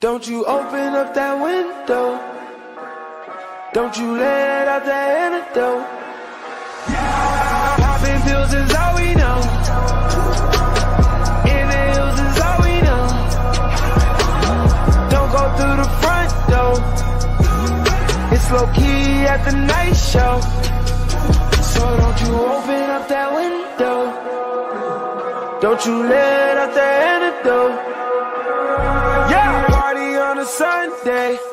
Don't you open up that window. Don't you let out that antidote. Yeah. Popping pills is all we know. In the hills is all we know. Don't go through the front door. It's low key at the night show. So don't you open up that window. Don't you let out the antidote. Sunday.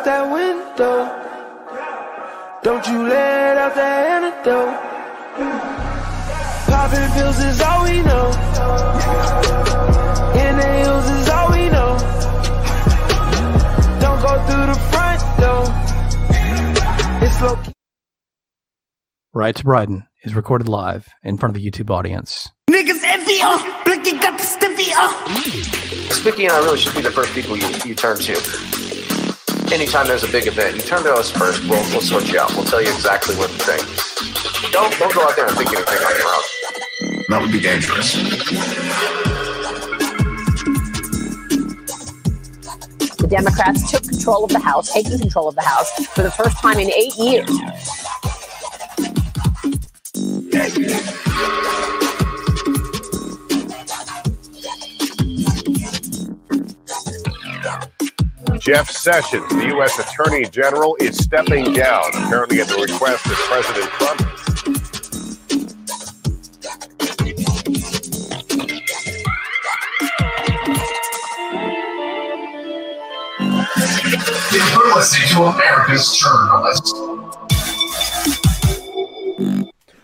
Open that window. Don't you let out that antidote. Popping pills is all we know. In the hills is all we know. Don't go through the front door. It's low Right to Bryden is recorded live in front of a YouTube audience. Niggas envy uh, Blicky got the stiffy uh. Spicky and I really should be the first people you, you turn to. Anytime there's a big event, you turn to us first. We'll, we'll sort you out. We'll tell you exactly what to think. Don't don't go out there and think anything on your own. That would be dangerous. The Democrats took control of the House, taking control of the House for the first time in eight years. Jeff Sessions, the U.S. Attorney General, is stepping down, apparently at the request of President Trump. You're listening to America's Journalist.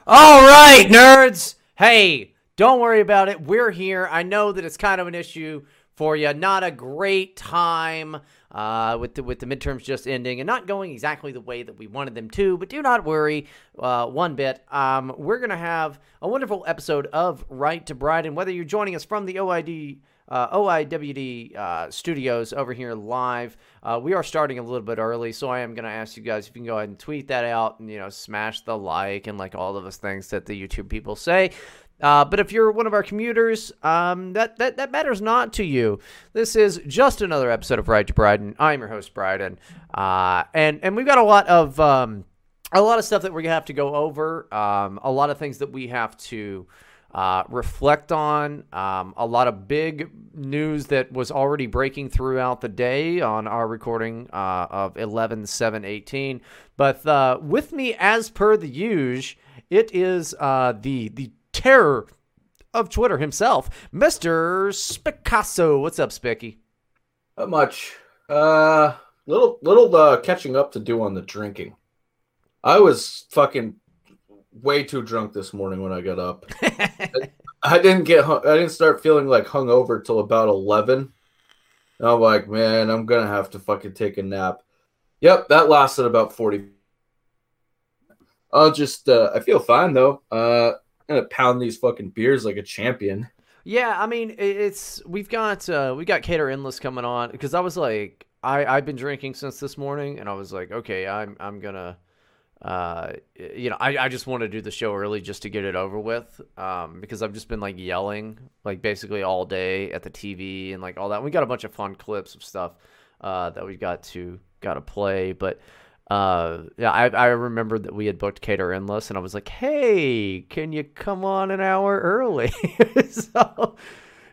All right, nerds. Hey, don't worry about it. We're here. I know that it's kind of an issue for you. Not a great time uh, with the with the midterms just ending and not going exactly the way that we wanted them to. But do not worry uh, one bit. Um, we're gonna have a wonderful episode of Right to Bride, and whether you're joining us from the OID. Uh, OIWD uh, studios over here live. Uh, we are starting a little bit early, so I am going to ask you guys if you can go ahead and tweet that out and, you know, smash the like and like all of those things that the YouTube people say. Uh, but if you're one of our commuters, um, that, that that matters not to you. This is just another episode of Right to Bryden. I'm your host, Bryden, uh, and and we've got a lot of um, a lot of stuff that we're gonna have to go over. Um, a lot of things that we have to uh, reflect on. Um, a lot of big news that was already breaking throughout the day on our recording uh, of 11 7 18. But uh, with me, as per the usual, it is uh, the the terror of Twitter himself, Mr. Spicasso. What's up, Spicky? Not much. Uh, little little uh, catching up to do on the drinking. I was fucking way too drunk this morning when I got up. I, I didn't get hung, I didn't start feeling like hungover till about eleven. And I'm like, man, I'm gonna have to fucking take a nap. Yep, that lasted about forty. I'll just uh, I feel fine though. Uh, gonna pound these fucking beers like a champion. Yeah, I mean, it's we've got uh, we got Cater Endless coming on because I was like, I I've been drinking since this morning, and I was like, okay, I'm I'm gonna, uh, you know, I I just want to do the show early just to get it over with, um, because I've just been like yelling like basically all day at the TV and like all that. We got a bunch of fun clips of stuff, uh, that we got to got to play, but. Uh, yeah, I I remember that we had booked Cater Endless, and I was like, "Hey, can you come on an hour early?" so,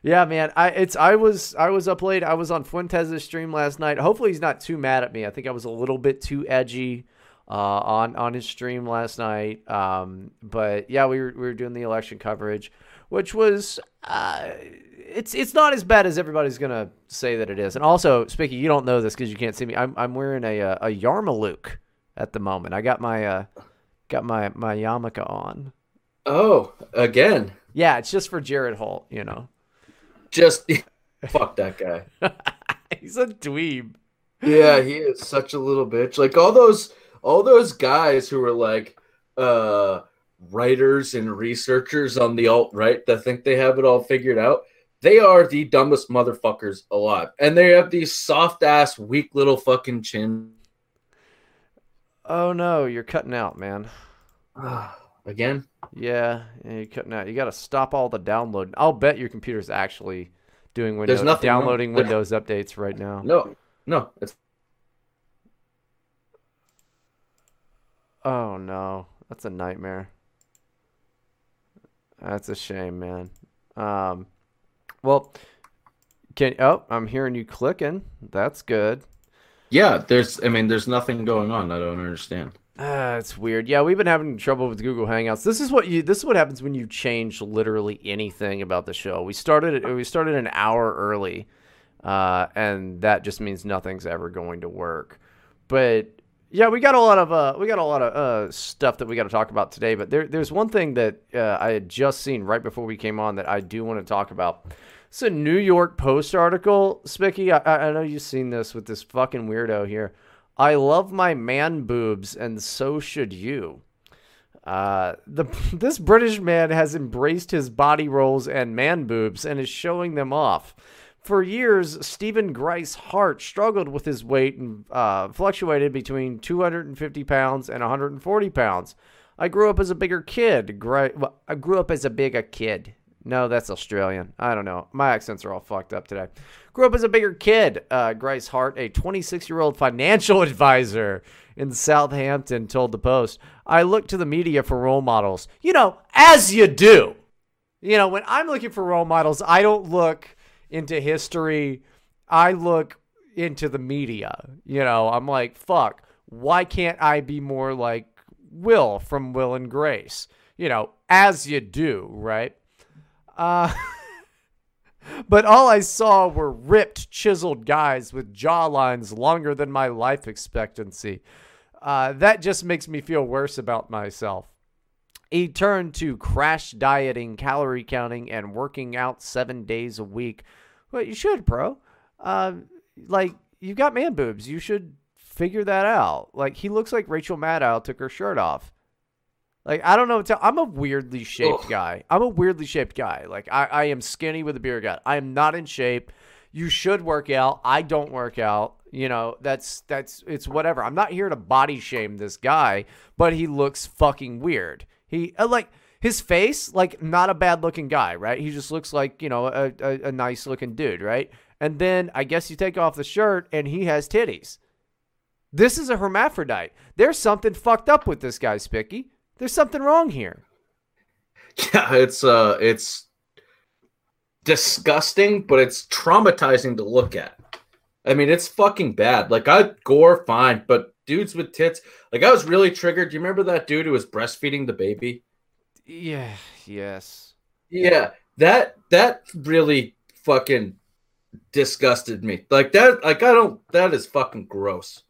yeah, man, I it's I was I was up late. I was on Fuentes' stream last night. Hopefully, he's not too mad at me. I think I was a little bit too edgy uh, on on his stream last night. Um, but yeah, we were we were doing the election coverage. Which was uh, it's it's not as bad as everybody's gonna say that it is. And also, Spicky, you don't know this because you can't see me. I'm I'm wearing a uh, a Yarmulke at the moment. I got my uh got my my yarmulke on. Oh, again. Yeah, it's just for Jared Holt. You know, Just fuck that guy. he's a dweeb. Yeah, he is such a little bitch. Like all those all those guys who were like uh writers and researchers on the alt right that think they have it all figured out. They are the dumbest motherfuckers alive. And they have these soft ass, weak little fucking chin. Oh no, you're cutting out, man. Again? Yeah, you're cutting out. You got to stop all the download. I'll bet your computer's actually doing Windows There's nothing downloading There- Windows updates right now. No, no, it's Oh no, that's a nightmare. That's a shame, man. Um, well, can oh, I'm hearing you clicking. That's good. yeah, there's I mean, there's nothing going on. I don't understand. Ah, it's weird. Yeah, we've been having trouble with Google Hangouts. This is what you. This is what happens when you change literally anything about the show. We started. We started an hour early, uh, and that just means nothing's ever going to work. But yeah, we got a lot of uh, we got a lot of uh, stuff that we got to talk about today. But there, there's one thing that uh, I had just seen right before we came on that I do want to talk about. It's a New York Post article, Spicky. I, I know you've seen this with this fucking weirdo here. I love my man boobs, and so should you. Uh, the this British man has embraced his body rolls and man boobs and is showing them off. For years, Stephen Grice Hart struggled with his weight and uh, fluctuated between 250 pounds and 140 pounds. I grew up as a bigger kid. Gri- well, I grew up as a bigger kid. No, that's Australian. I don't know. My accents are all fucked up today. Grew up as a bigger kid. Uh, Grice Hart, a 26 year old financial advisor in Southampton, told the Post. I look to the media for role models. You know, as you do. You know, when I'm looking for role models, I don't look into history. I look into the media. You know, I'm like, fuck, why can't I be more like Will from Will and Grace? You know, as you do, right? Uh, but all I saw were ripped, chiseled guys with jawlines longer than my life expectancy. Uh, that just makes me feel worse about myself. He turned to crash dieting, calorie counting, and working out seven days a week. Well, you should, bro. Uh, like, you've got man boobs. You should figure that out. Like, he looks like Rachel Maddow took her shirt off. Like, I don't know. what to- I'm a weirdly shaped Ugh. guy. I'm a weirdly shaped guy. Like, I, I am skinny with a beer gut. I am not in shape. You should work out. I don't work out. You know, that's that's it's whatever. I'm not here to body shame this guy, but he looks fucking weird. He uh, like his face, like not a bad looking guy, right? He just looks like you know a, a, a nice looking dude, right? And then I guess you take off the shirt and he has titties. This is a hermaphrodite. There's something fucked up with this guy, Spicky. There's something wrong here. Yeah, it's uh it's disgusting, but it's traumatizing to look at. I mean, it's fucking bad. Like I gore fine, but dudes with tits, like I was really triggered. Do you remember that dude who was breastfeeding the baby? Yeah. Yes. Yeah, that that really fucking disgusted me. Like that like I don't that is fucking gross.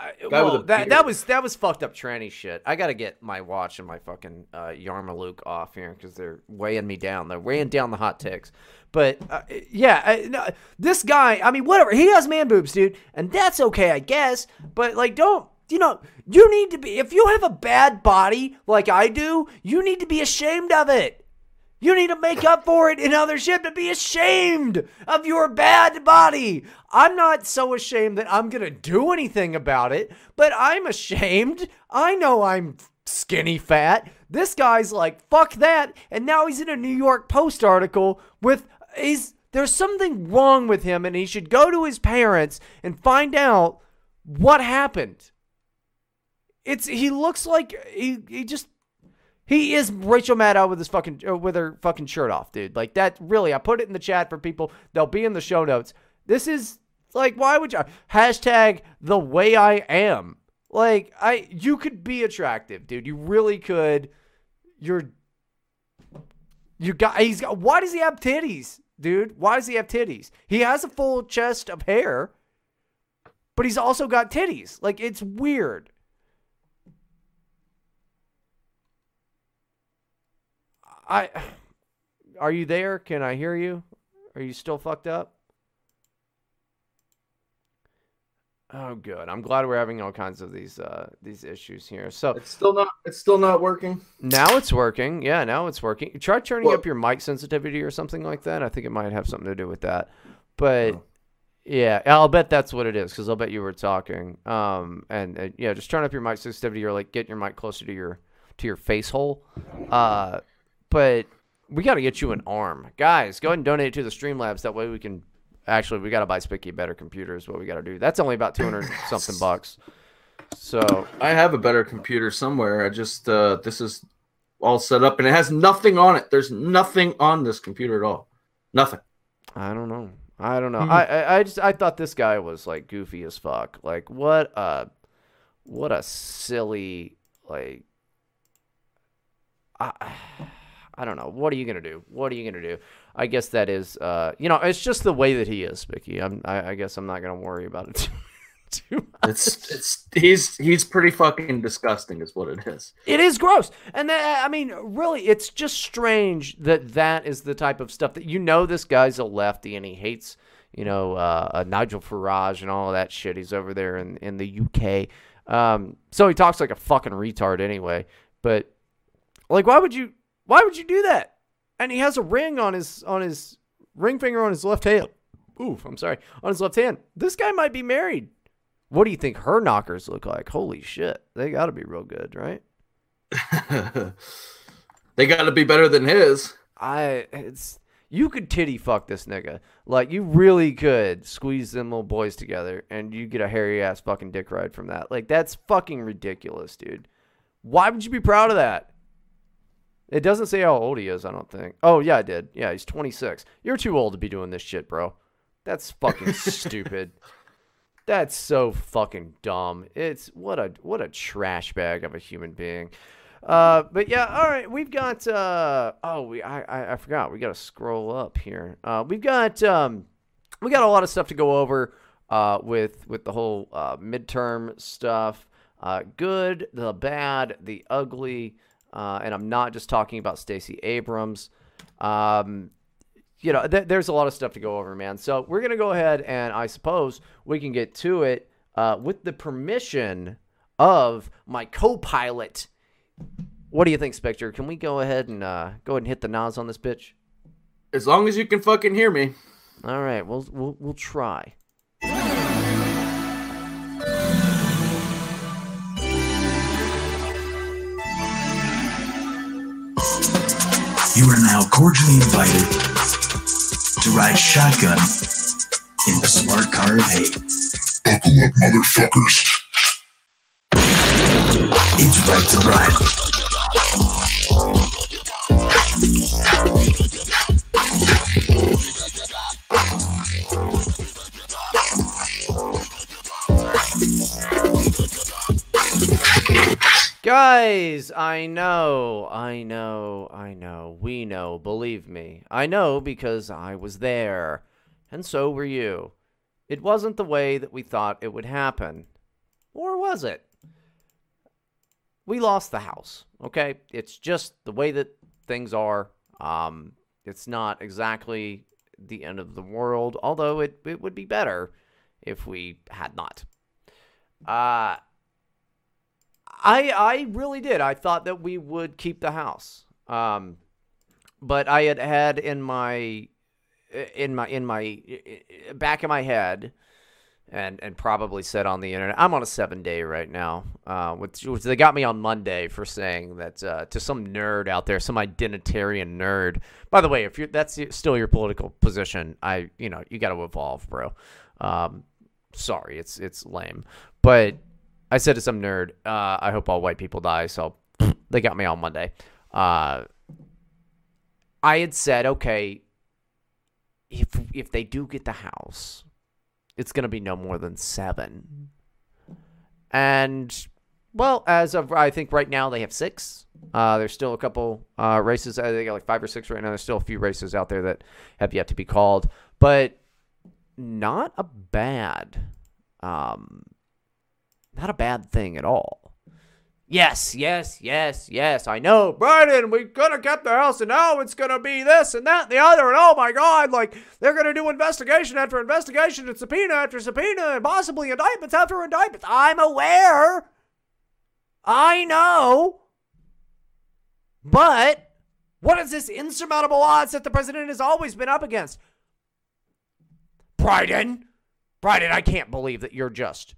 I, well, that that was that was fucked up tranny shit. I gotta get my watch and my fucking uh, Yarmulke off here because they're weighing me down. They're weighing down the hot takes. But uh, yeah, I, no, this guy. I mean, whatever. He has man boobs, dude, and that's okay, I guess. But like, don't you know? You need to be. If you have a bad body like I do, you need to be ashamed of it. You need to make up for it in other shit to be ashamed of your bad body. I'm not so ashamed that I'm going to do anything about it, but I'm ashamed. I know I'm skinny fat. This guy's like, fuck that. And now he's in a New York Post article with, he's, there's something wrong with him and he should go to his parents and find out what happened. It's, he looks like he, he just he is Rachel Maddow with his fucking uh, with her fucking shirt off, dude. Like that. Really, I put it in the chat for people. They'll be in the show notes. This is like, why would you hashtag the way I am? Like, I you could be attractive, dude. You really could. You're You got he's got why does he have titties, dude? Why does he have titties? He has a full chest of hair, but he's also got titties. Like it's weird. I are you there? Can I hear you? Are you still fucked up? Oh, good. I'm glad we're having all kinds of these uh, these issues here. So It's still not. It's still not working. now it's working. Yeah, now it's working. Try turning Well- up your mic sensitivity or something like that. I think it might have something to do with that. But Oh. yeah, I'll bet that's what it is because I'll bet you were talking. Um, and uh, yeah, just turn up your mic sensitivity or like get your mic closer to your to your face hole. Uh, but we got to get you an arm, guys. Go ahead and donate to the Streamlabs. That way we can. Actually, we got to buy Spicky a better computer. Is what we got to do. That's only about two hundred something bucks. So I have a better computer somewhere. I just uh, this is all set up and it has nothing on it. There's nothing on this computer at all. Nothing. I don't know. I don't know. Hmm. I, I I just I thought this guy was like goofy as fuck. Like what a what a silly like I I don't know. What are you gonna do? What are you gonna do? I guess that is uh you know it's just the way that he is, Vicky. I'm I, I guess I'm not gonna worry about it too, too much. It's it's he's he's pretty fucking disgusting, is what it is. It is gross. And that, I mean, really, it's just strange that that is the type of stuff that you know this guy's a lefty and he hates, you know, uh, uh, Nigel Farage and all of that shit. He's over there in, in the UK. Um, so he talks like a fucking retard anyway. But, like, why would you, why would you do that? And he has a ring on his, on his ring finger on his left hand. Oof, I'm sorry. On his left hand. This guy might be married. What do you think her knockers look like? Holy shit. They got to be real good, right? they got to be better than his. I it's you could titty fuck this nigga. Like you really could squeeze them little boys together and you get a hairy ass fucking dick ride from that. Like that's fucking ridiculous, dude. Why would you be proud of that? It doesn't say how old he is, I don't think. Oh yeah, I did. Yeah, he's 26. You're too old to be doing this shit, bro. That's fucking stupid. That's so fucking dumb. It's what a what a trash bag of a human being. Uh, but yeah, all right. We've got uh oh we I I, I forgot we got to scroll up here. Uh, we've got um we got a lot of stuff to go over uh with with the whole uh, midterm stuff. Uh, good, the bad, the ugly, uh, and I'm not just talking about Stacey Abrams. Um, you know, th- there's a lot of stuff to go over, man. So we're gonna go ahead and I suppose we can get to it uh, with the permission of my co-pilot. What do you think, Spectre? Can we go ahead and uh, go ahead and hit the nos on this bitch? As long as you can fucking hear me. All right, we'll we'll, we'll try. You are now cordially invited to ride shotgun in the smart car of hate. Buckle up, motherfuckers. It's right to ride. Guys, I know, I know, I know, we know, believe me. I know because I was there, and so were you. It wasn't the way that we thought it would happen. Or was it? We lost the house, okay? It's just the way that things are. Um, it's not exactly the end of the world, although it, it would be better if we had not. Uh, I I really did. I thought that we would keep the house. Um, but I had had in my in my in my back of my head and and probably said on the internet i'm on a seven day right now uh which, which they got me on monday for saying that uh, to some nerd out there some identitarian nerd by the way if you're that's still your political position i you know you got to evolve bro um sorry it's it's lame but i said to some nerd uh i hope all white people die so they got me on monday uh i had said okay if if they do get the house it's going to be no more than seven. And Well, as of I think right now they have six. Uh, there's still a couple uh, races. They got like five or six right now. There's still a few races out there that have yet to be called, but not a bad, um, not a bad thing at all. Yes, yes, yes, yes. I know, Biden. We could have kept the house, and now it's gonna be this and that and the other. And oh my God, like they're gonna do investigation after investigation and subpoena after subpoena and possibly indictments after indictments. I'm aware. I know. But what is this insurmountable odds that the president has always been up against? Biden, Biden, I can't believe that you're just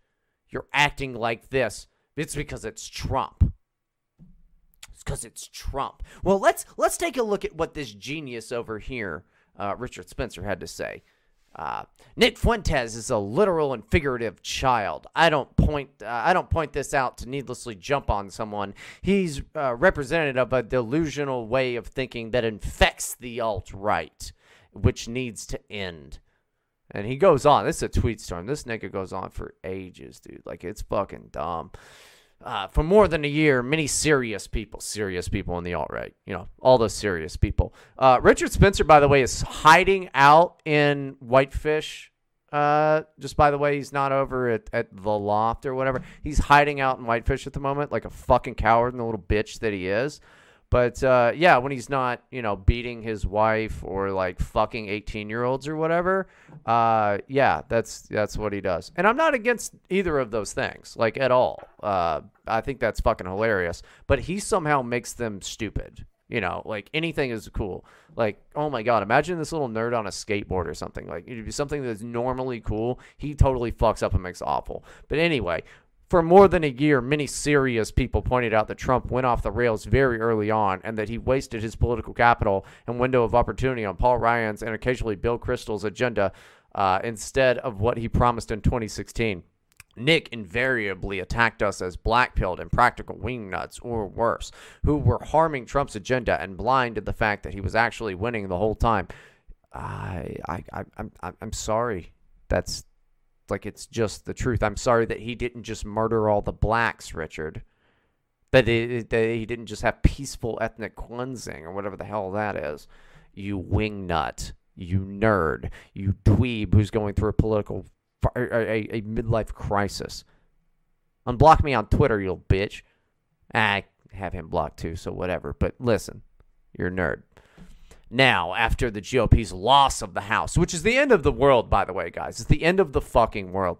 you're acting like this. It's because it's Trump. It's because it's Trump. Well, let's let's take a look at what this genius over here, uh, Richard Spencer, had to say. Uh, Nick Fuentes is a literal and figurative child. I don't point uh, I don't point this out to needlessly jump on someone. He's uh, representative of a delusional way of thinking that infects the alt right, which needs to end. And he goes on. This is a tweet storm. This nigga goes on for ages, dude. Like it's fucking dumb. Uh, for more than a year, many serious people, serious people in the alt right, you know, all those serious people. Uh, Richard Spencer, by the way, is hiding out in Whitefish. Uh, just by the way, he's not over at, at the loft or whatever. He's hiding out in Whitefish at the moment, like a fucking coward and the little bitch that he is. But uh, yeah, when he's not, you know, beating his wife or like fucking eighteen year olds or whatever, uh, yeah, that's that's what he does. And I'm not against either of those things, like at all. Uh, I think that's fucking hilarious. But he somehow makes them stupid. You know, like anything is cool. Like, oh my god, imagine this little nerd on a skateboard or something. Like, it'd be something that's normally cool. He totally fucks up and makes awful. But anyway, for more than a year, many serious people pointed out that Trump went off the rails very early on and that he wasted his political capital and window of opportunity on Paul Ryan's and occasionally Bill Kristol's agenda uh, instead of what he promised in 2016. Nick invariably attacked us as black-pilled and practical wingnuts, or worse, who were harming Trump's agenda and blind to the fact that he was actually winning the whole time. I, I, I, I'm, I'm sorry. That's like it's just the truth. I'm sorry that he didn't just murder all the blacks, Richard. That, it, that he didn't just have peaceful ethnic cleansing or whatever the hell that is. You wingnut, you nerd, you dweeb who's going through a political, a, a, midlife crisis. Unblock me on Twitter, you bitch. I have him blocked too, so whatever. But listen, you're a nerd now after the GOP's loss of the House, which is the end of the world, by the way, guys. It's the end of the fucking world.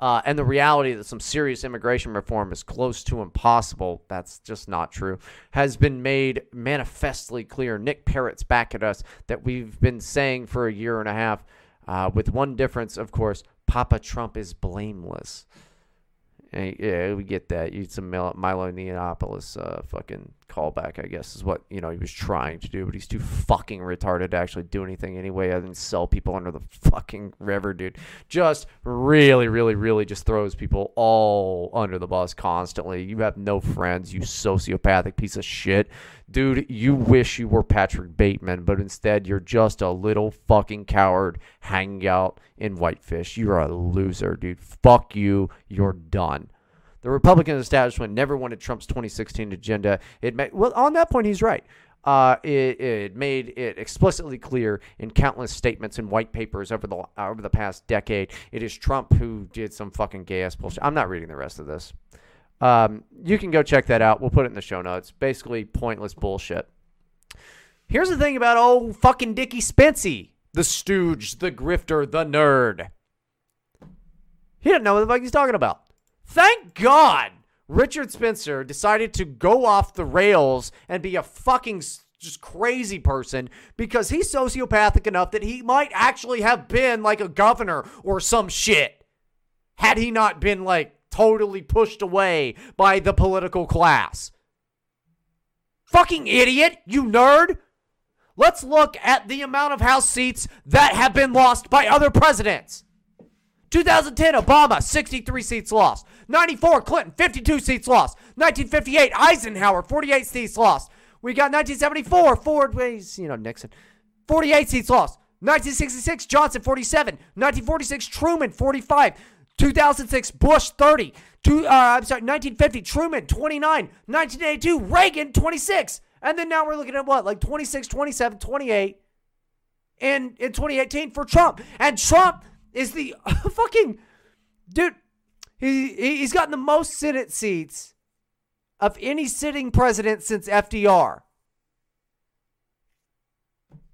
Uh, and the reality that some serious immigration reform is close to impossible, that's just not true, has been made manifestly clear. Nick parrots back at us that we've been saying for a year and a half, uh, with one difference, of course Papa Trump is blameless. And, yeah, we get that. You Milo, Milo Yiannopoulos uh, fucking callback, I guess, is what you know he was trying to do, but he's too fucking retarded to actually do anything anyway, other than sell people under the fucking river, dude. Just really, really, really just throws people all under the bus constantly. You have no friends, you sociopathic piece of shit. Dude, you wish you were Patrick Bateman, but instead you're just a little fucking coward hanging out in Whitefish. You're a loser, dude. Fuck you. You're done. The Republican establishment never wanted Trump's 2016 agenda. It well, on that point, he's right. Uh, it, it, made it explicitly clear in countless statements and white papers over the over the past decade. It is Trump who did some fucking gay ass bullshit. I'm not reading the rest of this. Um, you can go check that out. We'll put it in the show notes. Basically, pointless bullshit. Here's the thing about old fucking Dickie Spency, the stooge, the grifter, the nerd. He didn't know what the fuck he's talking about. Thank God Richard Spencer decided to go off the rails and be a fucking just crazy person because he's sociopathic enough that he might actually have been like a governor or some shit had he not been like totally pushed away by the political class. Fucking idiot, you nerd. Let's look at the amount of House seats that have been lost by other presidents. 2010, Obama, 63 seats lost. 94, Clinton, 52 seats lost. 1958, Eisenhower, 48 seats lost. We got 1974, Ford, you know, Nixon, 48 seats lost. 1966, Johnson, 47. 1946, Truman, 45. 2006, Bush 30. Two, uh, I'm sorry, 1950, Truman 29. 1982, Reagan 26. And then now we're looking at what, like 26, 27, 28 in, in 2018 for Trump. And Trump is the fucking dude. He, he- he's gotten the most Senate seats of any sitting president since FDR.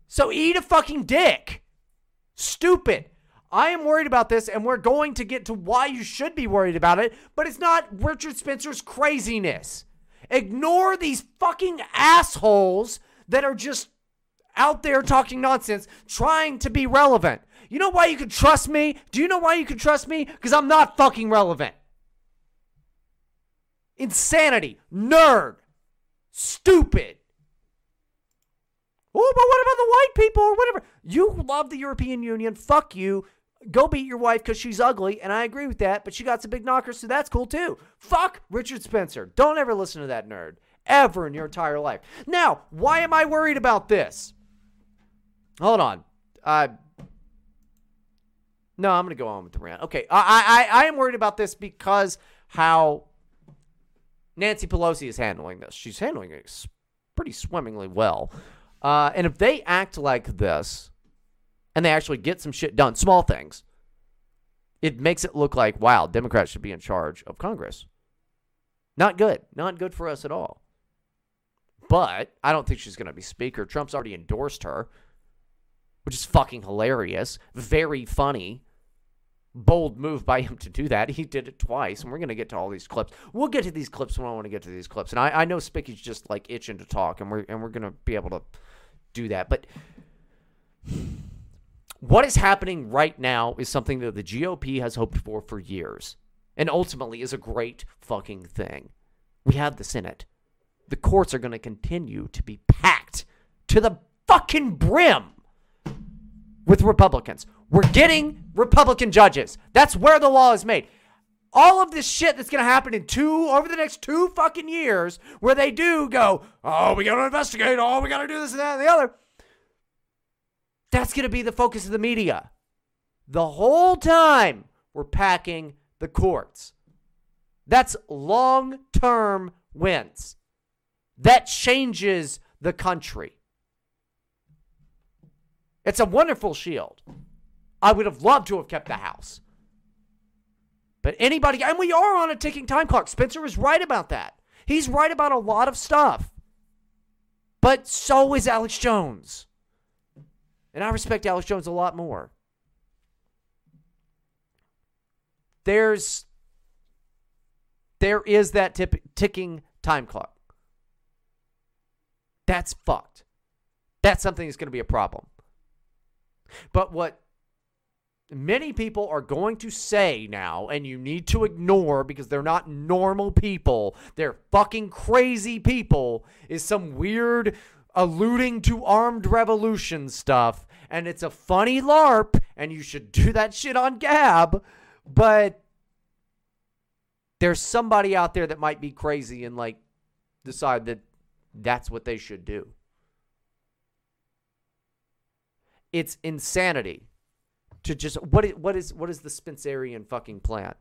So eat a fucking dick. Stupid. I am worried about this, and we're going to get to why you should be worried about it, but it's not Richard Spencer's craziness. Ignore these fucking assholes that are just out there talking nonsense, trying to be relevant. You know why you can trust me? Do you know why you can trust me? Because I'm not fucking relevant. Insanity. Nerd. Stupid. Oh, but what about the white people or whatever? You love the European Union. Fuck you. Go beat your wife because she's ugly, and I agree with that, but she got some big knockers, so that's cool too. Fuck Richard Spencer. Don't ever listen to that nerd. Ever in your entire life. Now, why am I worried about this? Hold on. Uh, no, I'm going to go on with the rant. Okay, I, I, I am worried about this because how Nancy Pelosi is handling this. She's handling it pretty swimmingly well. Uh, and if they act like this and they actually get some shit done, small things, it makes it look like, wow, Democrats should be in charge of Congress. Not good. Not good for us at all. But I don't think she's going to be Speaker. Trump's already endorsed her, which is fucking hilarious. Very funny. Bold move by him to do that. He did it twice, and we're going to get to all these clips. We'll get to these clips when I want to get to these clips. And I, I know Spicky's just like itching to talk, and we're and we're going to be able to do that. But what is happening right now is something that the GOP has hoped for for years, and ultimately is a great fucking thing. We have the Senate. The courts are going to continue to be packed to the fucking brim with Republicans. We're getting Republican judges. That's where the law is made. All of this shit that's going to happen in two, over the next two fucking years, where they do go, oh, we got to investigate, oh, we got to do this and that and the other. That's going to be the focus of the media. The whole time we're packing the courts. That's long term wins. That changes the country. It's a wonderful shield. I would have loved to have kept the house. But anybody, and we are on a ticking time clock. Spencer was right about that. He's right about a lot of stuff. But so is Alex Jones. And I respect Alex Jones a lot more. There's there is that tip, ticking time clock. That's fucked. That's something that's going to be a problem. But what many people are going to say now, and you need to ignore because they're not normal people, they're fucking crazy people, is some weird alluding to armed revolution stuff. And it's a funny LARP, and you should do that shit on Gab, but there's somebody out there that might be crazy and like decide that that's what they should do. It's insanity to just what is what is what is the Spencerian fucking plan?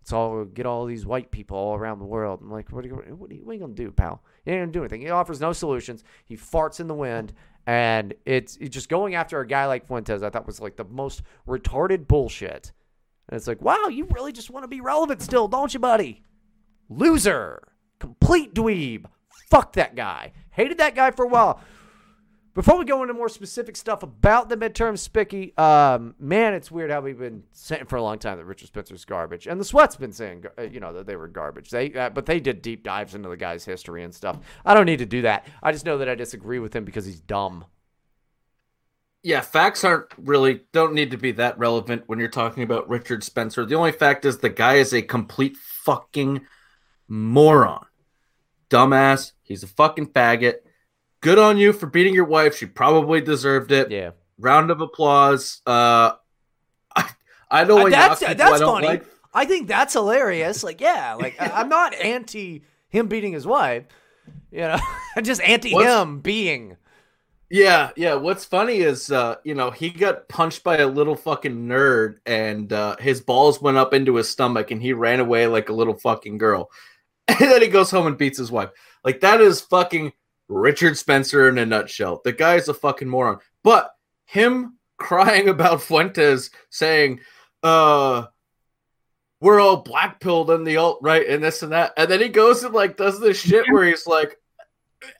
It's all get all these white people all around the world. I'm like, what are you, what are you, what are you gonna do, pal? He ain't gonna do anything. He offers no solutions. He farts in the wind, and it's, it's just going after a guy like Fuentes. I thought was like the most retarded bullshit. And it's like, wow, you really just want to be relevant still, don't you, buddy? Loser, complete dweeb. Fuck that guy. Hated that guy for a while. Before we go into more specific stuff about the midterm spicky, um, man, it's weird how we've been saying for a long time that Richard Spencer's garbage, and the Sweat's been saying, uh, you know, that they were garbage. They, uh, but they did deep dives into the guy's history and stuff. I don't need to do that. I just know that I disagree with him because he's dumb. Yeah, facts aren't really don't need to be that relevant when you're talking about Richard Spencer. The only fact is the guy is a complete fucking moron. Dumbass. He's a fucking faggot. Good on you for beating your wife. She probably deserved it. Yeah. Round of applause. Uh I, I know Uh, I that's knock that's I funny. like. I think that's hilarious. Like, yeah, like I- I'm not anti him beating his wife. You know, I'm just anti What's- him being. Yeah, yeah. What's funny is, uh, you know, he got punched by a little fucking nerd, and uh, his balls went up into his stomach, and he ran away like a little fucking girl. And then he goes home and beats his wife. Like that is fucking Richard Spencer in a nutshell. The guy is a fucking moron. But him crying about Fuentes saying, uh, we're all black pilled in the alt right and this and that. And then he goes and like does this shit where he's like,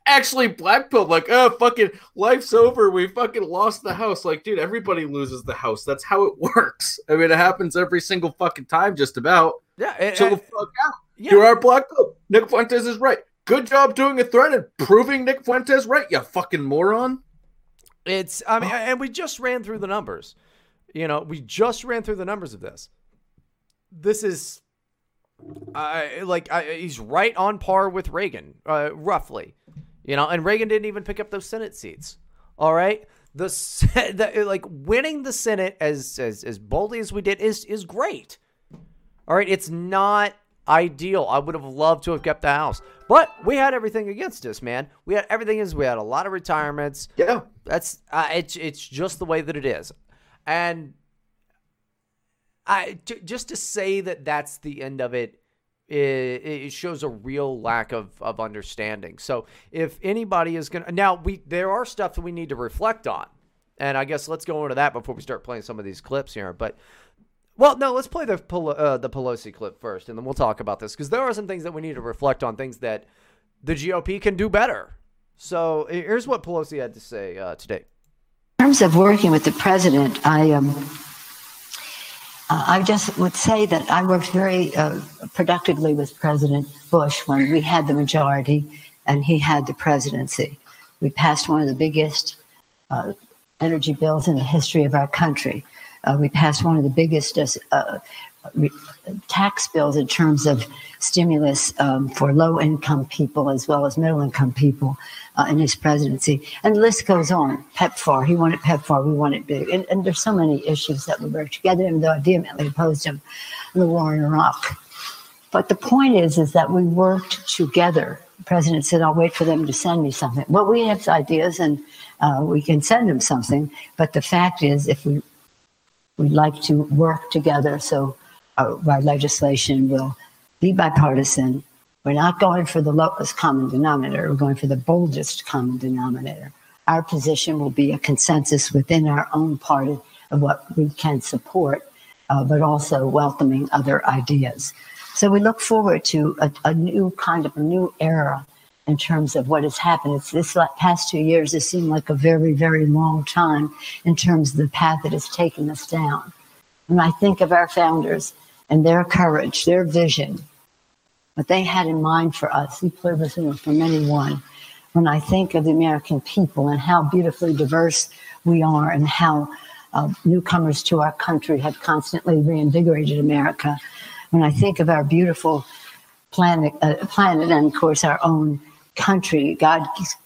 actually black pilled, like, oh, fucking life's over. We fucking lost the house. Like, dude, everybody loses the house. That's how it works. I mean, it happens every single fucking time, just about. Yeah. Chill the fuck out. yeah. You are black belt. Nick Fuentes is right. Good job doing a threat and proving Nick Fuentes right, you fucking moron. It's I mean, and we just ran through the numbers. You know, we just ran through the numbers of this. This is, I like I, he's right on par with Reagan, uh, roughly. You know, and Reagan didn't even pick up those Senate seats. All right, the, the like winning the Senate as as as boldly as we did is is great. All right, it's not ideal. I would have loved to have kept the house, but we had everything against us, man. We had everything is we had a lot of retirements. Yeah. That's uh, it's it's just the way that it is, and I j- just to say that that's the end of it. It, it shows a real lack of, of understanding. So if anybody is gonna now we there are stuff that we need to reflect on, and I guess let's go into that before we start playing some of these clips here. But well, no, let's play the uh, the Pelosi clip first, and then we'll talk about this because there are some things that we need to reflect on, things that the GOP can do better. So here's what Pelosi had to say uh, today. In terms of working with the president, I um, I just would say that I worked very uh, productively with President Bush when we had the majority and he had the presidency. We passed one of the biggest uh, energy bills in the history of our country. Uh, we passed one of the biggest uh, re- tax bills in terms of stimulus um, for low income people as well as middle income people uh, in his presidency. And the list goes on. PEPFAR, he wanted PEPFAR, we wanted big. And, and there's so many issues that we worked together, even though I vehemently opposed him in the war in Iraq. But the point is, is that we worked together. The president said, "I'll wait for them to send me something." Well, we have ideas, and uh, we can send them something. But the fact is, if we we like to work together, so our, our legislation will be bipartisan. We're not going for the lowest common denominator. We're going for the boldest common denominator. Our position will be a consensus within our own party of what we can support, uh, but also welcoming other ideas. So we look forward to a, a new kind of a new era in terms of what has happened. It's this past two years has seemed like a very, very long time in terms of the path that has taken us down. When I think of our founders and their courage, their vision, what they had in mind for us, e pluribus from anyone. When I think of the American people and how beautifully diverse we are and how uh, newcomers to our country have constantly reinvigorated America, when I think of our beautiful planet, uh, planet and of course our own country, God's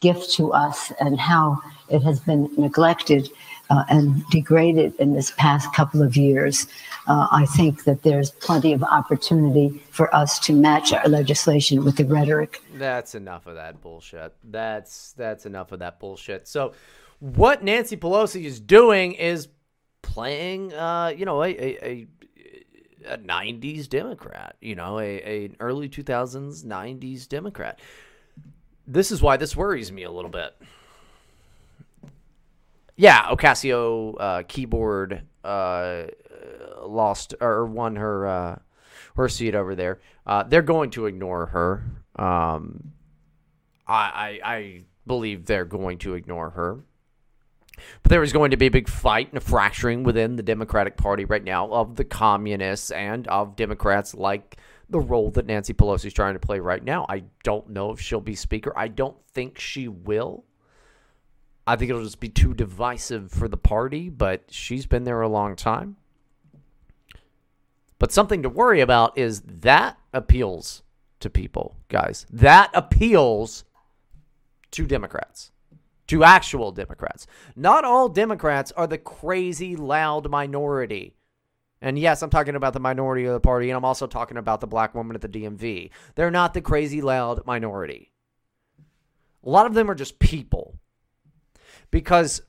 gift to us, and how it has been neglected uh, and degraded in this past couple of years, uh, I think that there's plenty of opportunity for us to match our legislation with the rhetoric That's enough of that bullshit. That's that's enough of that bullshit. So, what Nancy Pelosi is doing is playing, uh, you know, a a, a, a '90s Democrat. You know, a, a early 2000s '90s Democrat. This is why this worries me a little bit. Yeah, Ocasio uh, keyboard uh, lost or won her uh, her seat over there. Uh, they're going to ignore her. Um, I, I I believe they're going to ignore her. But there is going to be a big fight and a fracturing within the Democratic Party right now of the communists and of Democrats like the role that Nancy Pelosi is trying to play right now. I don't know if she'll be Speaker. I don't think she will. I think it'll just be too divisive for the party, but she's been there a long time. But something to worry about is that appeals to people, guys. That appeals to Democrats, to actual Democrats. Not all Democrats are the crazy, loud minority. And yes, I'm talking about the minority of the party, and I'm also talking about the black woman at the DMV. They're not the crazy, loud minority. A lot of them are just people. because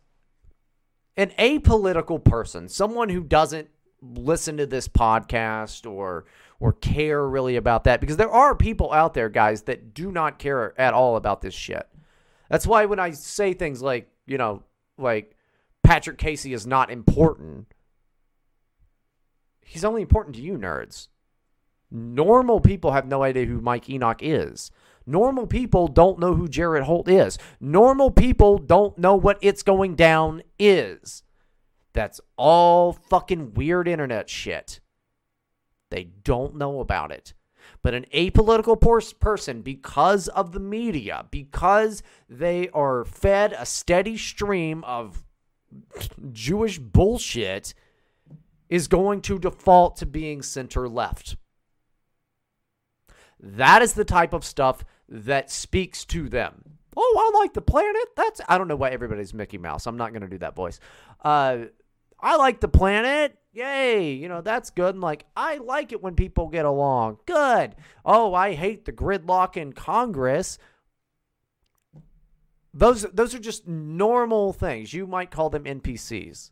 an apolitical person, someone who doesn't listen to this podcast or or care really about that because there are people out there guys that do not care at all about this shit. That's why when I say things like, you know, like Patrick Casey is not important, he's only important to you nerds. Normal people have no idea who Mike Enoch is. Normal people don't know who Jared Holt is. Normal people don't know what It's Going Down is. That's all fucking weird internet shit. They don't know about it. But an apolitical pers- person, because of the media, because they are fed a steady stream of Jewish bullshit, is going to default to being center left. That is the type of stuff that speaks to them. Oh, I like the planet. That's I don't know why everybody's Mickey Mouse. I'm not going to do that voice. Uh, I like the planet. Yay, you know, that's good. And like, I like it when people get along. Good. Oh, I hate the gridlock in Congress. Those those are just normal things. You might call them NPCs.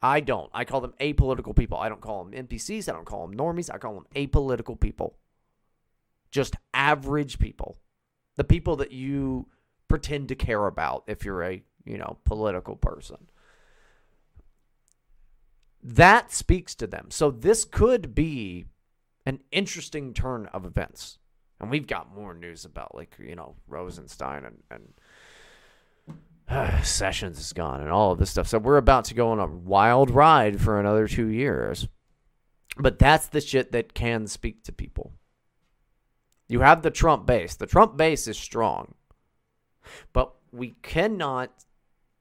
I don't. I call them apolitical people. I don't call them NPCs. I don't call them normies. I call them apolitical people. Just average people. The people that you pretend to care about if you're a, you know, political person that speaks to them. So this could be an interesting turn of events. And we've got more news about like, you know, Rosenstein and, and uh, Sessions is gone and all of this stuff. So we're about to go on a wild ride for another two years. But that's the shit that can speak to people. You have the Trump base. The Trump base is strong. But we cannot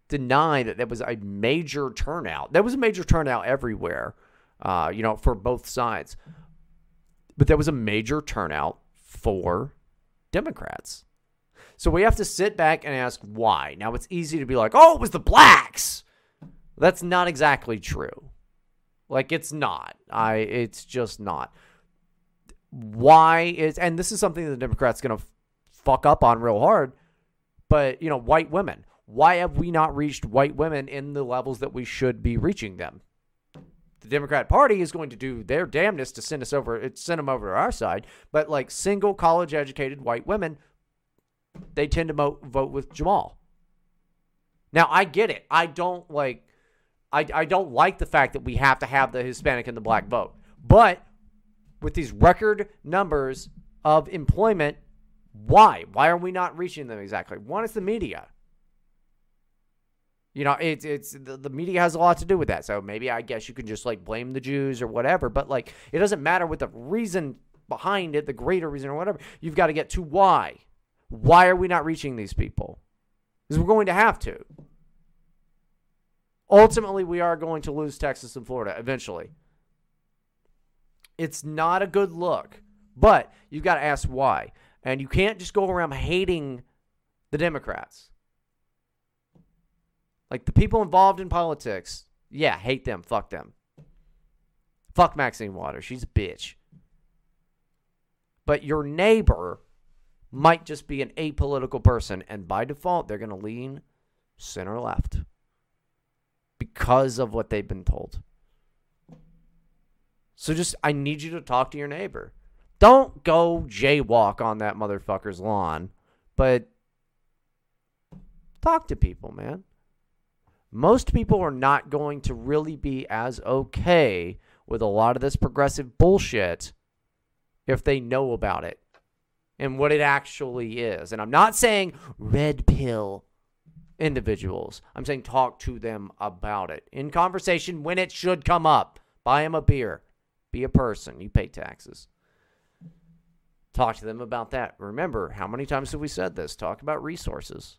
deny that there was a major turnout. There was a major turnout everywhere, uh, you know, for both sides. But there was a major turnout for Democrats. So we have to sit back and ask why. Now it's easy to be like, oh, it was the blacks. That's not exactly true. Like it's not. I it's just not. Why is and this is something the Democrats gonna fuck up on real hard, but you know, white women. Why have we not reached white women in the levels that we should be reaching them? The Democrat Party is going to do their damnedest to send us over, uh, send them over to our side. But like single college educated white women, they tend to mo- vote with Jamal. Now I get it. I don't like, I I don't like the fact that we have to have the Hispanic and the black vote. But with these record numbers of employment, why? Why are we not reaching them exactly? One is the media. You know, it's it's the, the media has a lot to do with that. So maybe I guess you can just like blame the Jews or whatever, but like it doesn't matter what the reason behind it, the greater reason or whatever. You've got to get to why. Why are we not reaching these people? Because we're going to have to. Ultimately, we are going to lose Texas and Florida eventually. It's not a good look, but you've got to ask why. And you can't just go around hating the Democrats. Like the people involved in politics, yeah, hate them, fuck them. Fuck Maxine Waters, she's a bitch. But your neighbor might just be an apolitical person, and by default, they're going to lean center left because of what they've been told. So just, I need you to talk to your neighbor. Don't go jaywalk on that motherfucker's lawn, but talk to people, man most people are not going to really be as okay with a lot of this progressive bullshit if they know about it and what it actually is. And I'm not saying red pill individuals. I'm saying talk to them about it in conversation when it should come up. Buy them a beer. Be a person. You pay taxes. Talk to them about that. Remember, how many times have we said this? Talk about resources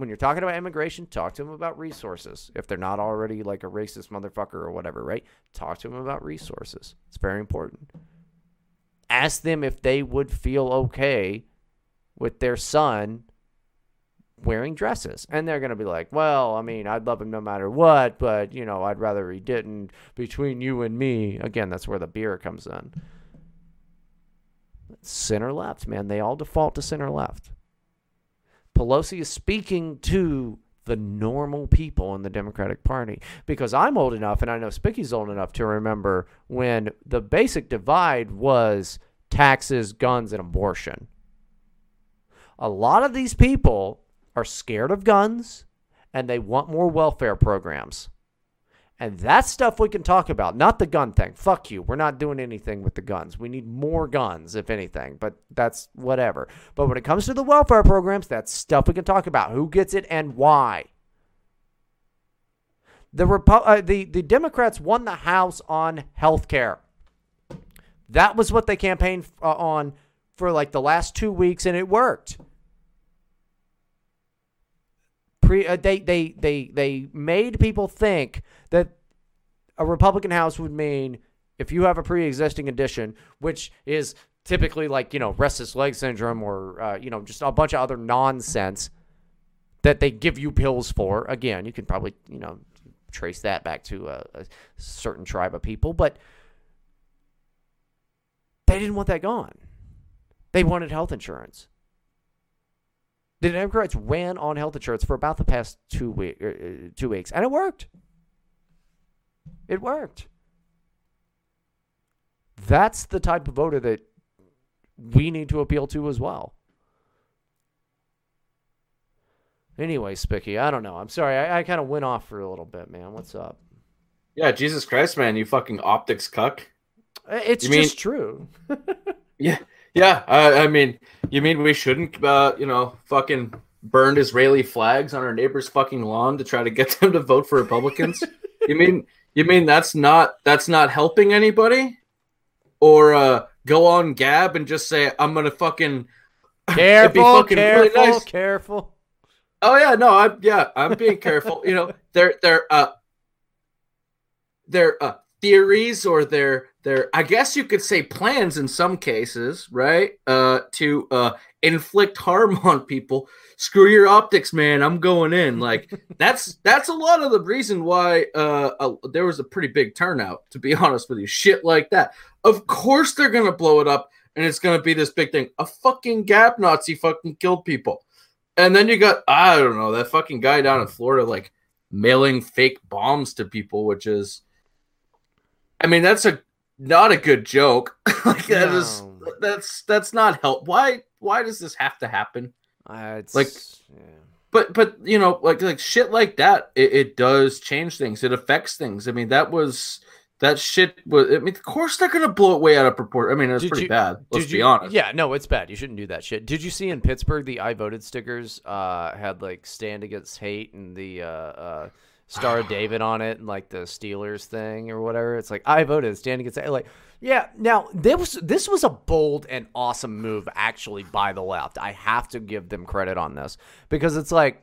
when you're talking about immigration, talk to them about resources. If they're not already like a racist motherfucker or whatever, right? Talk to them about resources. It's very important. Ask them if they would feel okay with their son wearing dresses. And they're going to be like, well, I mean, I'd love him no matter what, but, you know, I'd rather he didn't. Between you and me, again, that's where the beer comes in. Center left, man. They all default to center left. Pelosi is speaking to the normal people in the Democratic Party. Because I'm old enough, and I know Spicky's old enough to remember when the basic divide was taxes, guns, and abortion. A lot of these people are scared of guns and they want more welfare programs. And that's stuff we can talk about, not the gun thing. Fuck you. We're not doing anything with the guns. We need more guns, if anything, but that's whatever. But when it comes to the welfare programs, that's stuff we can talk about. Who gets it and why? The, Repu- uh, the, the Democrats won the House on health care. That was what they campaigned uh, on for like the last two weeks, and it worked. Pre, uh, they, they, they, they made people think that a Republican House would mean if you have a pre-existing condition, which is typically like you know restless leg syndrome or uh, you know just a bunch of other nonsense that they give you pills for. Again, you can probably you know trace that back to a, a certain tribe of people, but they didn't want that gone. They wanted health insurance. The Democrats ran on health insurance for about the past two week, uh, two weeks, and it worked. It worked. That's the type of voter that we need to appeal to as well. Anyway, Spicky, I don't know. I'm sorry. I, I kind of went off for a little bit, man. What's up? Yeah, Jesus Christ, man, you fucking optics cuck. It's You mean- just true. Yeah, yeah. I, I mean, you mean we shouldn't, uh, you know, fucking burned Israeli flags on our neighbor's fucking lawn to try to get them to vote for Republicans? you mean you mean that's not that's not helping anybody? Or uh, go on Gab and just say I'm gonna fucking Careful, fucking really careful, nice. careful. Oh yeah, no, I'm yeah, I'm being careful. You know, they're they're uh their uh theories or their their I guess you could say plans in some cases, right? Uh to uh inflict harm on people. Screw your optics, man. I'm going in. Like that's that's a lot of the reason why uh, uh there was a pretty big turnout, to be honest with you. Shit like that. Of course they're gonna blow it up and it's gonna be this big thing. A fucking Gab Nazi fucking killed people. And then you got I don't know that fucking guy down in Florida like mailing fake bombs to people, which is, I mean, that's a not a good joke. like that is that's that's not help. Why why does this have to happen? Uh, it's, Like, But but you know like like shit like that it, it does change things. It affects things. I mean that was that shit was. I mean of course they're gonna blow it way out of proportion. I mean it's pretty you- bad. Let's be you- honest. Yeah, no, it's bad. You shouldn't do that shit. Did you see in Pittsburgh the I voted stickers uh, had like stand against hate and the uh, uh, Star David on it and like the Steelers thing or whatever? It's like I voted standing against. Like, yeah. Now this was this was a bold and awesome move actually by the left. I have to give them credit on this because it's like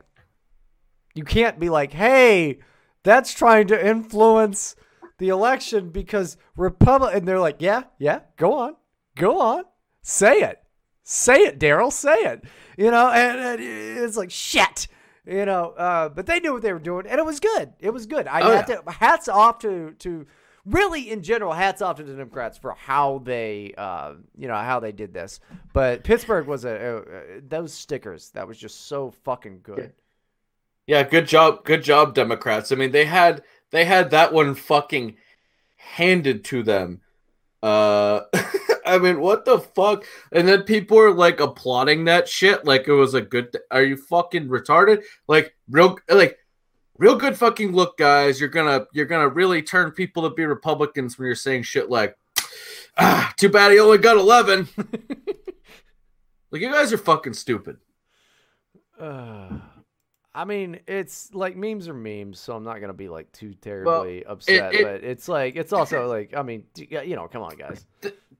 you can't be like, hey, that's trying to influence the election because Republic and they're like, yeah, yeah, go on, go on, say it, say it, Daryl, say it, you know, and, and it's like shit, you know. Uh, but they knew what they were doing, and it was good. It was good. I Oh, had yeah. to hats off to to really in general hats off to the Democrats for how they uh, you know how they did this. But Pittsburgh was a, a, a those stickers that was just so fucking good. Yeah, good job, good job, Democrats. I mean, they had they had that one fucking handed to them. Uh, I mean, what the fuck? And then people were like applauding that shit, like it was a good. th- Are you fucking retarded? Like real, like real good fucking look, guys. You're gonna you're gonna really turn people to be Republicans when you're saying shit like, ah, too bad he only got eleven. like you guys are fucking stupid. Uh, I mean, it's like memes are memes, so I'm not gonna be like too terribly upset. it- but it's like it's also like I mean, you know, come on, guys.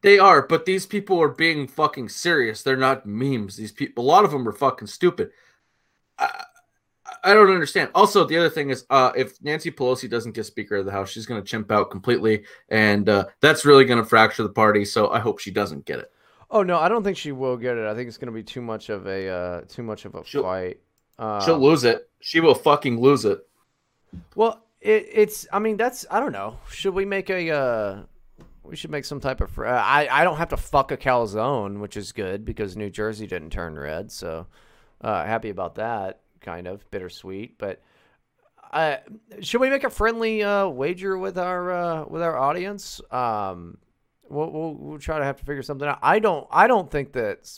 They are, but these people are being fucking serious. They're not memes. These people, a lot of them are fucking stupid. I, I don't understand. Also, the other thing is, uh, if Nancy Pelosi doesn't get Speaker of the House, she's going to chimp out completely, and uh, that's really going to fracture the party. So I hope she doesn't get it. Oh no, I don't think she will get it. I think it's gonna be too much of a uh, too much of a fight. Uh, She'll lose it. She will fucking lose it. Well, it, it's. I mean, that's. I don't know. Should we make a? Uh, we should make some type of. fr- Uh, I I don't have to fuck a calzone, which is good because New Jersey didn't turn red. So uh, happy about that. kind of bittersweet. But uh, should we make a friendly uh, wager with our uh, with our audience? Um, we'll, we'll we'll try to have to figure something out. I don't I don't think that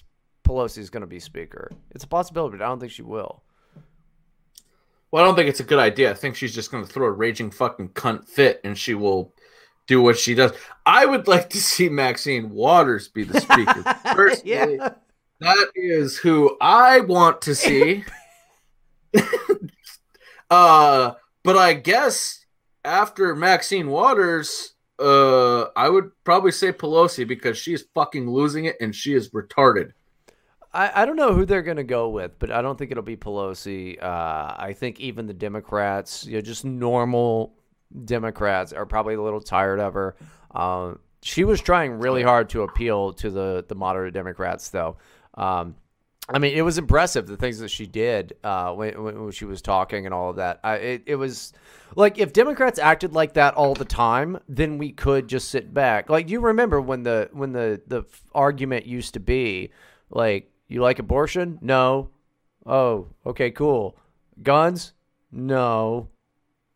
Pelosi is going to be speaker. It's a possibility, but I don't think she will. Well, I don't think it's a good idea. I think she's just going to throw a raging fucking cunt fit, and she will do what she does. I would like to see Maxine Waters be the speaker. Personally, Yeah. that is who I want to see. uh, but I guess after Maxine Waters, uh, I would probably say Pelosi because she is fucking losing it and she is retarded. I, I don't know who they're going to go with, but I don't think it'll be Pelosi. Uh, I think even the Democrats, you know, just normal Democrats, are probably a little tired of her. Um, she was trying really hard to appeal to the the moderate Democrats, though. Um, I mean, it was impressive the things that she did uh, when, when she was talking and all of that. I, it, it was like if Democrats acted like that all the time, then we could just sit back. Like you remember when the when the the argument used to be like, you like abortion? No. Oh, okay, cool. Guns? No.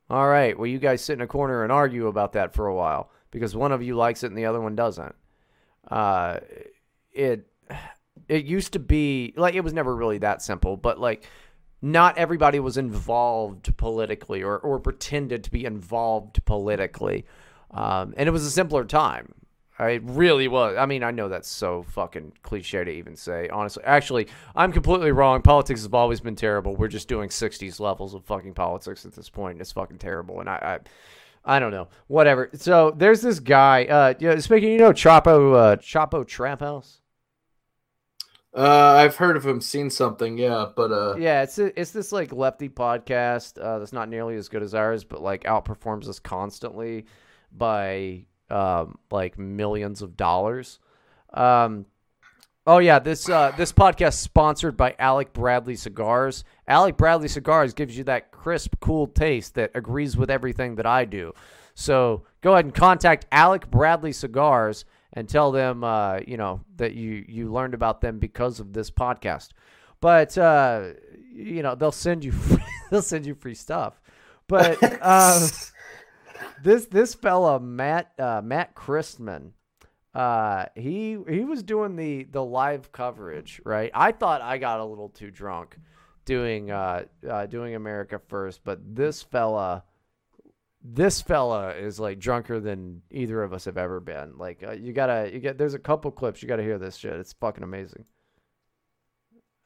All right. Well, you guys sit in a corner and argue about that for a while because one of you likes it and the other one doesn't. Uh, it it used to be like it was never really that simple, but like not everybody was involved politically or, or pretended to be involved politically. Um, and it was a simpler time. It really was. I mean, I know that's so fucking cliche to even say, honestly. Actually, I'm completely wrong. Politics has always been terrible. We're just doing 60s levels of fucking politics at this point. It's fucking terrible. And I, I, I don't know. Whatever. So there's this guy. Uh, yeah, speaking, you know, Chapo, uh, Chapo Trap House. Uh, I've heard of him, seen something, yeah, but uh, Yeah, it's it's this like lefty podcast uh, that's not nearly as good as ours, but like outperforms us constantly by um, like millions of dollars. Um, oh yeah, this uh, this podcast sponsored by Alec Bradley Cigars. Alec Bradley Cigars gives you that crisp, cool taste that agrees with everything that I do. So go ahead and contact Alec Bradley Cigars and tell them, uh, you know, that you you learned about them because of this podcast. But uh, you know, they'll send you free, they'll send you free stuff. But uh, this this fella Matt uh, Matt Christman, uh, he he was doing the the live coverage, right? I thought I got a little too drunk doing uh, uh doing America First, but this fella this fella is like drunker than either of us have ever been. Like uh, you gotta, you get. There's a couple clips you gotta hear this shit. It's fucking amazing.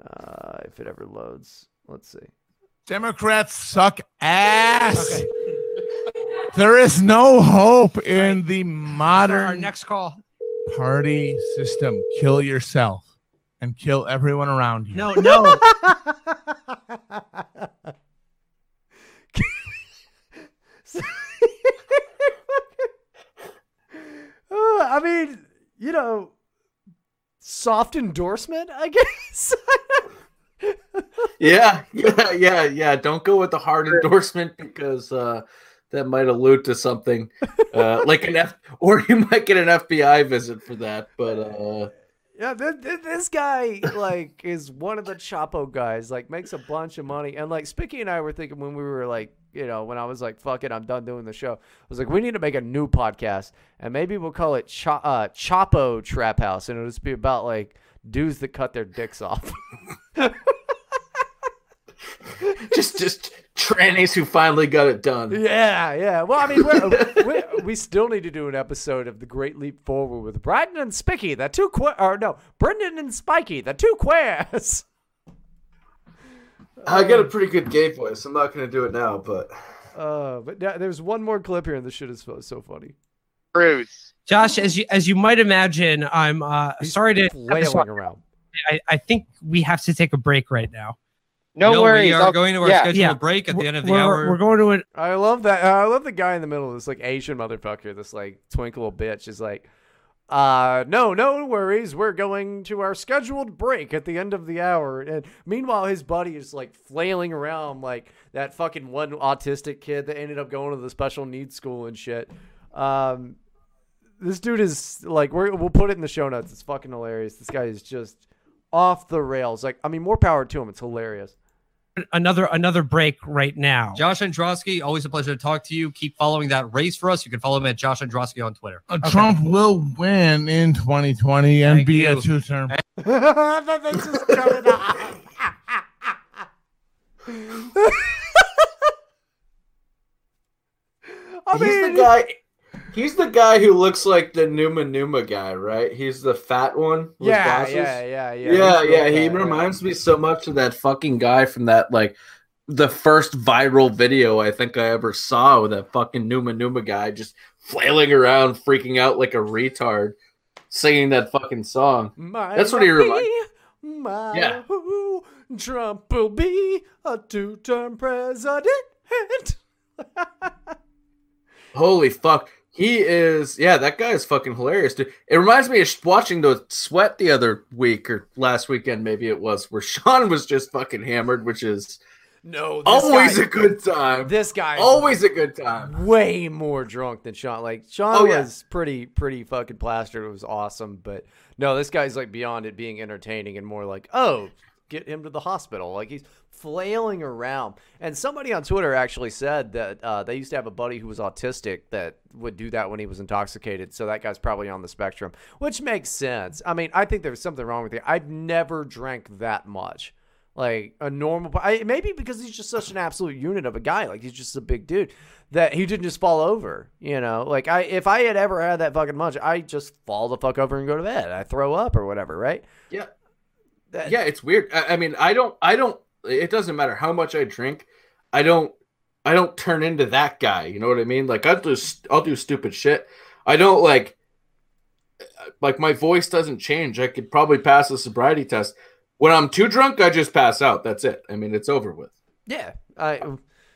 Uh, if it ever loads, let's see. Democrats suck ass. There is no hope in the modern Our next call. party system. Kill yourself and kill everyone around you. No, no. I mean, you know, soft endorsement, I guess. yeah, yeah, yeah, yeah. Don't go with the hard endorsement because uh, that might allude to something uh, like an F, or you might get an FBI visit for that. But uh, Yeah, this, this guy like is one of the Chapo guys. Like makes a bunch of money, and like Spicky and I were thinking when we were like, you know, when I was like, "Fuck it, I'm done doing the show." I was like, we need to make a new podcast, and maybe we'll call it Cha- uh, Chapo Trap House, and it'll just be about like dudes that cut their dicks off. just just trannies who finally got it done. Yeah, yeah. Well, I mean, we're, we we still need to do an episode of the Great Leap Forward with Bryden and Spicky, the two que- or no, Brendan and Spiky, the two queers. I got a pretty good gay voice. I'm not going to do it now, but Uh, but yeah, there's one more clip here, and this shit is so, so funny. Bruce. Josh, as you as you might imagine, I'm uh sorry to flailing around. I, I think we have to take a break right now. No, No, worries. we are I'll- going to our yeah. scheduled Yeah. break at the end of the We're- hour. We're going to it. I love that. I love the guy in the middle, this like Asian motherfucker, this like twinkle bitch, is like, uh, no, no worries. We're going to our scheduled break at the end of the hour. And meanwhile, his buddy is like flailing around like that fucking one autistic kid that ended up going to the special needs school and shit. Um, this dude is like, we're, we'll put it in the show notes. It's fucking hilarious. This guy is just off the rails. Like, I mean, more power to him. It's hilarious. Another another break right now. Josh Androsky, always a pleasure to talk to you. Keep following that race for us. You can follow him at Josh Androsky on Twitter. Uh, Trump will win in 2020 and Thank be a two term. This is coming up. I he's mean, the guy. He's the guy who looks like the Numa Numa guy, right? He's the fat one. with Yeah, glasses. yeah, yeah, yeah. yeah, yeah. He guy, yeah. reminds me so much of that fucking guy from that like the first viral video I think I ever saw with that fucking Numa Numa guy just flailing around, freaking out like a retard, singing that fucking song. That's what he reminds. My Yeah. who Trump will be a two-term president. Holy fuck. He is, yeah, that guy is fucking hilarious, dude. It reminds me of watching the sweat the other week or last weekend, maybe it was, where Sean was just fucking hammered, which is No, this always guy- a good time. This guy, always a good time. way more drunk than Sean. Like Sean Oh, yeah. was pretty, pretty fucking plastered. It was awesome, but no, this guy's like beyond it being entertaining and more like, oh, get him to the hospital. Like he's flailing around. And somebody on Twitter actually said that uh, they used to have a buddy who was autistic that would do that when he was intoxicated. So that guy's probably on the spectrum, which makes sense. I mean, I think there's something wrong with you. I've never drank that much. Like a normal, I, maybe because he's just such an absolute unit of a guy. Like he's just a big dude that he didn't just fall over. You know, like I, if I had ever had that fucking much, I just fall the fuck over and go to bed. I throw up or whatever, right? Yeah. yeah, it's weird. I, I mean, I don't, I don't, it doesn't matter how much I drink. I don't, I don't turn into that guy. You know what I mean? Like I'll do, I'll do stupid shit. I don't like, like my voice doesn't change. I could probably pass a sobriety test. When I'm too drunk, I just pass out. That's it. I mean, it's over with. Yeah, I,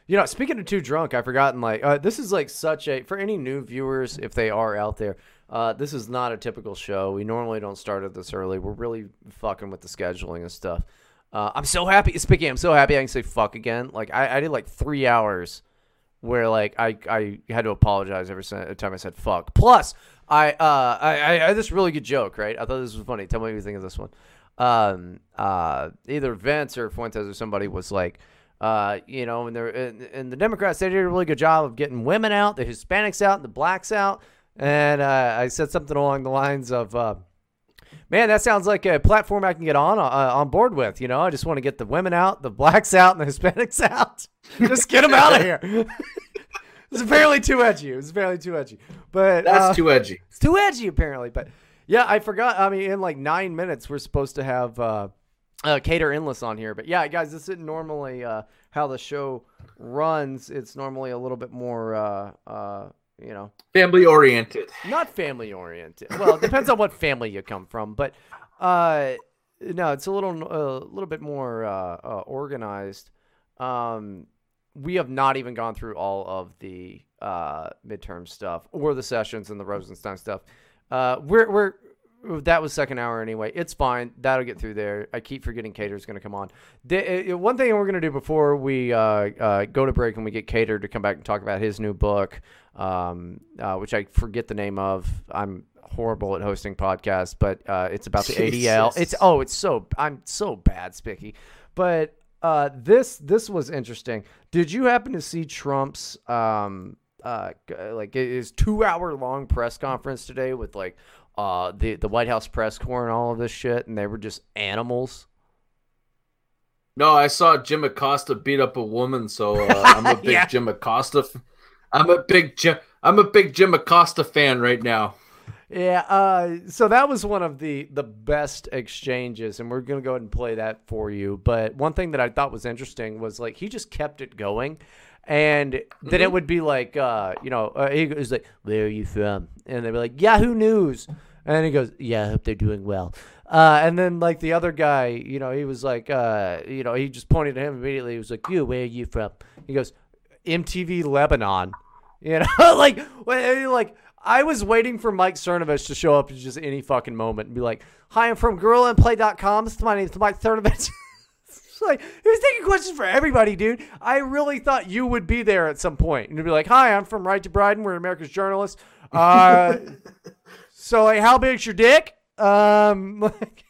you know, speaking of too drunk, I've forgotten. Like, uh, this is like such a for any new viewers, if they are out there. Uh, this is not a typical show. We normally don't start it this early. We're really fucking with the scheduling and stuff. Uh, I'm so happy. Speaking, I'm so happy I can say fuck again. Like, I, I did like three hours where like I, I had to apologize every time I said fuck. Plus, I uh I, I had this really good joke, right? I thought this was funny. Tell me what you think of this one. Um uh either Vince or Fuentes or somebody was like uh you know and and, and the Democrats they did a really good job of getting women out, the Hispanics out, and the blacks out. And uh, I said something along the lines of uh, Man, that sounds like a platform I can get on uh, on board with. You know, I just want to get the women out, the blacks out, and the Hispanics out. just get them out of here. it's apparently too edgy. It was apparently too edgy. But That's uh, too edgy. It's too edgy, apparently. But yeah, I forgot. I mean, in like nine minutes, we're supposed to have uh, uh, Cater Endless on here. But yeah, guys, this isn't normally uh, how the show runs. It's normally a little bit more, uh, uh, you know, Family oriented. not family oriented. Well, it depends on what family you come from, but uh, no, it's a little a little bit more uh, uh, organized. Um, we have not even gone through all of the uh, midterm stuff or the sessions and the Rosenstein stuff. Uh, we're we're that was second hour anyway. It's fine. That'll get through there. I keep forgetting Cater's going to come on. The, uh, one thing we're going to do before we uh, uh, go to break and we get Cater to come back and talk about his new book, um, uh, which I forget the name of. I'm horrible at hosting podcasts, but uh, it's about the ADL. It's oh, it's so I'm so bad, Spicky. But uh, this this was interesting. Did you happen to see Trump's um uh like his two hour long press conference today with like uh the the White House press corps and all of this shit, and they were just animals. No, I saw Jim Acosta beat up a woman, so uh, I'm a big Yeah. Jim Acosta. F- I'm a big Jim. I'm a big Jim Acosta fan right now. Yeah, uh, so that was one of the the best exchanges, and we're gonna go ahead and play that for you. But one thing that I thought was interesting was like he just kept it going, and then it Mhm. would be like, uh, you know, uh, he was like, "Where are you from?" And they'd be like, "Yahoo News," and he goes, "Yeah, I hope they're doing well." Uh, and then like the other guy, you know, he was like, uh, you know, he just pointed at him immediately. He was like, "You, where are you from?" He goes, "MTV Lebanon." You know, like, like I was waiting for Mike Cernovich to show up at just any fucking moment and be like, "Hi, I'm from GorillaandPlay.com. This is my name is Mike Cernovich." It's like he was taking questions for everybody, dude. I really thought you would be there at some point and you'd be like, "Hi, I'm from Right to Bryden. We're America's journalists." Uh, so, like, how big's your dick? Um, like,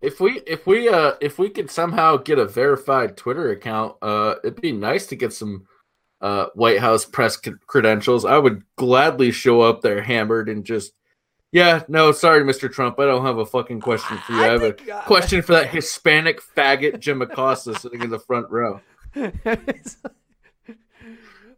If we if we uh if we could somehow get a verified Twitter account, uh, it'd be nice to get some uh White House press c- credentials. I would gladly show up there hammered and just, yeah, no, sorry, Mr. Trump, I don't have a fucking question for you. I, have a question for that Hispanic faggot Jim Acosta sitting in the front row.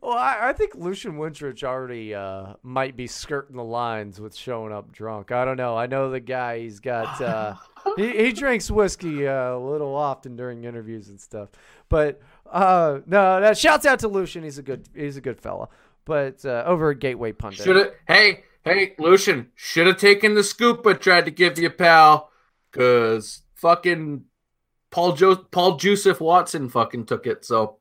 Well, I, I think Lucian Wintrich already uh, might be skirting the lines with showing up drunk. I don't know. I know the guy. He's got uh, he he drinks whiskey uh, a little often during interviews and stuff. But uh, no, that shouts out to Lucian. He's a good he's a good fella. But uh, over at Gateway Pundit, Should. Hey, hey, Lucian, should have taken the scoop, but tried to give you pal, cause fucking Paul jo- Paul Joseph Watson fucking took it. So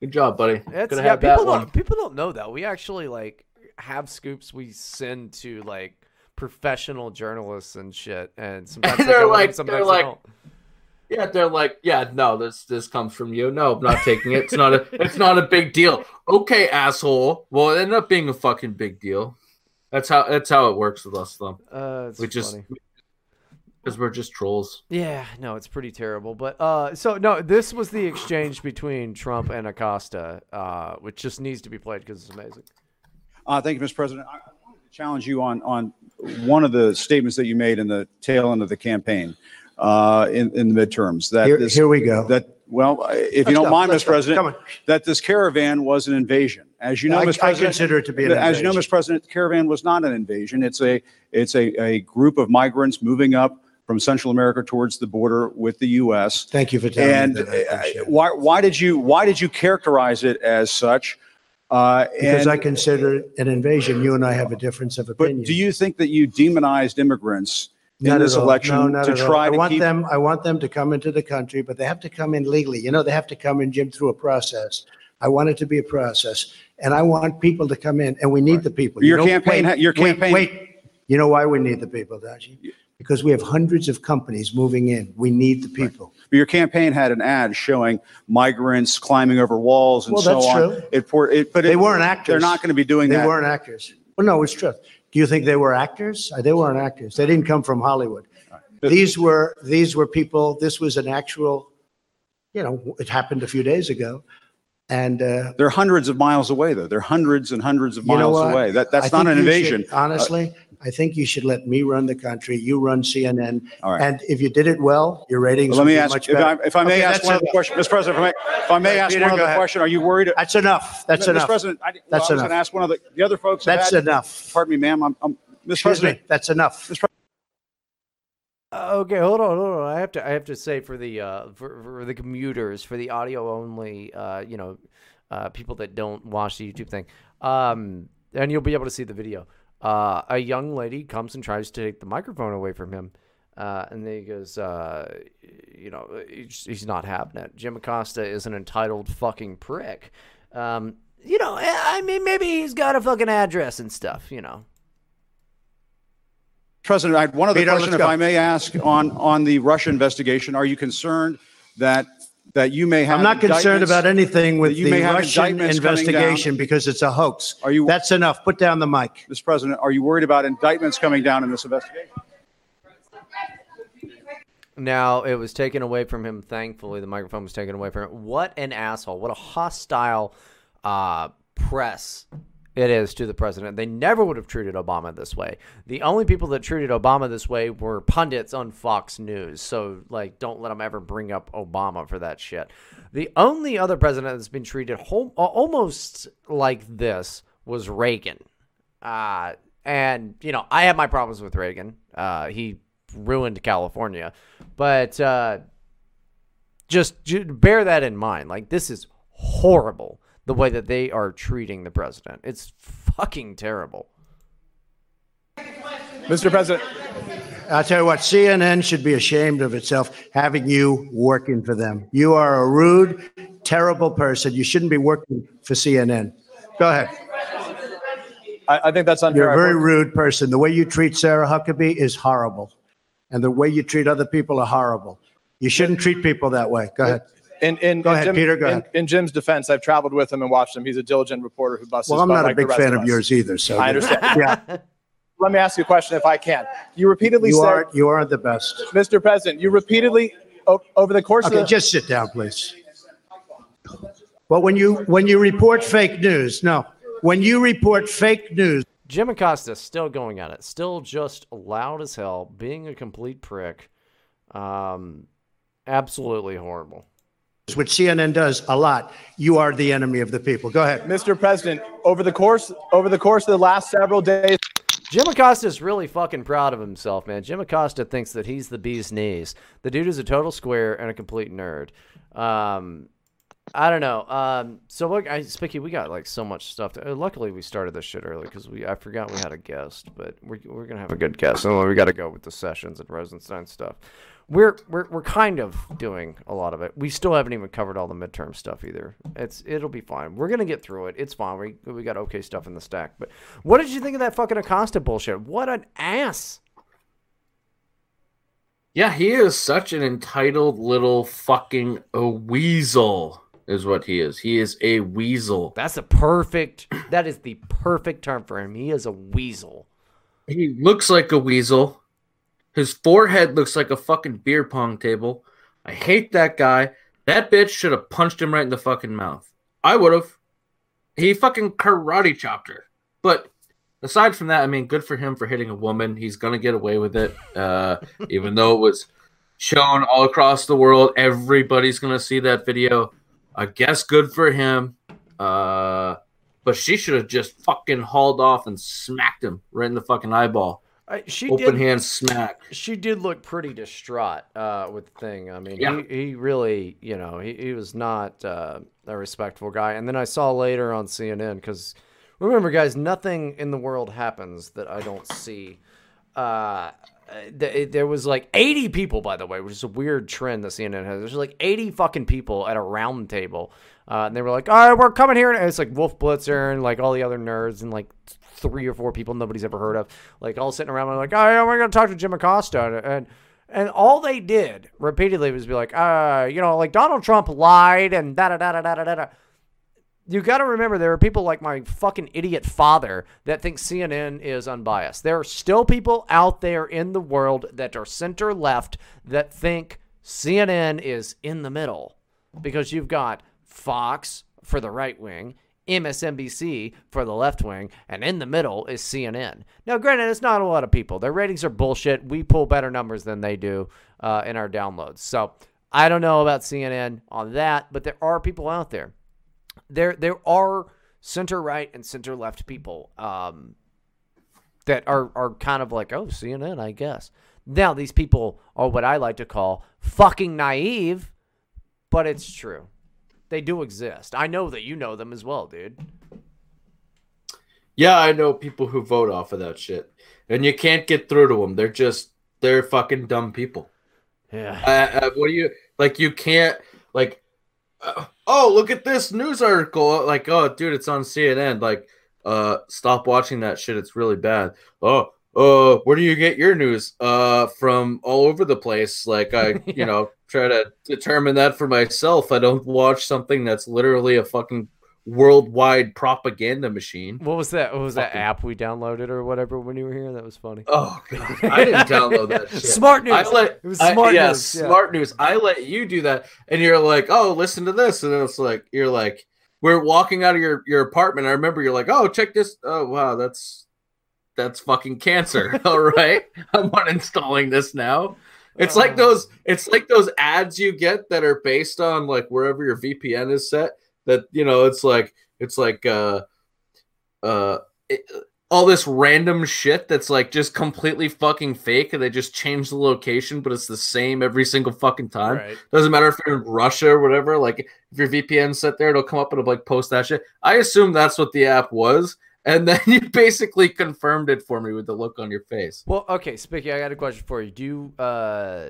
good job, buddy. Could have yeah, that people one. don't people don't know that we actually like have scoops we send to like professional journalists and shit, and sometimes they they're in, like, sometimes they're they like, yeah, they're like, yeah, no, this this comes from you. No, I'm not taking it. It's not a, it's not a big deal. Okay, asshole. Well, it ended up being a fucking big deal. That's how that's how it works with us, though. Uh, we just funny. Because we're just trolls. Yeah, no, it's pretty terrible. But uh, so no, this was the exchange between Trump and Acosta, uh, which just needs to be played because it's amazing. Uh, thank you, Mr. President. I I wanted to challenge you on, on one of the statements that you made in the tail end of the campaign uh, in, in the midterms. That Here- this, here we go. That well, if Let's you don't go, mind, let's Mr. go. President, that this caravan was an invasion. As you know, I- Mr. I President, consider it to be an As you know, invasion. Mr. President, the caravan was not an invasion. It's a it's a, a group of migrants moving up from Central America towards the border with the U.S. Thank you for telling and me that. Uh, why why did you why did you characterize it as such? Uh, Because and- I consider it an invasion. You and I have a difference of opinion. but do you think that you demonized immigrants in Not this all. election No, to try I to want keep them. I want them to come into the country, but they have to come in legally. You know, they have to come in, Jim, through a process. I want it to be a process, and I want people to come in, and we need the people. Your You know, campaign wait, your wait, campaign- Wait, You know why we need the people, Daji? Because we have hundreds of companies moving in. We need the people. But your campaign had an ad showing migrants climbing over walls and Well, so that's on. true. It, pour- it but They it- weren't actors. They're not going to be doing They that. They weren't actors. Well, no, it's true. Do you think they were actors? Uh, They weren't actors. They didn't come from Hollywood. These were these were people. This was an actual. You know, it happened a few days ago, and uh, They're hundreds of miles away, though. They're hundreds and hundreds of you know miles away. That that's I not an invasion. should- honestly, I think you should let me run the country. You run CNN, All right. and if you did it well, your ratings. Let would me be ask much if I, better. if I may Okay, ask one other enough. question, Mr. President. If I may, if I may ask Peter, one go other ahead. question, are you worried? That's enough. That's Mr. enough. Mr. President, I, well, That's I was going enough. to ask one of the, the other folks. That's had- enough. Pardon me, ma'am. I'm, I'm Mr. Excuse President. me. That's enough. Okay, hold on, hold on. I have to, I have to say for the, uh, for, for the commuters, for the audio only, uh, you know, uh, people that don't watch the YouTube thing, um, and you'll be able to see the video. Uh, a young lady comes and tries to take the microphone away from him, uh, and then he goes, uh, you know, he's, he's not having it. Jim Acosta is an entitled fucking prick. Um, you know, I mean, maybe he's got a fucking address and stuff. You know. President, I had one other Peter, question, if. I may ask, on, on the Russia investigation. Are you concerned that, that you may have I'm not concerned about anything with you the may have Russian indictments coming down? investigation because it's a hoax. Are you? That's enough. Put down the mic. Mr. President, are you worried about indictments coming down in this investigation? Now it was taken away from him. Thankfully, the microphone was taken away from him. What an asshole! What a hostile uh, press it is to the president. They never would have treated Obama this way. The only people that treated Obama this way were pundits on Fox News. So, like, don't let them ever bring up Obama for that shit. The only other president that's been treated hom- almost like this was Reagan. Uh, and, you know, I have my problems with Reagan. Uh, he ruined California. But uh, just, ju- bear that in mind. Like, this is horrible the way that they are treating the president. It's fucking terrible. Mr. President. I'll tell you what, CNN should be ashamed of itself having you working for them. You are a rude, terrible person. You shouldn't be working for CNN. Go ahead. I, I think that's unfair. You're a very rude person. The way you treat Sarah Huckabee is horrible. And the way you treat other people are horrible. You shouldn't treat people that way. Go ahead. In, in, Go in ahead, Jim- Peter, go in, ahead. in Jim's defense, I've traveled with him and watched him. He's a diligent reporter who busts Well, I'm not a like the big fan of of us. yours either. So I understand. Yeah. let me ask you a question if I can. You repeatedly You said, aren't, you aren't the best. Mr. President, you repeatedly o- over the course Okay, of the, just sit down, please. But when you, when you report fake news, no, when you report fake news, Jim Acosta still going at it, still just loud as hell, being a complete prick. Um, absolutely horrible. Which CNN does a lot, you are the enemy of the people. Go ahead. Mr. President, over the course over the course of the last several days, Jim Acosta is really fucking proud of himself, man. Jim Acosta thinks that he's the bee's knees. The dude is a total square and a complete nerd. Um, I don't know. Um, so look, I Spicky, we got like so much stuff. To, uh, luckily, we started this shit early because we I forgot we had a guest, but we're we're gonna have a good guest. And we got to go with the sessions and Rosenstein stuff. We're we're we're kind of doing a lot of it. We still haven't even covered all the midterm stuff either. It's it'll be fine. We're gonna get through it. It's fine. We we got okay stuff in the stack. But what did you think of that fucking Acosta bullshit? What an ass! Yeah, he is such an entitled little fucking a weasel, is what he is. He is a weasel. That's a perfect. That is the perfect term for him. He is a weasel. He looks like a weasel. His forehead looks like a fucking beer pong table. I hate that guy. That bitch should have punched him right in the fucking mouth. I would have. He fucking karate chopped her. But aside from that, I mean, good for him for hitting a woman. He's gonna get away with it, uh, even though it was shown all across the world. Everybody's gonna see that video. I guess good for him. Uh, but she should have just fucking hauled off and smacked him right in the fucking eyeball. I, she Open did, hand smack. She did look pretty distraught uh, with the thing. I mean, Yeah. he, he really, you know, he, he was not uh, a respectful guy. And then I saw later on CNN because remember, guys, nothing in the world happens that I don't see. Uh, th- there was like 80 people, by the way, which is a weird trend that CNN has. There's like 80 fucking people at a round table. Uh, and they were like, all right, we're coming here. And it's like Wolf Blitzer and like all the other nerds and like three or four people nobody's ever heard of, like all sitting around like, oh, yeah, we're going to talk to Jim Acosta. And, and all they did repeatedly was be like, uh, you know, like Donald Trump lied and da da da da da da da. You got to remember there are people like my fucking idiot father that think CNN is unbiased. There are still people out there in the world that are center left that think CNN is in the middle because you've got Fox for the right wing, MSNBC for the left wing, and in the middle is CNN. Now, granted, it's not a lot of people. Their ratings are bullshit. We pull better numbers than they do uh, in our downloads. So I don't know about CNN on that, but there are people out there. There, there are center right and center left people um, that are are kind of like, oh, CNN, I guess. Now these people are what I like to call fucking naive, but it's true. They do exist. I know that you know them as well, dude. Yeah, I know people who vote off of that shit, and you can't get through to them. They're just they're fucking dumb people. Yeah. Uh, uh, what do you like? You can't like. Uh, oh, look at this news article. Like, oh, dude, it's on CNN. Like, uh, stop watching that shit. It's really bad. Oh, uh, where do you get your news? Uh, from all over the place. Like, I, you know, try to determine that for myself. I don't watch something that's literally a fucking worldwide propaganda machine. What was that? What was that app we downloaded or whatever when you were here? That was funny. Oh god, I didn't download that shit. Smart news. I let, it was I- smart yeah, news. yeah. smart news. I let you do that, and you're like, "Oh, listen to this," and it's like you're like, we're walking out of your your apartment. I remember you're like, "Oh, check this. Oh, wow, that's that's fucking cancer." All right, I'm uninstalling this now. It's like those. It's like those ads you get that are based on like wherever your VPN is set. That you know, it's like it's like uh uh. It, all this random shit that's like just completely fucking fake and they just change the location but it's the same every single fucking time Right. doesn't matter if you're in russia or whatever like if your vpn set there it'll come up and it'll like post that shit i assume that's what the app was and then you basically confirmed it for me with the look on your face Well, okay, Spicky, I got a question for you. Do you, uh,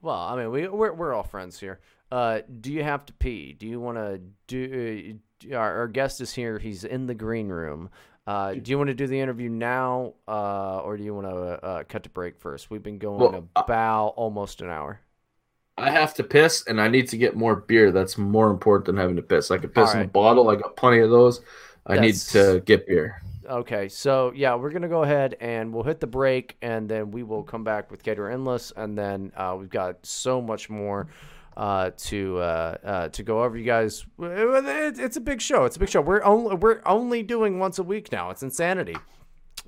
well, I mean, we we're, we're all friends here. Uh, do you have to pee? Do you want to do? Uh, our, our guest is here. He's in the green room. Uh, do you want to do the interview now, uh, or do you want to uh, cut to break first? We've been going Well, about almost an hour. i have to piss and i need to get more beer that's more important than having to piss i could piss in a bottle i got plenty of those i need to get beer Okay, so yeah, we're gonna go ahead and we'll hit the break, and then we will come back with Gator Endless, and then uh, we've got so much more uh, to uh, uh, to go over. You guys, it, it's a big show. It's a big show. We're only we're only doing once a week now. It's insanity.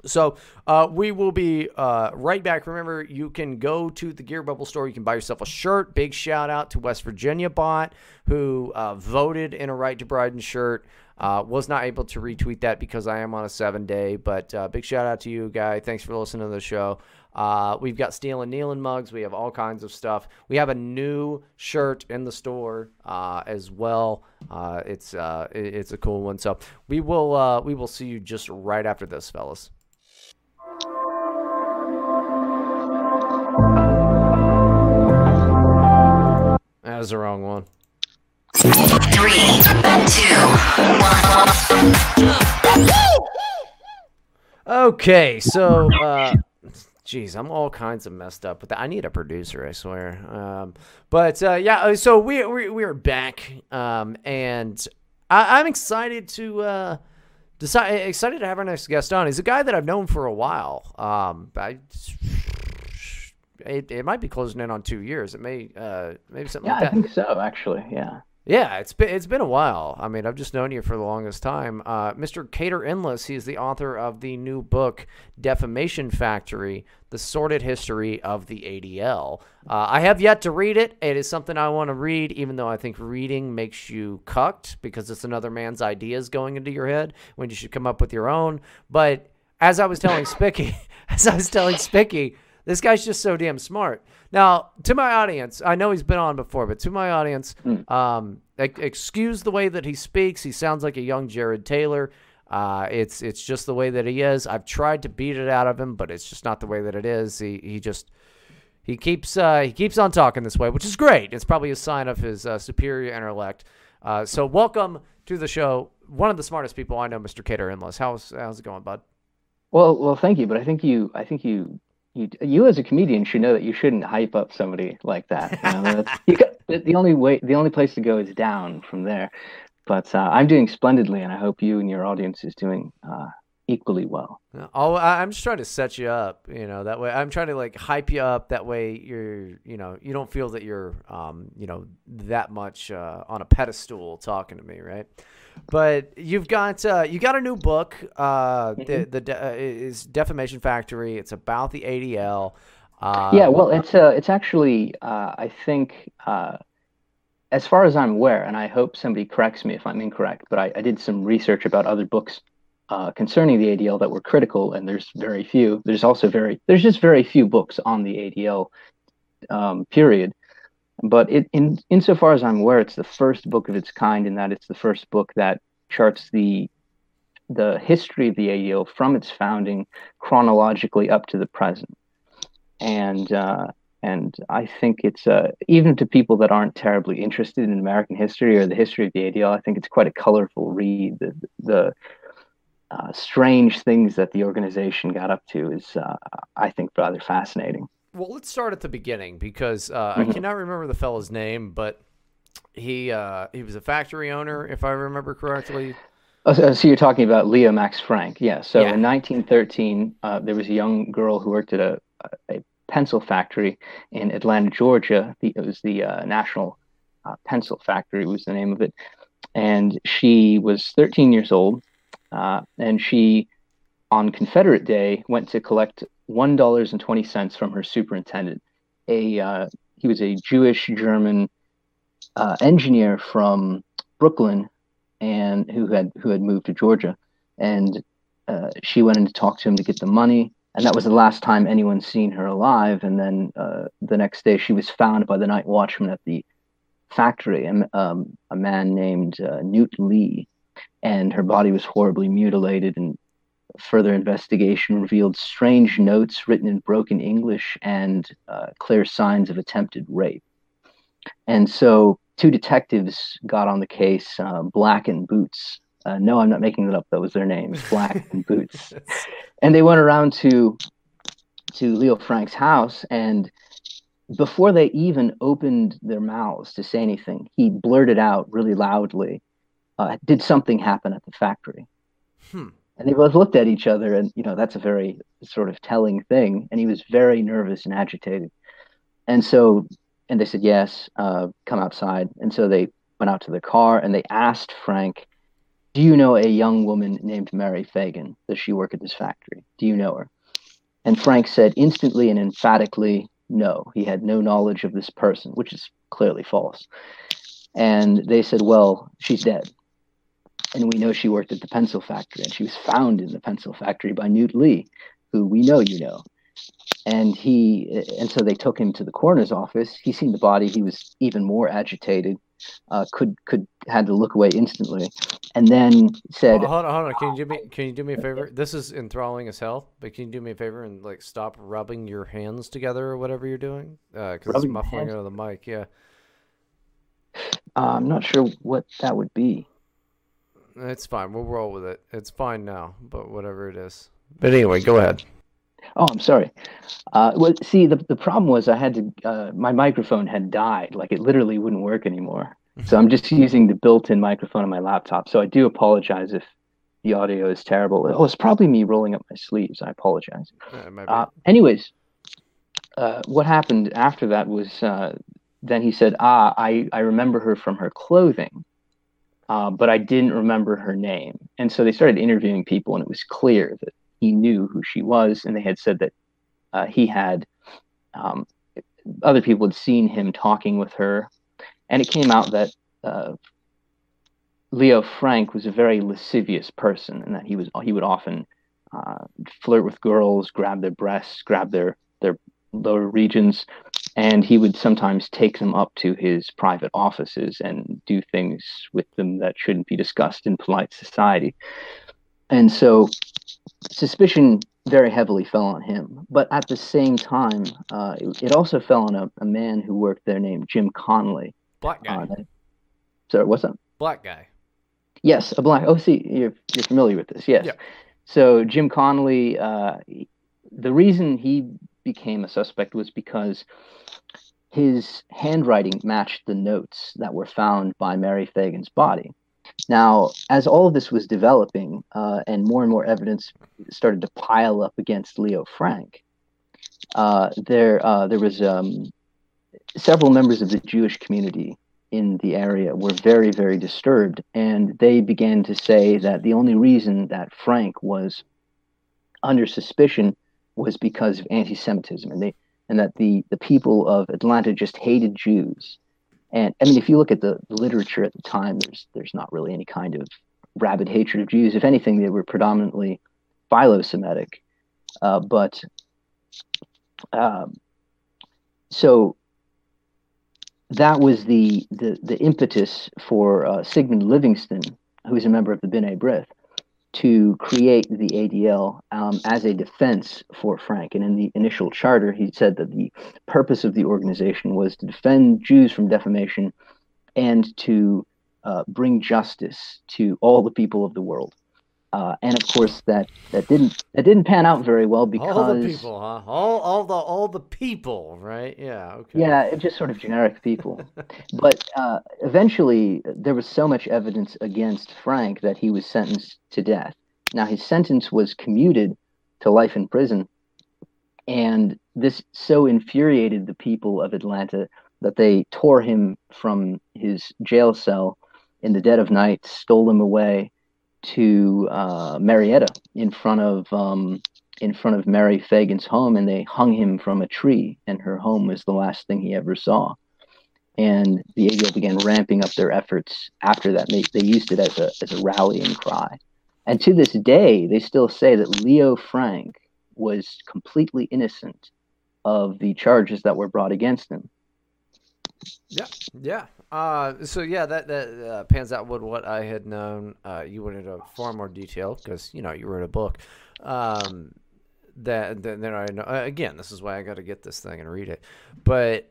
So uh, we will be uh, right back. Remember, you can go to the Gear Bubble store. You can buy yourself a shirt. Big shout out to West Virginia Bot, who uh, voted in a Right to Bryden shirt. Uh, was not able to retweet that because I am on a seven day, but uh, big shout out to you, guy. Thanks for listening to the show. Uh, we've got Steel and Nealon mugs. We have all kinds of stuff. We have a new shirt in the store uh, as well. Uh, it's uh, it's a cool one. So we will we will see you just right after this, fellas. That was the wrong one. Three, Okay, so uh geez, I'm all kinds of messed up with that. I need a producer, I swear. Um but uh yeah, uh, so we we we are back um and I, I'm excited to uh decide excited to have our next guest on. He's a guy that I've known for a while. Um I it, it might be closing in on two years. It may uh maybe something Yeah, like that. I think so. Actually, yeah. Yeah, it's been it's been a while. I mean, I've just known you for the longest time. Uh, Mr. Kaiter Enless, he's the author of the new book Defamation Factory: The Sordid History of the ADL. Uh, I have yet to read it. It is something I want to read, even though I think reading makes you cucked because it's another man's ideas going into your head when you should come up with your own. But as I was telling Spicky, as I was telling Spicky, this guy's just so damn smart. Now, to my audience, I know he's been on before, but to my audience, um, excuse the way that he speaks. He sounds like a young Jared Taylor. Uh, it's it's just the way that he is. I've tried to beat it out of him, but it's just not the way that it is. He he just he keeps uh, he keeps on talking this way, which is great. It's probably a sign of his uh, superior intellect. Uh, so welcome to the show. One of the smartest people I know, Mr. Kaiter Enless. How's how's it going, bud? Well, well, thank you, but I think you, I think you, you, you as a comedian should know that you shouldn't hype up somebody like that. You know, you got, the only way, the only place to go is down from there. But uh, I'm doing splendidly, and I hope you and your audience is doing uh, equally well. Oh, I'm just trying to set you up, you know, that way I'm trying to like hype you up. That way you're, you know, you don't feel that you're, um, you know, that much uh, on a pedestal talking to me, right? But you've got uh, you got a new book. Uh, the the de- uh, is Defamation Factory. It's about the ADL. Uh, yeah, well, it's uh, it's actually, uh, I think, uh, as far as I'm aware, and I hope somebody corrects me if I'm incorrect, but I, I did some research about other books uh, concerning the ADL that were critical, and there's very few. There's also very, there's just very few books on the ADL um, period. But it, in insofar as I'm aware, it's the first book of its kind in that it's the first book that charts the the history of the ADL from its founding chronologically up to the present and uh, and I think it's uh, even to people that aren't terribly interested in American history or the history of the ADL, I think it's quite a colorful read. The the uh, strange things that the organization got up to is, uh, I think, rather fascinating. Well, let's start at the beginning because uh, I Mhm. cannot remember the fellow's name, but he uh, he was a factory owner, if I remember correctly. Oh, so, so you're talking about Leo Max Frank, yeah. So Yeah. in 1913, uh, there was a young girl who worked at a, a pencil factory in Atlanta, Georgia. The, it was the uh, National uh, Pencil Factory was the name of it, and she was 13 years old, uh, and she, on Confederate Day, went to collect one dollars and twenty cents from her superintendent. A uh, he was a Jewish German uh, engineer from Brooklyn and who had who had moved to Georgia, and uh, she went in to talk to him to get the money, and that was the last time anyone seen her alive. And then uh, the next day, she was found by the night watchman at the factory, and um, a man named uh, Newt Lee, and her body was horribly mutilated. And further investigation revealed strange notes written in broken English and uh, clear signs of attempted rape. And so two detectives got on the case, uh, Black and Boots. Uh, no, I'm not making that up. That was their names, Black and Boots. And they went around to to Leo Frank's house, and before they even opened their mouths to say anything, he blurted out really loudly, uh, "Did something happen at the factory?" Hmm. And they both looked at each other, and you know that's a very sort of telling thing. And he was very nervous and agitated. And so, and they said yes, uh, come outside. And so they went out to the car, and they asked Frank, "Do you know a young woman named Mary Fagan? Does she work at this factory? Do you know her?" And Frank said instantly and emphatically, no. He had no knowledge of this person, which is clearly false. And they said, well, she's dead and we know she worked at the pencil factory and she was found in the pencil factory by newt lee who we know you know and he and so they took him to the coroner's office he seen the body he was even more agitated uh, could could had to look away instantly and then said Hold hold on, hold on. Can you do me? Can you do me a favor? This is enthralling as hell. But can you do me a favor and like stop rubbing your hands together or whatever you're doing? Because it's Rubbing my muffling out of the mic. Yeah, uh, i'm not sure what that would be it's fine. We'll roll with it. It's fine now. But whatever it is. But anyway, go ahead. Oh, I'm sorry. Uh, well, see, the, the problem was I had to, uh, my microphone had died. Like it literally wouldn't work anymore. So I'm just using the built in microphone on my laptop. So I do apologize if the audio is terrible. Oh, it's probably me rolling up my sleeves. I apologize. Yeah, it might be. Uh, anyways, uh, what happened after that was uh, then he said, Ah, I, I remember her from her clothing, uh, but I didn't remember her name. And so they started interviewing people, and it was clear that he knew who she was. And they had said that uh, he had, um, other people had seen him talking with her. And it came out that uh, Leo Frank was a very lascivious person, and that he was he would often uh, flirt with girls, grab their breasts, grab their their lower regions, and he would sometimes take them up to his private offices and do things with them that shouldn't be discussed in polite society. And so suspicion very heavily fell on him. But at the same time, uh, it, it also fell on a, a man who worked there named Jim Conley. Black guy. Uh, that- sorry, what's up? Black guy. Yes, a black. Oh, see, you're you're familiar with this. Yes. Yeah. So Jim Connolly, uh, the reason he became a suspect was because his handwriting matched the notes that were found by Mary Fagan's body. Now, as all of this was developing, uh, and more and more evidence started to pile up against Leo Frank, uh, there uh, there was um, several members of the Jewish community in the area were very, very disturbed. And they began to say that the only reason that Frank was under suspicion was because of anti Semitism. And they and that the, the people of Atlanta just hated Jews. And I mean, if you look at the, the literature at the time, there's there's not really any kind of rabid hatred of Jews. If anything, they were predominantly philo-Semitic. Uh, but um, so that was the the, the impetus for uh, Sigmund Livingston, who is a member of the B'nai B'rith, to create the ADL um, as a defense for Frank. And in the initial charter, he said that the purpose of the organization was to defend Jews from defamation and to uh, bring justice to all the people of the world. Uh, and of course, that that didn't that didn't pan out very well because all the people, huh? All all the all the people, right? Yeah. Okay. Yeah, it just sort of generic people. but uh, eventually, there was so much evidence against Frank that he was sentenced to death. Now, his sentence was commuted to life in prison. And this so infuriated the people of Atlanta that they tore him from his jail cell in the dead of night, stole him away to uh, Marietta in front of um, in front of Mary Fagan's home, and they hung him from a tree. And her home was the last thing he ever saw. And the ADL began ramping up their efforts after that. They, they used it as a as a rallying cry. And to this day, they still say that Leo Frank was completely innocent of the charges that were brought against him. Yeah, yeah. Uh, so yeah, that that uh, pans out with what I had known. Uh, you went into far more detail because you know you wrote a book. Um, that then I know. uh, Again, this is why I got to get this thing and read it. But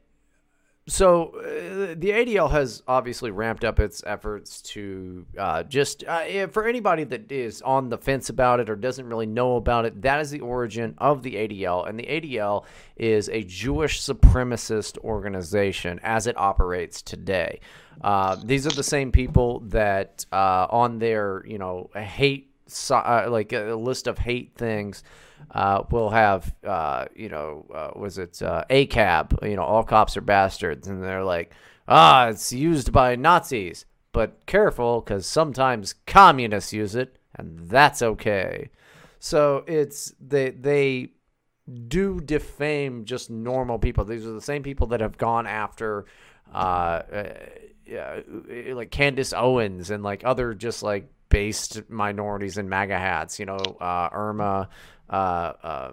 so uh, the ADL has obviously ramped up its efforts to uh, just uh, for anybody that is on the fence about it or doesn't really know about it. That is the origin of the ADL, and the ADL is a Jewish supremacist organization as it operates today. Uh, these are the same people that uh, on their you know hate uh, like a list of hate things. Uh, we'll have, uh, you know, uh, was it uh, ACAB? You know, all cops are bastards, and they're like, ah, it's used by Nazis, but careful because sometimes communists use it, and that's okay. So it's they they do defame just normal people. These are the same people that have gone after, uh, uh, yeah, like Candace Owens and like other just like based minorities in MAGA hats. You know, uh, Irma, uh, uh,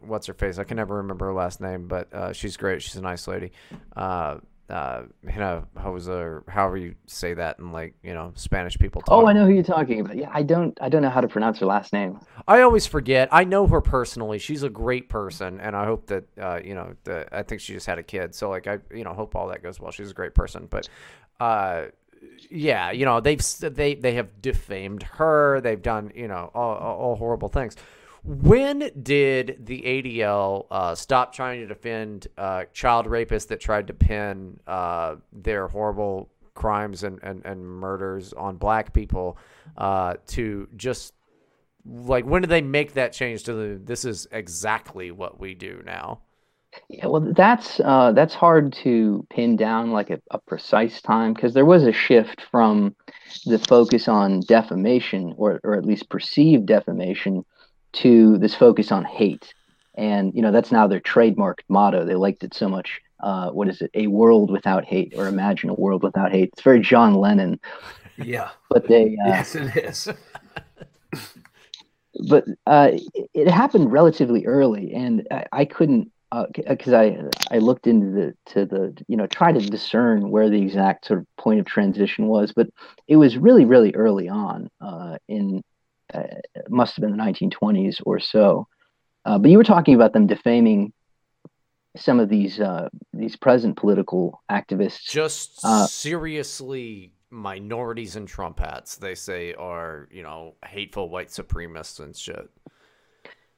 what's her face? I can never remember her last name, but uh, she's great. She's a nice lady. Uh, uh, Hina Hosa, however you say that in like you know Spanish people. Talk. Oh, I know who you're talking about. Yeah, I don't. I don't know how to pronounce her last name. I always forget. I know her personally. She's a great person, and I hope that uh, you know. The, I think she just had a kid, so like I you know hope all that goes well. She's a great person, but uh, yeah, you know they've they they have defamed her. They've done you know all all horrible things. When did the ADL uh, stop trying to defend uh, child rapists that tried to pin uh, their horrible crimes and, and, and murders on black people uh, to just like when did they make that change to the this is exactly what we do now? Yeah, well, that's uh, that's hard to pin down like a, a precise time because there was a shift from the focus on defamation or or at least perceived defamation to this focus on hate, and you know that's now their trademark motto. They liked it so much. Uh, what is it? A world without hate, or imagine a world without hate. It's very John Lennon. Yeah. But they uh, yes, it is. but uh, it, happened relatively early, and I, I couldn't because I I looked into the to the you know try to discern where the exact sort of point of transition was, but it was really really early on uh, in uh, it must have been the 1920s or so. Uh, but you were talking about them defaming some of these uh, these present political activists. Just Uh, seriously minorities in Trump hats they say are, you know, hateful white supremacists and shit.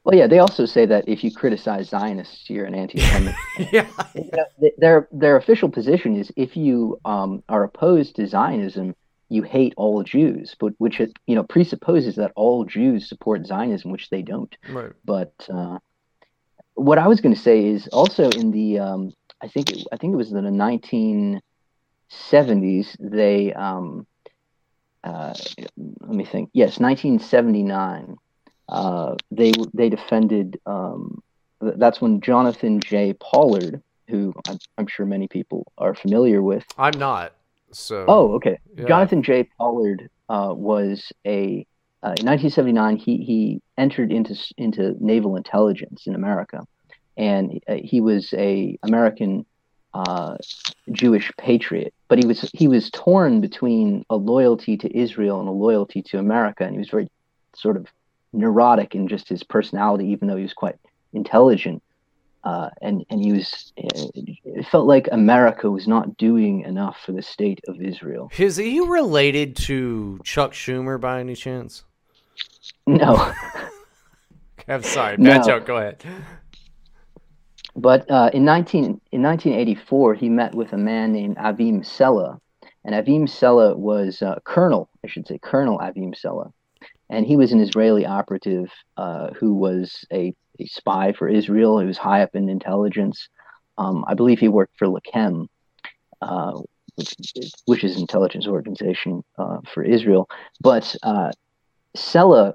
Well, yeah, they also say that if you criticize Zionists, you're an anti-Semite. yeah. You know, their their official position is if you um, are opposed to Zionism, you hate all Jews, but which it, you know presupposes that all Jews support Zionism, which they don't. Right. But uh, what I was going to say is also in the um, I think it, I think it was in the 1970s they um, uh, let me think yes 1979 uh, they they defended um, that's when Jonathan J Pollard who I'm, I'm sure many people are familiar with I'm not. So Oh, okay. yeah. Jonathan J. Pollard uh, was a uh, in 1979. He he entered into into naval intelligence in America, and uh, he was a American uh, Jewish patriot. But he was he was torn between a loyalty to Israel and a loyalty to America, and he was very sort of neurotic in just his personality, even though he was quite intelligent. Uh, and and he was uh, it felt like America was not doing enough for the state of Israel. Is he related to Chuck Schumer by any chance? No, I'm sorry, bad No. joke. Go ahead. but uh, in nineteen in nineteen eighty four, he met with a man named Aviem Sella, and Aviem Sella was uh, Colonel, I should say, Colonel Aviem Sella, and he was an Israeli operative uh, who was a, a spy for Israel. He was high up in intelligence. Um, I believe he worked for Lakam, uh, which, which is an intelligence organization uh, for Israel. But uh, Sella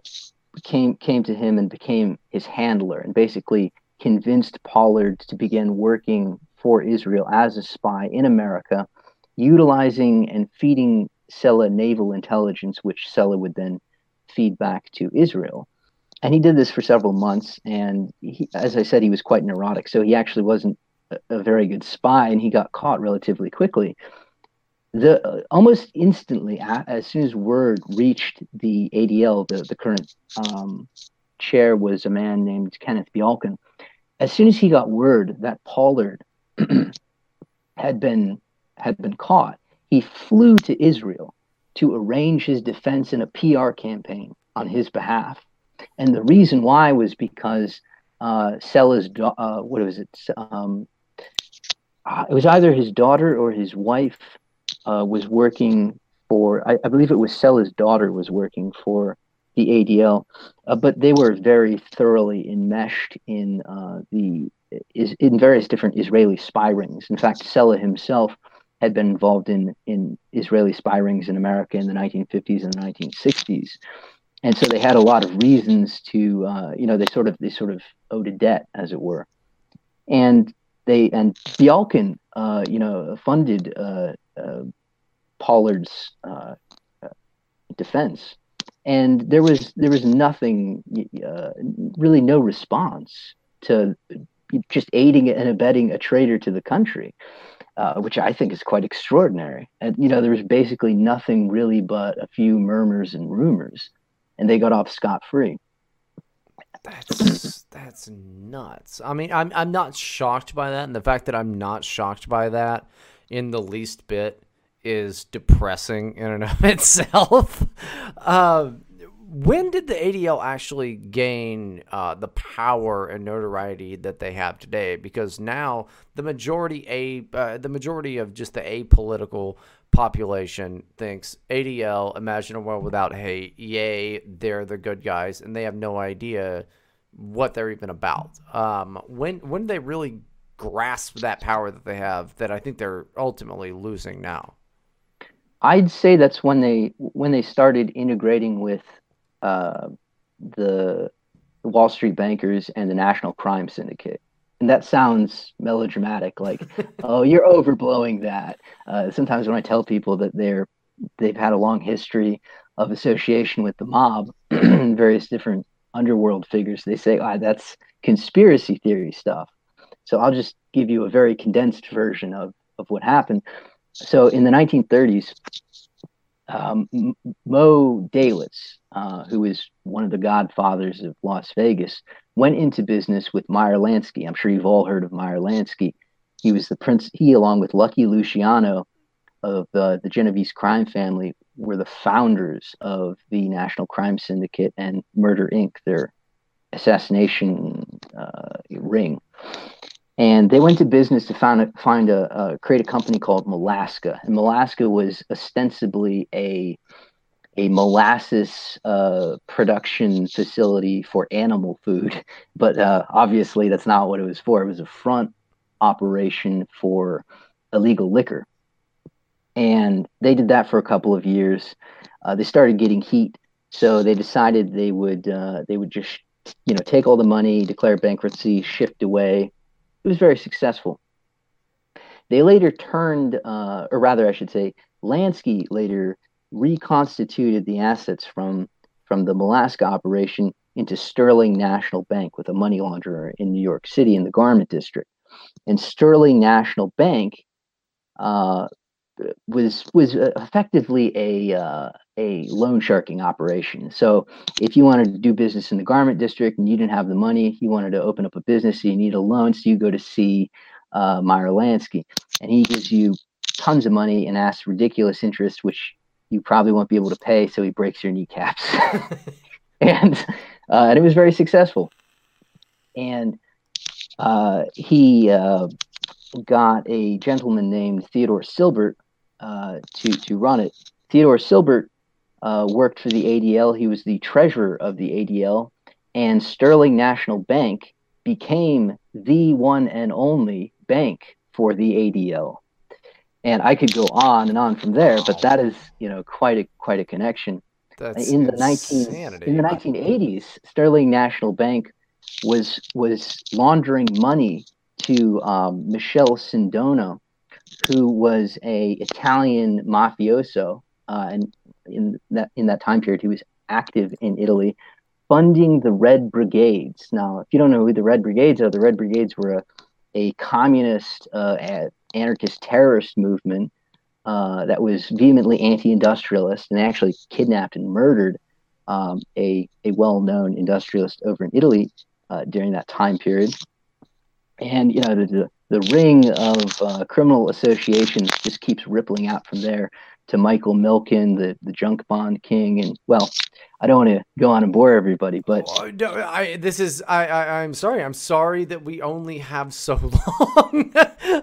came came to him and became his handler, and basically convinced Pollard to begin working for Israel as a spy in America, utilizing and feeding Sella naval intelligence, which Sella would then feed back to Israel. And he did this for several months. And he, as I said, he was quite neurotic. So he actually wasn't a, a very good spy, and he got caught relatively quickly. The uh, almost instantly, as soon as word reached the ADL, the, the current um, chair was a man named Kenneth Bialkin. As soon as he got word that Pollard had been had been caught, he flew to Israel to arrange his defense in a PR campaign on his behalf. And the reason why was because uh, Sella's uh, what was it? Um, uh, it was either his daughter or his wife uh, was working for. I, I believe it was Sella's daughter was working for the ADL, uh, but they were very thoroughly enmeshed in uh, the is in various different Israeli spy rings. In fact, Sella himself had been involved in in Israeli spy rings in America in the 1950s and 1960s, and so they had a lot of reasons to uh, you know they sort of they sort of owed a debt, as it were, and they and Bialkin uh, you know funded uh, uh Pollard's uh, uh, defense, and there was there was nothing really no response to just aiding and abetting a traitor to the country uh, which I think is quite extraordinary. And you know, there was basically nothing really but a few murmurs and rumors, and they got off scot free. That's that's nuts. I mean, I'm I'm not shocked by that, and the fact that I'm not shocked by that in the least bit is depressing in and of itself. Uh, when did the ADL actually gain uh, the power and notoriety that they have today? Because now the majority a uh, the majority of just the apolitical population thinks ADL, Imagine a World Without Hate, yay, they're the good guys, and they have no idea what they're even about. Um, when when they really grasp that power that they have, that I think they're ultimately losing now. I'd say that's when they when they started integrating with uh, the Wall Street bankers and the National Crime Syndicate. And that sounds melodramatic, like, oh, you're overblowing that. Uh, sometimes when I tell people that they're they've had a long history of association with the mob, various different underworld figures, they say, ah, that's conspiracy theory stuff. So I'll just give you a very condensed version of, of what happened. So in the 1930s, um, Moe Dalitz, uh, who is one of the godfathers of Las Vegas, went into business with Meyer Lansky. I'm sure you've all heard of Meyer Lansky. He was the prince. He, along with Lucky Luciano of the, the Genovese crime family, were the founders of the National Crime Syndicate and Murder Inc., their assassination uh, ring and they went to business to find a, find a uh, create a company called Molaska, and Molaska was ostensibly a a molasses uh, production facility for animal food, but uh, obviously that's not what it was for. It was a front operation for illegal liquor, and they did that for a couple of years. Uh, they started getting heat, so they decided they would uh, they would just you know take all the money, declare bankruptcy, shift away it was very successful. They later turned, uh, or rather, I should say, Lansky later reconstituted the assets from from the Molaska operation into Sterling National Bank with a money launderer in New York City in the Garment District. And Sterling National Bank uh, was was effectively a uh, a loan sharking operation. So if you wanted to do business in the garment district and you didn't have the money, you wanted to open up a business, so you need a loan, so you go to see uh, Meyer Lansky, and he gives you tons of money and asks ridiculous interest, which you probably won't be able to pay. So he breaks your kneecaps, and uh, and it was very successful. And uh, he uh, got a gentleman named Theodore Silbert uh, to to run it. Theodore Silbert uh, worked for the ADL. He was the treasurer of the ADL, and Sterling National Bank became the one and only bank for the ADL. And I could go on and on from there, but that is, you know, quite a quite a connection. That's in the nineteen in the nineteen eighties, Sterling National Bank was was laundering money to um, Michele Sindona, who was a Italian mafioso, uh, and in that in that time period, he was active in Italy, funding the Red Brigades. Now, if you don't know who the Red Brigades are, the Red Brigades were a, a communist, uh, anarchist terrorist movement uh, that was vehemently anti-industrialist, and actually kidnapped and murdered um, a a well-known industrialist over in Italy uh, during that time period. And you know the, the ring of uh, criminal associations just keeps rippling out from there to Michael Milken, the, the junk bond king. And well, I don't want to go on and bore everybody, but oh, no, I, this is I, I I'm sorry. I'm sorry that we only have so long.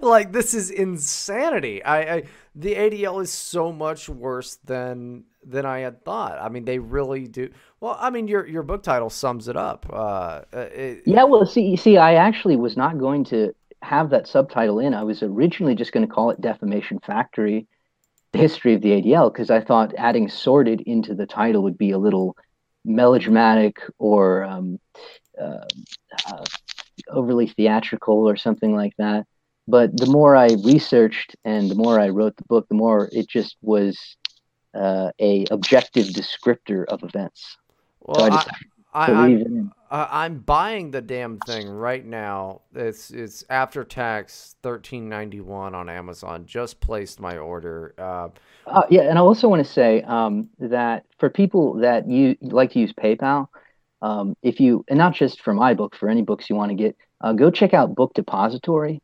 like this is insanity. I, I the ADL is so much worse than than I had thought. I mean, they really do. Well, I mean, your your book title sums it up. Uh, it, Yeah, well, see, you see, I actually was not going to have that subtitle in. I was originally just going to call it Defamation Factory: History of the ADL because I thought adding sordid into the title would be a little melodramatic or um, uh, uh, overly theatrical or something like that. But the more I researched and the more I wrote the book, the more it just was uh, a objective descriptor of events. Well, I I, just I, believe I'm, in uh, I'm buying the damn thing right now. It's it's after tax thirteen ninety one on Amazon. Just placed my order. Uh, Uh, yeah, and I also want to say um, that for people that you like to use PayPal, um, if you and not just for my book, for any books you want to get, uh, go check out Book Depository.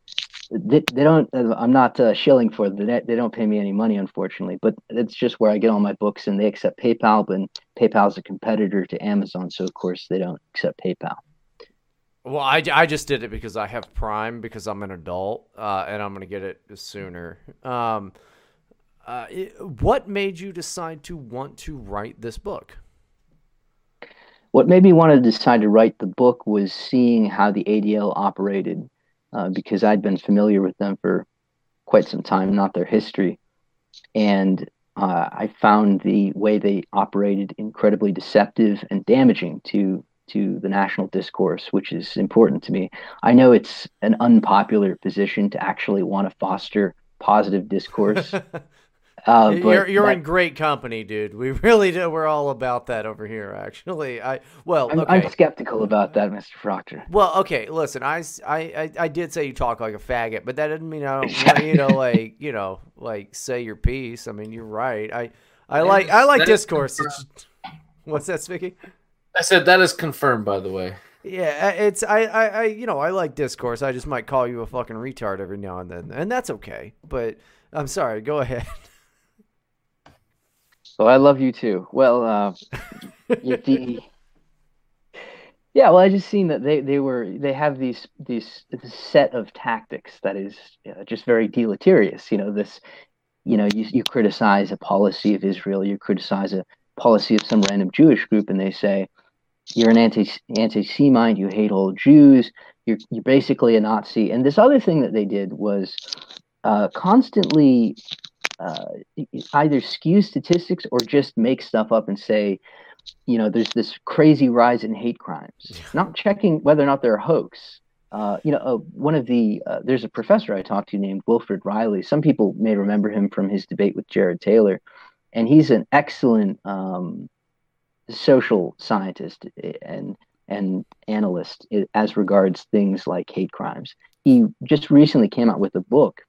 They, they don't. I'm not uh, shilling for them. They, they don't pay me any money, unfortunately. But it's just where I get all my books, and they accept PayPal. But PayPal is a competitor to Amazon, so of course they don't accept PayPal. well, I, I just did it because I have Prime because I'm an adult uh, and I'm gonna get it sooner. Um, uh, it- what made you decide to want to write this book? What made me want to decide to write the book was seeing how the ADL operated, uh, because I'd been familiar with them for quite some time, not their history. And uh, I found the way they operated incredibly deceptive and damaging to to the national discourse, which is important to me. I know it's an unpopular position to actually want to foster positive discourse. Uh, but you're you're that- in great company, dude. We really do. We're all about that over here. Actually, I well, I'm, okay. I'm skeptical about that, Mr. Proctor. Well, okay, listen, I, I, I did say you talk like a faggot, but that doesn't mean I don't want you to like, you know, like say your piece. I mean, you're right. I, I That like, I like discourse. It's- what's that, Spicky? I said that is confirmed, by the way. Yeah, uh, it's I, I, I, you know, I like discourse. I just might call you a fucking retard every now and then, and that's okay. But I'm sorry. Go ahead. Well, I love you too. Well, uh, the yeah. Well, I just seen that they they were they have these these set of tactics that is uh, just very deleterious. You know, this you know you you criticize a policy of Israel, you criticize a policy of some random Jewish group, and they say you're an anti anti Semite, you hate all Jews, you're you're basically a Nazi. And this other thing that they did was uh, constantly uh, either skew statistics or just make stuff up and say, you know, there's this crazy rise in hate crimes, not checking whether or not they're a hoax. Uh, you know, uh, one of the uh, there's a professor I talked to named Wilfred Reilly. Some people may remember him from his debate with Jared Taylor, and he's an excellent um, social scientist eh, and and analyst as regards things like hate crimes. He just recently came out with a book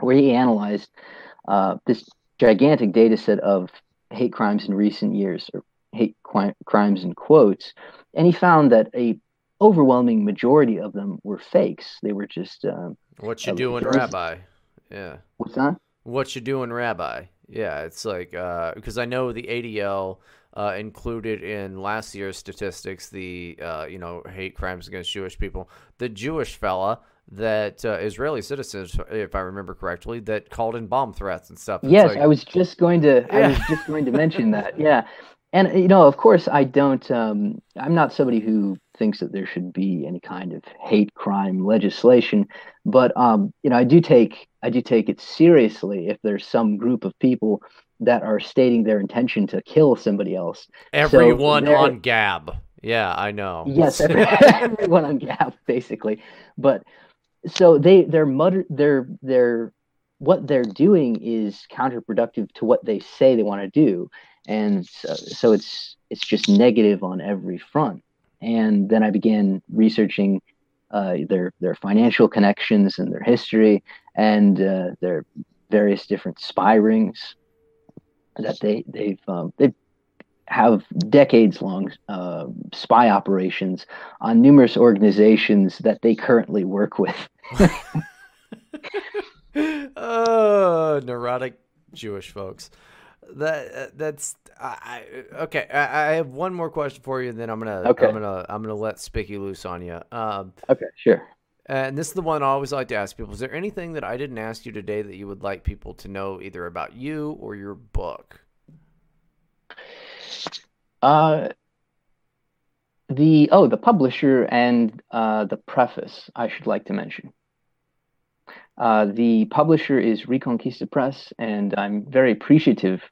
where he analyzed uh, this gigantic data set of hate crimes in recent years, or hate crimes in quotes, and he found that a overwhelming majority of them were fakes. They were just um, What you uh, doing, Rabbi? Yeah. What's that? What you doing, Rabbi? Yeah, it's like because I know the ADL uh, included in last year's statistics the uh, you know hate crimes against Jewish people. The Jewish fella that uh, Israeli citizens, if I remember correctly, that called in bomb threats and stuff. Yes, like- I was just going to. I was just going to mention that. Yeah, and you know, of course, I don't. Um, I'm not somebody who thinks that there should be any kind of hate crime legislation, but um, you know, I do take I do take it seriously if there's some group of people that are stating their intention to kill somebody else. So everyone there- on Gab. Yeah, I know. Yes, every, everyone on Gab, basically. But so they they're mutter they're they're what they're doing is counterproductive to what they say they want to do, and so, so it's it's just negative on every front. And then I began researching uh, their their financial connections and their history and uh, their various different spy rings that they they've um, they have decades long uh, spy operations on numerous organizations that they currently work with. oh, neurotic Jewish folks. That uh, that's I, I okay. I, I have one more question for you, and then I'm gonna Okay. I'm gonna I'm gonna let Spicky loose on you. Um, okay, sure. And this is the one I always like to ask people: Is there anything that I didn't ask you today that you would like people to know, either about you or your book? Uh, the oh, the publisher and uh, the preface. I should like to mention. Uh, the publisher is Reconquista Press, and I'm very appreciative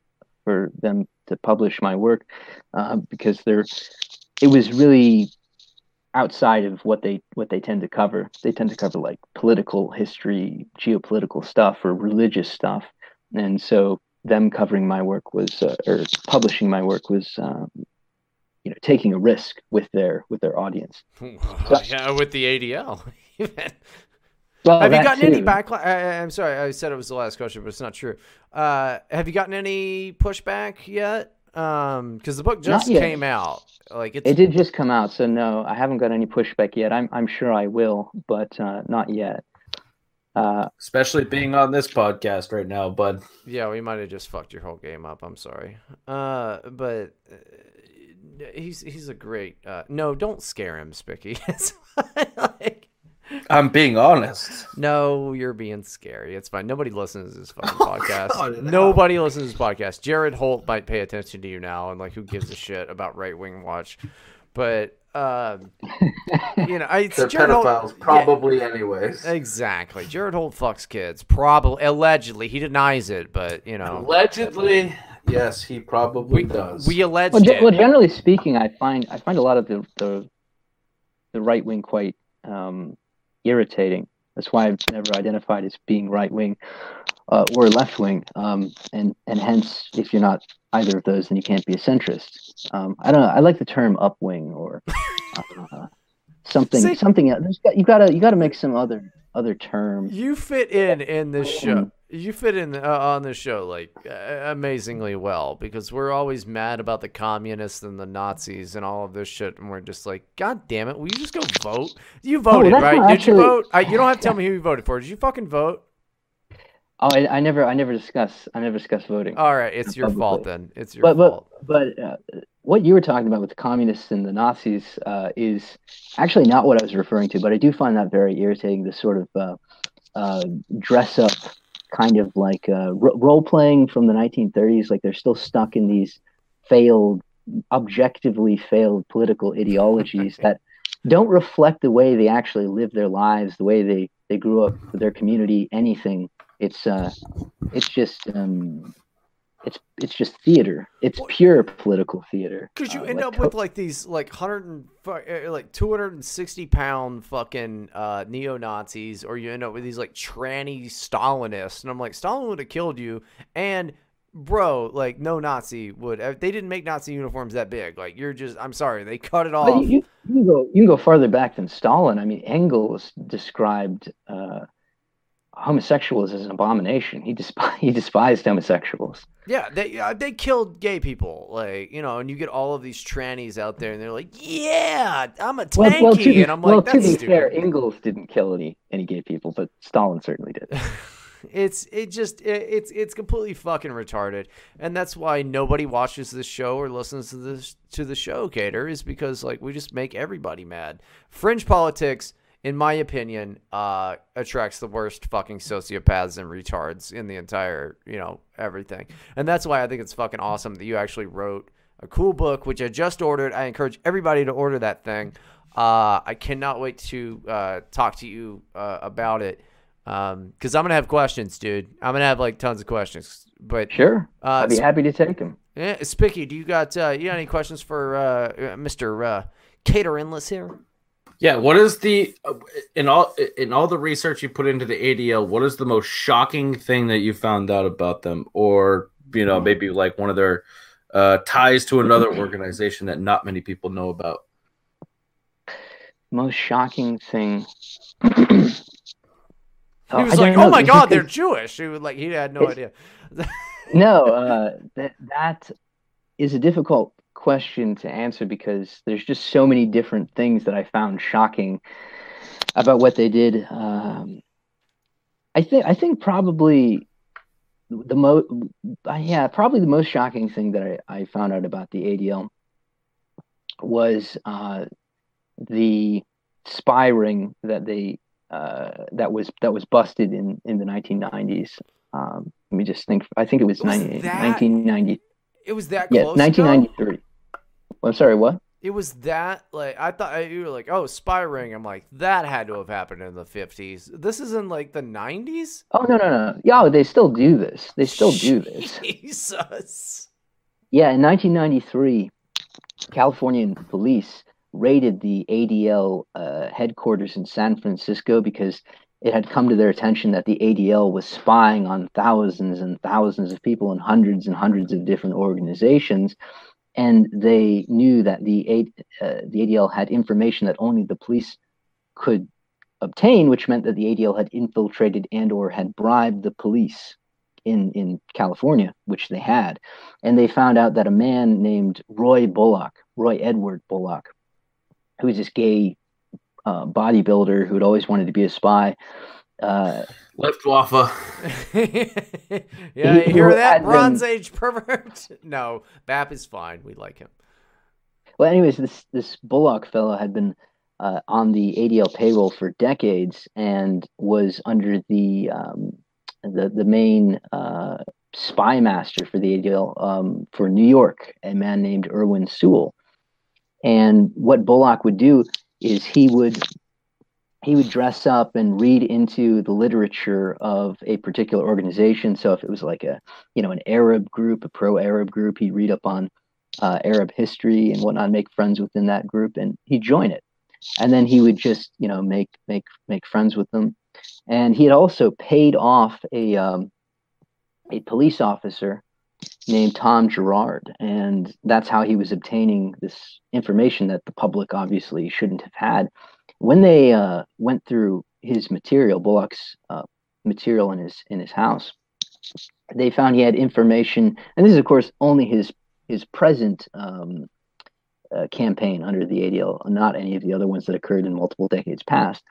for them to publish my work uh, because they're. It was really outside of what they what they tend to cover. They tend to cover like political history, geopolitical stuff, or religious stuff, and so them covering my work was uh, or publishing my work was um, you know taking a risk with their with their audience. yeah, with the ADL. Well, have you gotten any backlash? I'm sorry, I said it was the last question, but it's not true. Uh, have you gotten any pushback yet? Um, because the book just came out. Like it's It did just come out, so no, I haven't got any pushback yet. I'm I'm sure I will, but uh, not yet. Uh, Especially being on this podcast right now, bud. Yeah, we might have just fucked your whole game up. I'm sorry. Uh, but uh, he's he's a great. Uh, no, don't scare him, Spicky. Like- I'm being honest. no, you're being scary. It's fine. Nobody listens to this fucking podcast. God, no. Nobody listens to this podcast. Jared Holt might pay attention to you now, and like, who gives a shit about Right Wing Watch? But um, you know, I, it's They're Jared Holt- pedophiles, yeah. probably, anyways. Exactly. Jared Holt fucks kids. Probably, allegedly. He denies it, but you know, Allegedly, yes, he probably does. we alleged well, ge- well, generally speaking, I find I find a lot of the the, the right wing quite um, irritating. That's why I've never identified as being right wing uh, or left wing, um, and and hence, if you're not either of those, then you can't be a centrist. Um, I don't know. I like the term upwing or uh, something See- something else. Got, you gotta you gotta make some other other term. You fit in in this show. You fit in uh, on this show like uh, amazingly well because we're always mad about the communists and the Nazis and all of this shit, and we're just like, God damn it, will you just go vote? You voted, that's right? Did actually- you vote? I, you don't have to tell me who you voted for. Did you fucking vote? Oh, I, I never I never discuss I never discuss voting. All right, it's your publicly. fault then. It's your but, fault. But but uh, what you were talking about with the communists and the Nazis uh, is actually not what I was referring to. But I do find that very irritating. This sort of uh, uh, dress up, kind of like uh, ro- role playing from the 1930s. Like they're still stuck in these failed, objectively failed political ideologies that don't reflect the way they actually live their lives, the way they they grew up, their community, anything. It's uh, it's just um, it's it's just theater. It's pure political theater. Because you Uh, end like up with like these like hundred and uh, like two hundred and sixty pound fucking uh, neo Nazis, or you end up with these like tranny Stalinists, and I'm like, Stalin would have killed you, and bro, like no Nazi would. uh, They didn't make Nazi uniforms that big. Like you're just, I'm sorry, they cut it off. you, you can go you can go farther back than Stalin. I mean, Engels described uh, homosexuals is an abomination. He despised he despised homosexuals. Yeah, they uh, they killed gay people, like you know, and you get all of these trannies out there, and they're like, "Yeah, I'm a tanky," Well, well, be, and I'm like, well, like, to "That's be stupid." fair, Engels didn't kill any any gay people, but Stalin certainly did. It's it just it, it's it's completely fucking retarded, and that's why nobody watches this show or listens to this to the show. Kaiter is because like we just make everybody mad. Fringe politics, in my opinion, uh, attracts the worst fucking sociopaths and retards in the entire you know everything, and that's why I think it's fucking awesome that you actually wrote a cool book, which I just ordered. I encourage everybody to order that thing. Uh, I cannot wait to uh, talk to you uh, about it. Um, cause I'm gonna have questions, dude. I'm gonna have like tons of questions. But Sure, uh, I'd be happy to take them. Yeah, Spicky, do you got uh, you got any questions for uh, Mr. Uh, Kaiter Enless here? Yeah, what is the in all in all the research you put into the ADL? What is the most shocking thing that you found out about them, or you know maybe like one of their uh, ties to another organization that not many people know about? Most shocking thing. He was I don't like, know, "Oh my just god, they're Jewish." He was like, he had no idea. no, uh, that that is a difficult question to answer because there's just so many different things that I found shocking about what they did. Um, I think I think probably the most yeah probably the most shocking thing that I, I found out about the ADL was uh, the spy ring that they uh, that was that was busted in in the 1990s. Um, let me just think. I think it was, Was 90, that- 1990. It was that Yeah, close. ago? 1993. I'm sorry, what? It was that like I thought you were like oh spy ring. I'm like that had to have happened in the 50s. This is in like the 90s. Oh no no no! Yeah, they still do this. They still do this. Jesus. Yeah, in 1993, Californian police raided the ADL uh, headquarters in San Francisco because it had come to their attention that the ADL was spying on thousands and thousands of people in hundreds and hundreds of different organizations, and they knew that the A- uh, the ADL had information that only the police could obtain, which meant that the ADL had infiltrated and or had bribed the police in in California, which they had, and they found out that a man named Roy Bullock, Roy Edward Bullock, who was this gay uh, bodybuilder who had always wanted to be a spy. Uh, Luftwaffe. Yeah, you hear that Bronze been- Age pervert? no, Bap is fine. We like him. Well, anyways, this this Bullock fellow had been uh, on the ADL payroll for decades and was under the um, the the main uh, spy master for the ADL um, for New York, a man named Irwin Suall. And what Bullock would do is he would he would dress up and read into the literature of a particular organization. So if it was like a you know an Arab group, a pro-Arab group, he'd read up on uh, Arab history and whatnot, make friends within that group, and he'd join it. And then he would just you know make make make friends with them. And he had also paid off a um, a police officer named Tom Gerard, and that's how he was obtaining this information that the public obviously shouldn't have had. When they uh, went through his material, Bullock's uh, material in his in his house, they found he had information, and this is of course only his his present um, uh, campaign under the ADL, not any of the other ones that occurred in multiple decades past.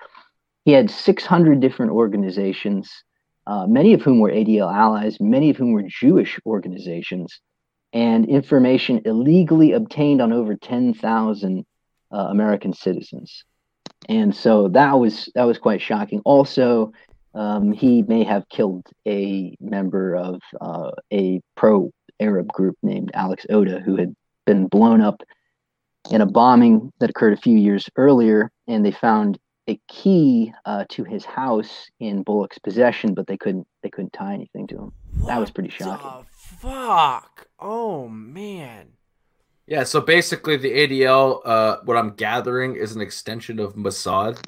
He had 600 different organizations, uh, many of whom were ADL allies, many of whom were Jewish organizations, and information illegally obtained on over 10,000 uh, American citizens. And so that was that was quite shocking. Also, um, he may have killed a member of uh, a pro-Arab group named Alex Odeh, who had been blown up in a bombing that occurred a few years earlier, and they found a key uh, to his house in Bullock's possession, but they couldn't they couldn't tie anything to him. That was pretty shocking. Fuck. Oh man. Yeah, so basically the ADL, uh, what I'm gathering is an extension of Mossad.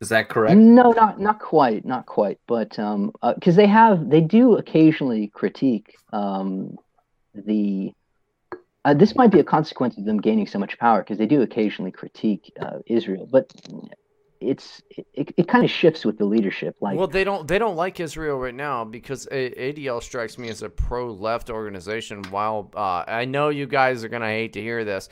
Is that correct? No, not not quite, not quite, but um, because they have they do occasionally critique um, the. Uh, this might be a consequence of them gaining so much power because they do occasionally critique uh, Israel, but it's it, it kind of shifts with the leadership. Like, well, they don't they don't like Israel right now because ADL strikes me as a pro-left organization. While uh, I know you guys are gonna hate to hear this,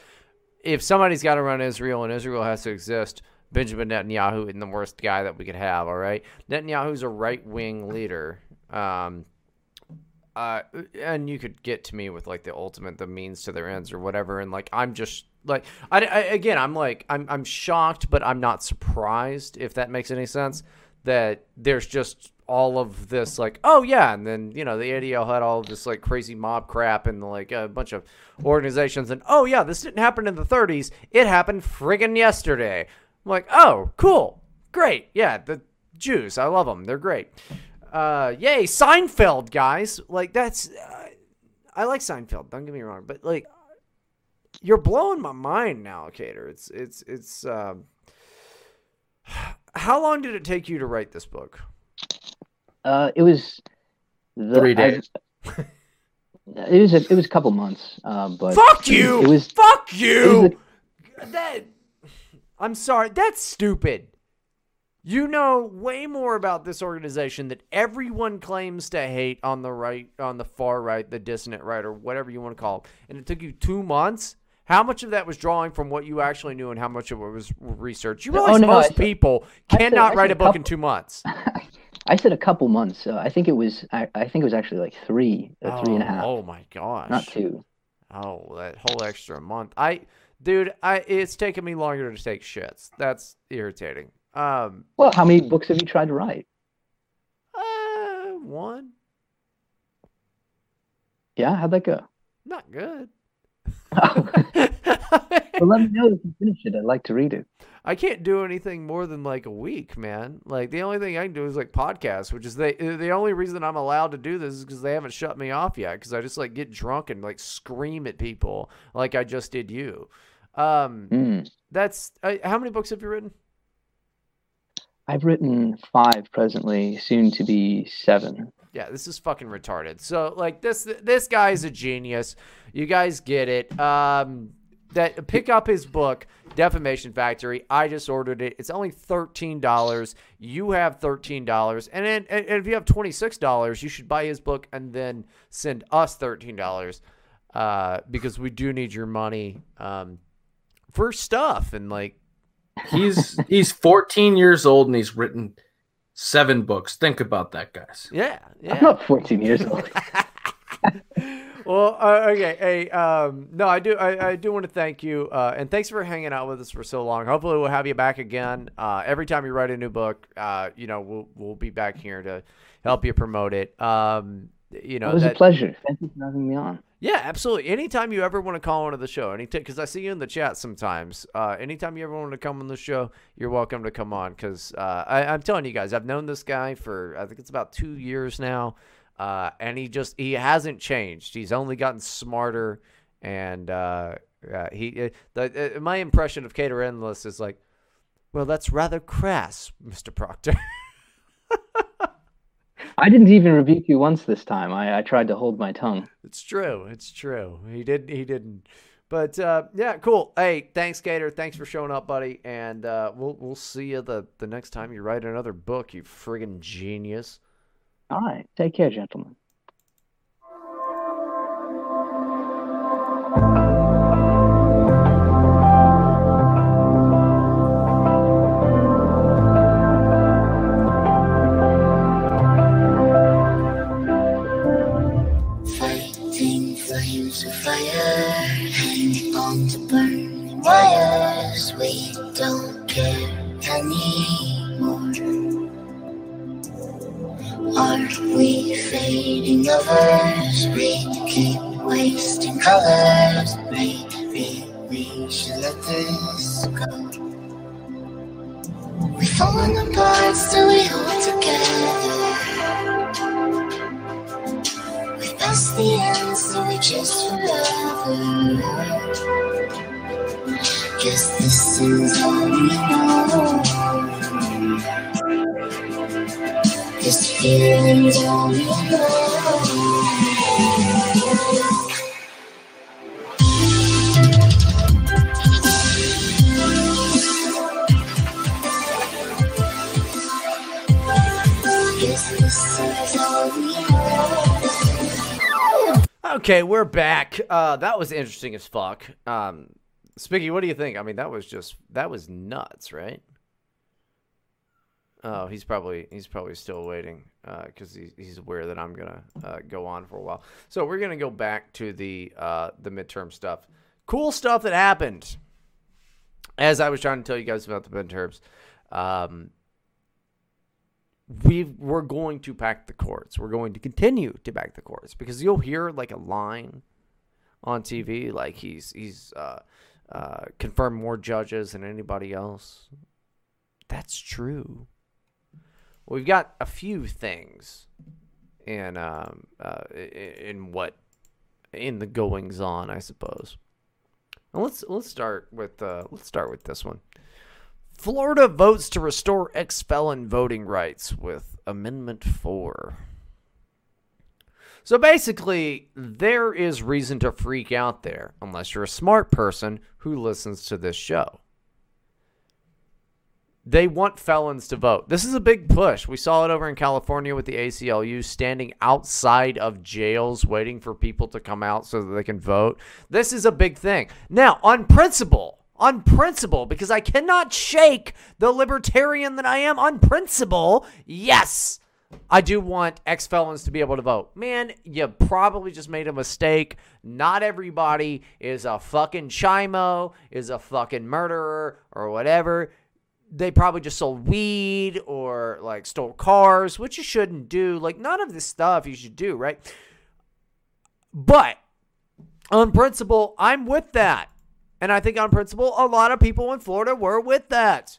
if somebody's got to run Israel and Israel has to exist, Benjamin Netanyahu isn't the worst guy that we could have. All right, Netanyahu's a right-wing leader. Um, uh, and you could get to me with like the ultimate, the means to their ends or whatever, and like I'm just like I, I again I'm like I'm I'm shocked, but I'm not surprised if that makes any sense. That there's just all of this like oh yeah, and then you know the ADL had all this like crazy mob crap and like a bunch of organizations, and oh yeah, this didn't happen in the 30s, it happened friggin' yesterday. I'm like oh cool, great, yeah, the Jews, I love them, they're great. Uh, yay, Seinfeld, guys. Like that's, uh, I like Seinfeld. Don't get me wrong, but like, you're blowing my mind now, Kaiter. It's it's it's. Um, how long did it take you to write this book? uh, it was the, Three days. I- it was a, it was a couple months, uh, but Fuck you. It was Fuck it was you. that. I'm sorry. That's stupid. You know way more about this organization that everyone claims to hate on the right, on the far right, the dissonant right, or whatever you want to call it. And it took you two months. How much of that was drawing from what you actually knew, and how much of it was research? You Oh, realize no, most said- people I said- cannot write a book in two months. I said a couple months. So I think it was I, I think it was actually like three, uh, three and a half. Oh my gosh. Not two. Oh, that whole extra month. I, dude, I it's taken me longer to take shits. That's irritating. Um, Well, how many books have you tried to write? uh, one. Yeah, how'd that go? Not good. Well, let me know if you finish it. I'd like to read it. I can't do anything more than like a week, man. Like the only thing I can do is like podcasts, which is they the only reason I'm allowed to do this is because they haven't shut me off yet. Because I just like get drunk and like scream at people like I just did you. Um, Mm. that's uh, how many books have you written? I've written five presently, soon to be seven. Yeah, this is fucking retarded. So like this this guy is a genius. You guys get it. Um that pick up his book Defamation Factory. I just ordered it. It's only $13. You have $13. And then and and if you have $26, you should buy his book and then send us $13 uh because we do need your money um for stuff and like He's he's 14 years old and he's written seven books. Think about that, guys. Yeah, yeah. I'm not 14 years old. Well, uh, okay. Hey, um, no, I do. I, I do want to thank you, uh, and thanks for hanging out with us for so long. Hopefully, we'll have you back again. Uh, every time you write a new book, uh, you know, we'll we'll be back here to help you promote it. Um, you know, it was that- a pleasure. Thank you for having me on. Yeah, absolutely. Anytime you ever want to call into the show, anytime because I see you in the chat sometimes. Uh, anytime you ever want to come on the show, you're welcome to come on. Because uh, I, I'm telling you guys, I've known this guy for I think it's about two years now, uh, and he just he hasn't changed. He's only gotten smarter, and uh, uh, he uh, the, uh, my impression of Kaiter Enless is like, well, that's rather crass, Mister Proctor. I didn't even rebuke you once this time. I, I tried to hold my tongue. It's true. It's true. He didn't. He didn't. But uh, yeah, cool. Hey, thanks, Kaiter. Thanks for showing up, buddy. And uh, we'll we'll see you the the next time you write another book. You friggin' genius. All right. Take care, gentlemen. Fire, hanging on to burning wires. We don't care Feeling's. Okay, we're back. Uh, that was interesting as fuck. Um, Spicky, what do you think? I mean, that was just that was nuts, right? Oh, he's probably he's probably still waiting because he's he's aware that I'm gonna uh, go on for a while. So we're gonna go back to the uh, the midterm stuff. Cool stuff that happened. As I was trying to tell you guys about the midterms, um, we we're going to pack the courts. We're going to continue to pack the courts because you'll hear like a line on TV like he's he's uh, uh, confirmed more judges than anybody else. That's true. We've got a few things in um, uh, in what in the goings on, I suppose. Well, let's let's start with uh, let's start with this one. Florida votes to restore ex felon voting rights with Amendment 4. So basically, there is reason to freak out there, unless you're a smart person who listens to this show. They want felons to vote. This is a big push. We saw it over in California with the ACLU standing outside of jails waiting for people to come out so that they can vote. This is a big thing. Now, on principle, on principle, because I cannot shake the libertarian that I am, on principle, yes, I do want ex felons to be able to vote. Man, you probably just made a mistake. Not everybody is a fucking chimo, is a fucking murderer, or whatever. They probably just sold weed or like stole cars, which you shouldn't do. Like, none of this stuff you should do, right? But on principle, I'm with that. And I think on principle, a lot of people in Florida were with that.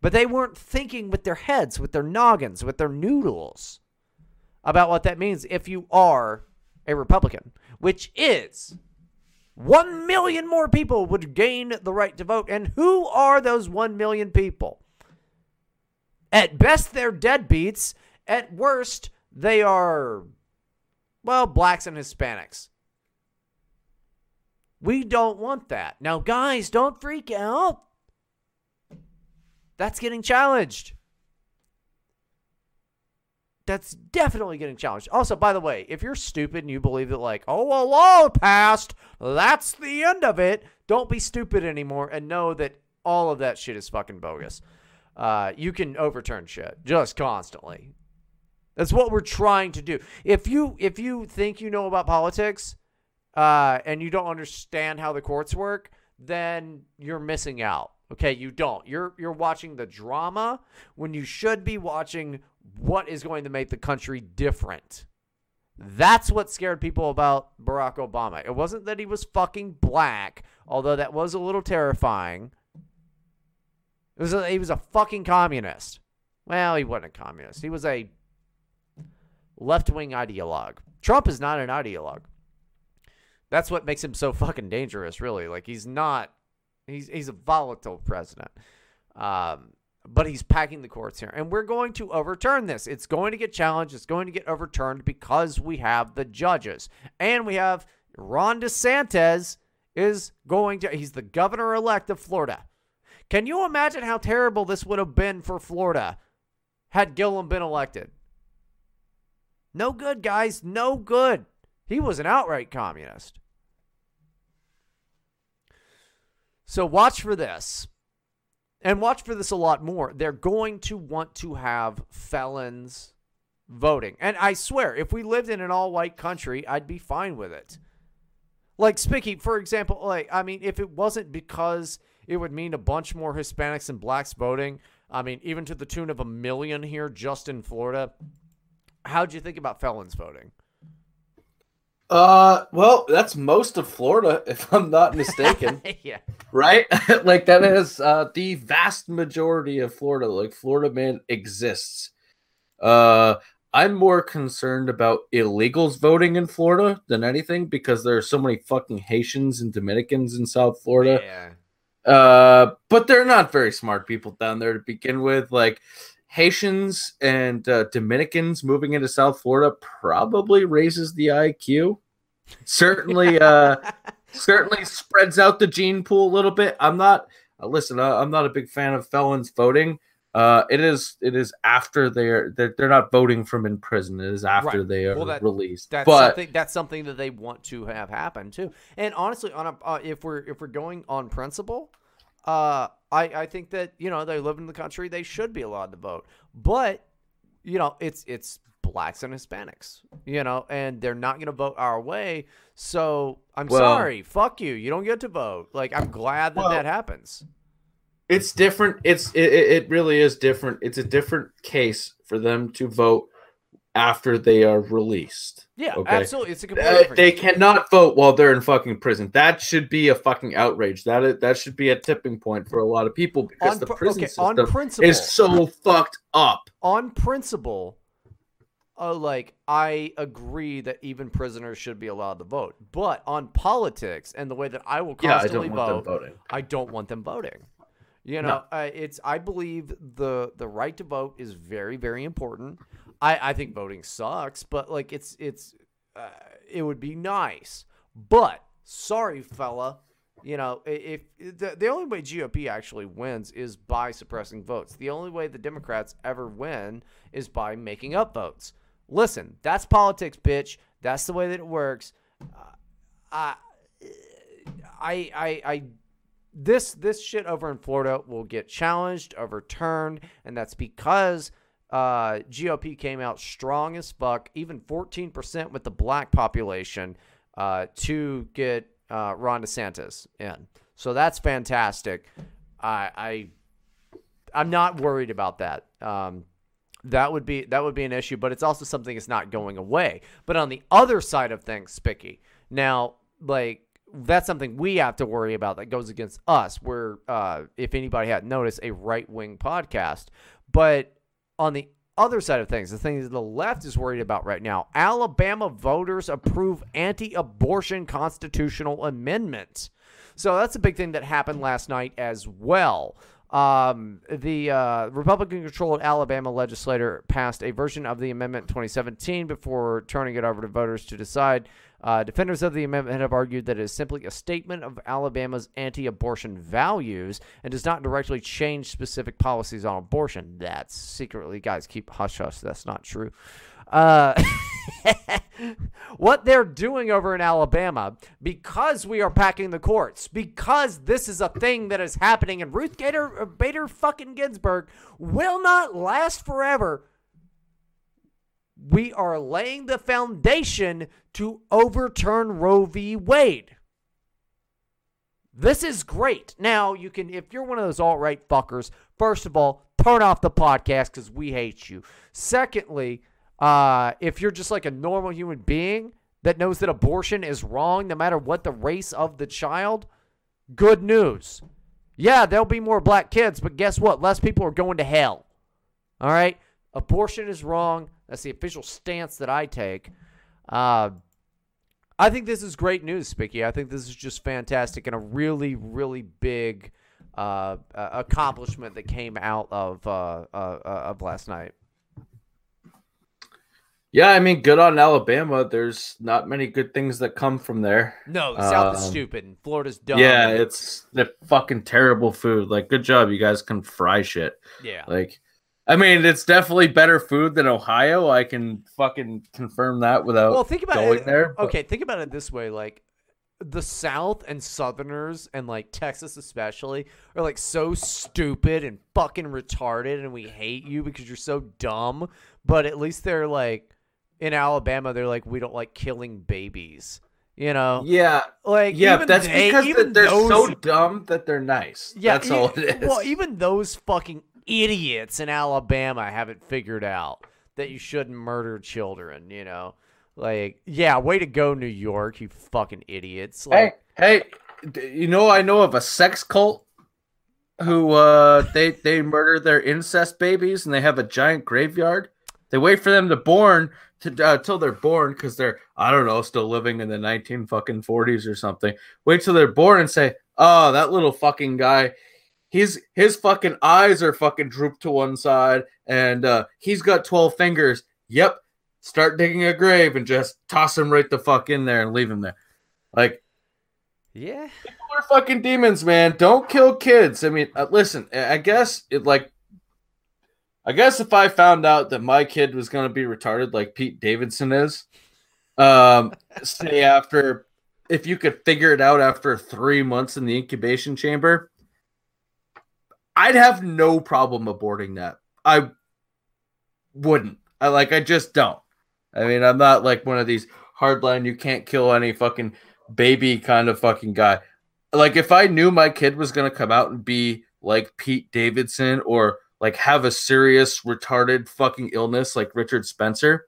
But they weren't thinking with their heads, with their noggins, with their noodles about what that means if you are a Republican, which is 1 million more people would gain the right to vote. And who are those 1 million people? At best, they're deadbeats. At worst, they are, well, blacks and Hispanics. We don't want that. Now, guys, don't freak out. That's getting challenged. That's definitely getting challenged. Also, by the way, if you're stupid and you believe that, like, oh, a law passed, that's the end of it, don't be stupid anymore and know that all of that shit is fucking bogus. Uh, you can overturn shit just constantly. That's what we're trying to do. If you if you think you know about politics, uh, and you don't understand how the courts work, then you're missing out. Okay, you don't. You're you're watching the drama when you should be watching what is going to make the country different. That's what scared people about Barack Obama. It wasn't that he was fucking black, although that was a little terrifying. It was a, he was a fucking communist. Well, he wasn't a communist. He was a left-wing ideologue. Trump is not an ideologue. That's what makes him so fucking dangerous, really. Like he's not he's he's a volatile president. Um, but he's packing the courts here. And we're going to overturn this. It's going to get challenged. It's going to get overturned because we have the judges. And we have Ron DeSantis is going to he's the governor elect of Florida. Can you imagine how terrible this would have been for Florida had Gillum been elected? No good, guys. No good. He was an outright communist. So watch for this. And watch for this a lot more. They're going to want to have felons voting. And I swear, if we lived in an all white country, I'd be fine with it. Like Spicky, for example, like I mean, if it wasn't because it would mean a bunch more Hispanics and blacks voting, I mean, even to the tune of a million here just in Florida, how'd you think about felons voting? Uh, well, that's most of Florida, if I'm not mistaken. yeah. Right? like that is uh the vast majority of Florida. Like Florida man exists. Uh I'm more concerned about illegals voting in Florida than anything because there are so many fucking Haitians and Dominicans in South Florida. Yeah. Uh, but they're not very smart people down there to begin with. Like Haitians and uh, Dominicans moving into South Florida probably raises the IQ. Certainly, uh, certainly spreads out the gene pool a little bit. I'm not. Uh, listen, uh, I'm not a big fan of felons voting. Uh, it is it is after they're they're, they're not voting from in prison. It is after Right. they are Well, that- released. That's but something. That's something that they want to have happen too. And honestly, on a uh, if we're if we're going on principle, uh, I I think that you know they live in the country, they should be allowed to vote. But you know, it's it's blacks and Hispanics, you know, and they're not going to vote our way. So I'm Well- sorry, fuck you. You don't get to vote. Like I'm glad that Well- that happens. It's different. It's it, it it really is different. It's a different case for them to vote after they are released. Yeah, okay? absolutely. It's a completely Uh, they cannot vote while they're in fucking prison. That should be a fucking outrage. That is, that should be a tipping point for a lot of people because On the prison okay, on system principle. is so fucked up. on principle, uh, like I agree that even prisoners should be allowed to vote. But on politics and the way that I will Yeah, I constantly want them vote, voting. I don't want them voting. You know, No. uh, it's I believe the the right to vote is very very important. I I think voting sucks, but like it's it's uh, it would be nice. But sorry, fella. You know, i- if, the, the only way GOP actually wins is by suppressing votes. The only way the Democrats ever win is by making up votes. Listen, that's politics, bitch. That's the way that it works. Uh, I, I, I, I, this this shit over in Florida will get challenged, overturned, and that's because uh, GOP came out strong as fuck, even 14% with the black population, uh, to get uh, Ron DeSantis in. So that's fantastic. I, I I'm not worried about that. Um, that would be that would be an issue, but it's also something that's not going away. But on the other side of things, Spicky, now like that's something we have to worry about that goes against us. We're uh, if anybody hadn't noticed, a right wing podcast. But on the other side of things, the thing that the left is worried about right now, Alabama voters approve anti-abortion constitutional amendments. So that's a big thing that happened last night as well. Um, the uh, Republican controlled Alabama legislator passed a version of the amendment in 2017 before turning it over to voters to decide. Uh, defenders of the amendment have argued that it is simply a statement of Alabama's anti abortion values and does not directly change specific policies on abortion. That's secretly, guys, keep hush hush. That's not true. Uh, what they're doing over in Alabama because we are packing the courts, because this is a thing that is happening, and Ruth Gator, uh, Bader fucking Ginsburg will not last forever. We are laying the foundation to overturn Roe v. Wade. This is great. Now, you can, if you're one of those alt right fuckers, first of all, turn off the podcast because we hate you. Secondly, uh, if you're just like a normal human being that knows that abortion is wrong no matter what the race of the child, good news. Yeah, there'll be more black kids, but guess what? Less people are going to hell. All right? Abortion is wrong. That's the official stance that I take. Uh, I think this is great news, Spicky. I think this is just fantastic and a really, really big uh, accomplishment that came out of uh, uh, uh, of last night. Yeah, I mean, good on Alabama. There's not many good things that come from there. No, the South is Um, stupid and Florida's dumb. Yeah, it's the fucking terrible food. Like, good job, you guys can fry shit. Yeah. Like, I mean, it's definitely better food than Ohio. I can fucking confirm that without well, think about going it. there. but- Okay, think about it this way: like the South and Southerners and like Texas especially are like so stupid and fucking retarded, and we hate you because you're so dumb. But at least they're like in Alabama, they're like we don't like killing babies. You know? Yeah, Like yeah, that's they- because they're those, so dumb that they're nice. Yeah, that's all it is. Well, even those fucking idiots in Alabama haven't figured out that you shouldn't murder children, you know? Like, yeah, way to go, New York, you fucking idiots. Like, hey, hey, you know, I know of a sex cult who uh they they murder their incest babies and they have a giant graveyard. They wait for them to born to uh, till they're born because they're I don't know still living in the nineteen fucking forties or something. Wait till they're born and say, "Oh, that little fucking guy." He's his fucking eyes are fucking drooped to one side, and uh, he's got twelve fingers. Yep, start digging a grave and just toss him right the fuck in there and leave him there. Like yeah. we're fucking demons, man. Don't kill kids. I mean, uh, listen, I I guess it like, I guess if I found out that my kid was gonna be retarded like Pete Davidson is, um, say after, if you could figure it out after three months in the incubation chamber, I'd have no problem aborting that. I wouldn't. I like. I just don't. I mean, I'm not like one of these hardline. You can't kill any fucking baby kind of fucking guy. Like if I knew my kid was gonna come out and be like Pete Davidson or like have a serious retarded fucking illness like Richard Spencer,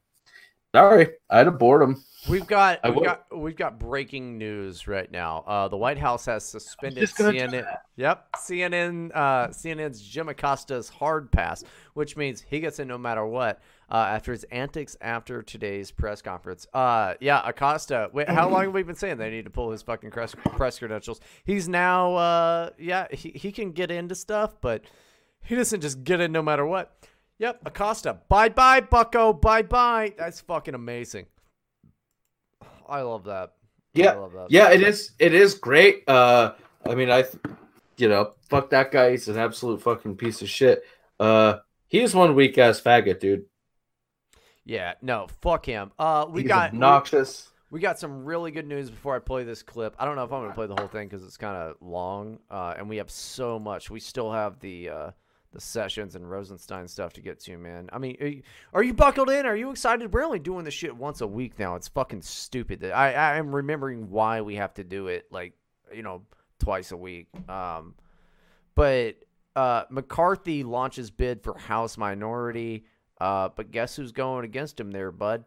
sorry, I'd abort him. We've got we've got we've got breaking news right now. Uh, the White House has suspended just gonna do CNN. Yep, CNN. Uh, CNN's Jim Acosta's hard pass, which means he gets in no matter what. Uh, after his antics after today's press conference. Uh, yeah, Acosta. Wait, how long have we been saying they need to pull his fucking press, press credentials? He's now. Uh, yeah, he he can get into stuff, but he doesn't just get in no matter what. Yep, Acosta. Bye bye, Bucko. Bye bye. That's fucking amazing. I love that. I Yeah, love that. yeah, it is. It is great. Uh, I mean, I, you know, fuck that guy. He's an absolute fucking piece of shit. Uh, he's one weak ass faggot, dude. Yeah, no, fuck him. Uh, we He's got obnoxious. We, we got some really good news before I play this clip. I don't know if I'm going to play the whole thing because it's kind of long, uh, and we have so much. We still have the uh, the sessions and Rosenstein stuff to get to, man. I mean, are you, are you buckled in? Are you excited? We're only doing this shit once a week now. It's fucking stupid. I I am remembering why we have to do it like you know twice a week. Um, but uh, McCarthy launches bid for House minority. Uh, but guess who's going against him there, bud?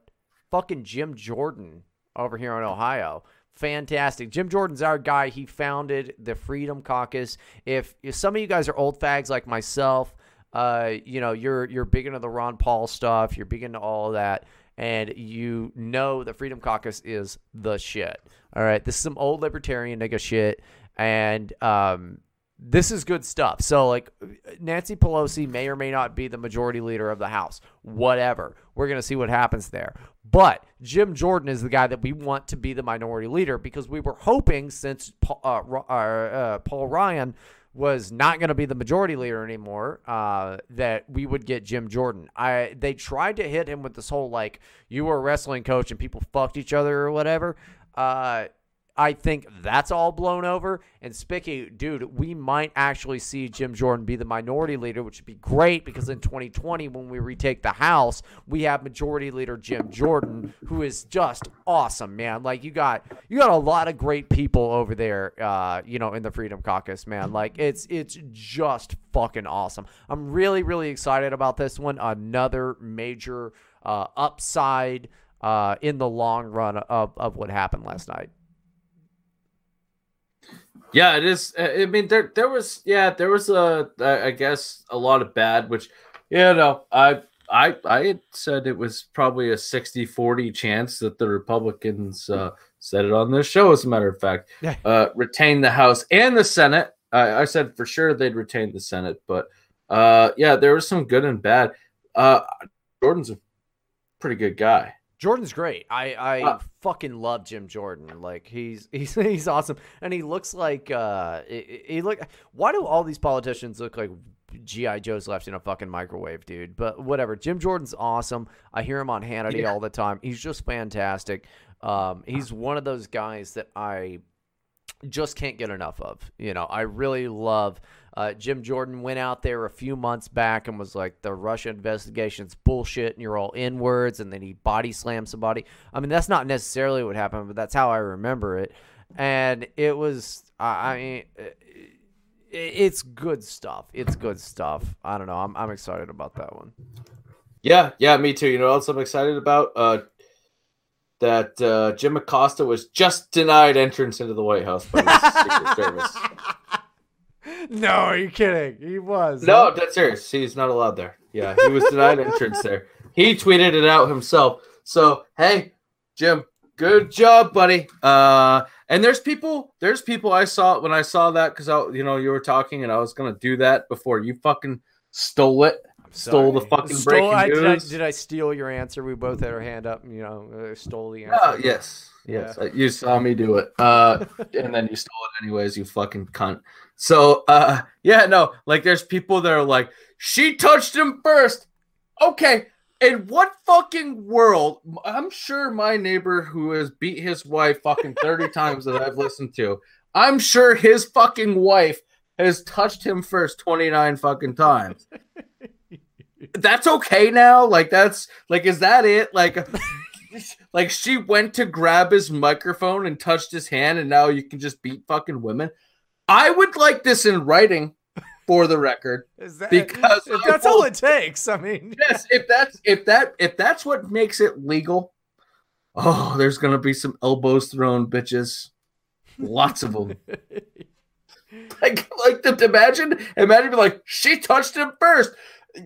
Fucking Jim Jordan over here in Ohio. Fantastic. Jim Jordan's our guy. He founded the Freedom Caucus. If, if some of you guys are old fags like myself, uh, you know, you're you're big into the Ron Paul stuff, you're big into all that, and you know the Freedom Caucus is the shit. All right, this is some old libertarian nigga shit, and um, this is good stuff. So, like, Nancy Pelosi may or may not be the majority leader of the House. Whatever. We're going to see what happens there. But Jim Jordan is the guy that we want to be the minority leader because we were hoping since Paul, uh, uh, uh, Paul Ryan was not going to be the majority leader anymore, uh, that we would get Jim Jordan. I they tried to hit him with this whole like you were a wrestling coach and people fucked each other or whatever. I think that's all blown over. And Spicky, dude, we might actually see Jim Jordan be the minority leader, which would be great because in 2020, when we retake the House, we have majority leader Jim Jordan, who is just awesome, man. Like you got you got a lot of great people over there, uh, you know, in the Freedom Caucus, man. Like it's it's just fucking awesome. I'm really really excited about this one. Another major uh, upside uh, in the long run of of what happened last night. Yeah, it is. uh, I mean, there there was yeah, there was a I guess a lot of bad, which you know, I I I had said it was probably a 60-40 chance that the Republicans uh, said it on this show, as a matter of fact, Yeah. uh, retain the House and the Senate. I, I said for sure they'd retain the Senate, but uh, yeah, there was some good and bad. Uh, Jordan's a pretty good guy. Jordan's great. I I Uh, fucking love Jim Jordan. Like he's he's he's awesome, and he looks like uh he, he look. Why do all these politicians look like GI Joes left in a fucking microwave, dude? But whatever. Jim Jordan's awesome. I hear him on Hannity Yeah. all the time. He's just fantastic. Um, he's one of those guys that I just can't get enough of. You know, I really love uh, Jim Jordan went out there a few months back and was like, the Russia investigation's bullshit and you're all inwards. And then he body slammed somebody. I mean, that's not necessarily what happened, but that's how I remember it. And it was, I mean, it's good stuff. It's good stuff. I don't know. I'm, I'm excited about that one. Yeah, yeah, me too. You know what else I'm excited about? Uh, that uh, Jim Acosta was just denied entrance into the White House by the Secret Service. No, are you kidding? He was. No, that's serious. He's not allowed there. Yeah, he was denied entrance there. He tweeted it out himself. So hey, Jim, good job, buddy. Uh, and there's people, there's people I saw when I saw that because I, you know, you were talking and I was gonna do that before you fucking stole it, stole the fucking Stole- breaking I, did, I, news. did I steal your answer? We both had our hand up. You know, uh, stole the answer. Oh, yes. Yes. uh, You saw me do it. Uh, and then you stole it anyways, you fucking cunt. So, uh, yeah, no, like there's people that are like, she touched him first. Okay. In what fucking world? I'm sure my neighbor who has beat his wife fucking 30 times that I've listened to, I'm sure his fucking wife has touched him first 29 fucking times. That's okay now? Like, that's like, is that it? Like, like she went to grab his microphone and touched his hand, and now you can just beat fucking women. I would like this in writing for the record Is that, because if that's all it takes. I mean, yes, if that's if that if that's what makes it legal, oh, there's gonna be some elbows thrown, bitches, lots of them. like, like to, to imagine, imagine like she touched him first.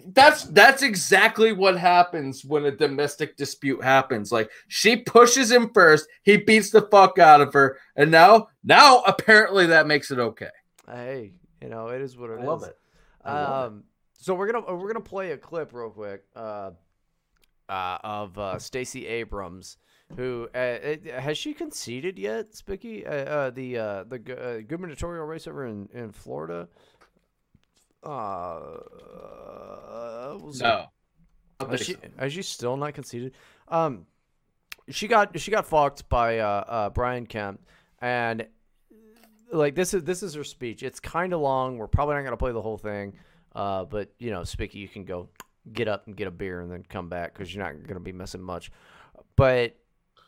That's that's exactly what happens when a domestic dispute happens. Like she pushes him first, he beats the fuck out of her, and now now apparently that makes it okay. hey, you know, it is what it is. I love it. I love Um, so we're gonna we're gonna play a clip real quick uh, uh, of uh, Stacey Abrams, who uh, uh, has she conceded yet? Spicky, uh, uh, the uh, the uh, gubernatorial race over in in Florida. Uh, we'll. No. I don't Has think she, so. has she still not conceded? Um, she got she got fucked by uh, uh Brian Kemp, and like this is this is her speech. It's kind of long. We're probably not gonna play the whole thing. Uh, but you know, Spicky, you can go get up and get a beer and then come back because you're not gonna be missing much. But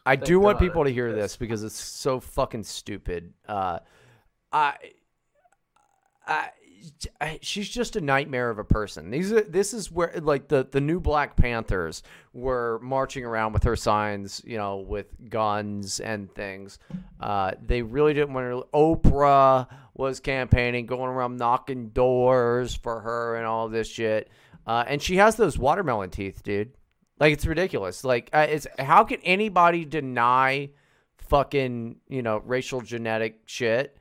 I Thank do want people to hear this because it's so fucking stupid. Uh, I, I I- she's just a nightmare of a person. These are this is where like the the new Black Panthers were marching around with her signs, you know, with guns and things. Uh, they really didn't want her. Oprah was campaigning, going around knocking doors for her and all this shit. Uh, and she has those watermelon teeth, dude. Like it's ridiculous. Like uh, it's how can anybody deny fucking you know racial genetic shit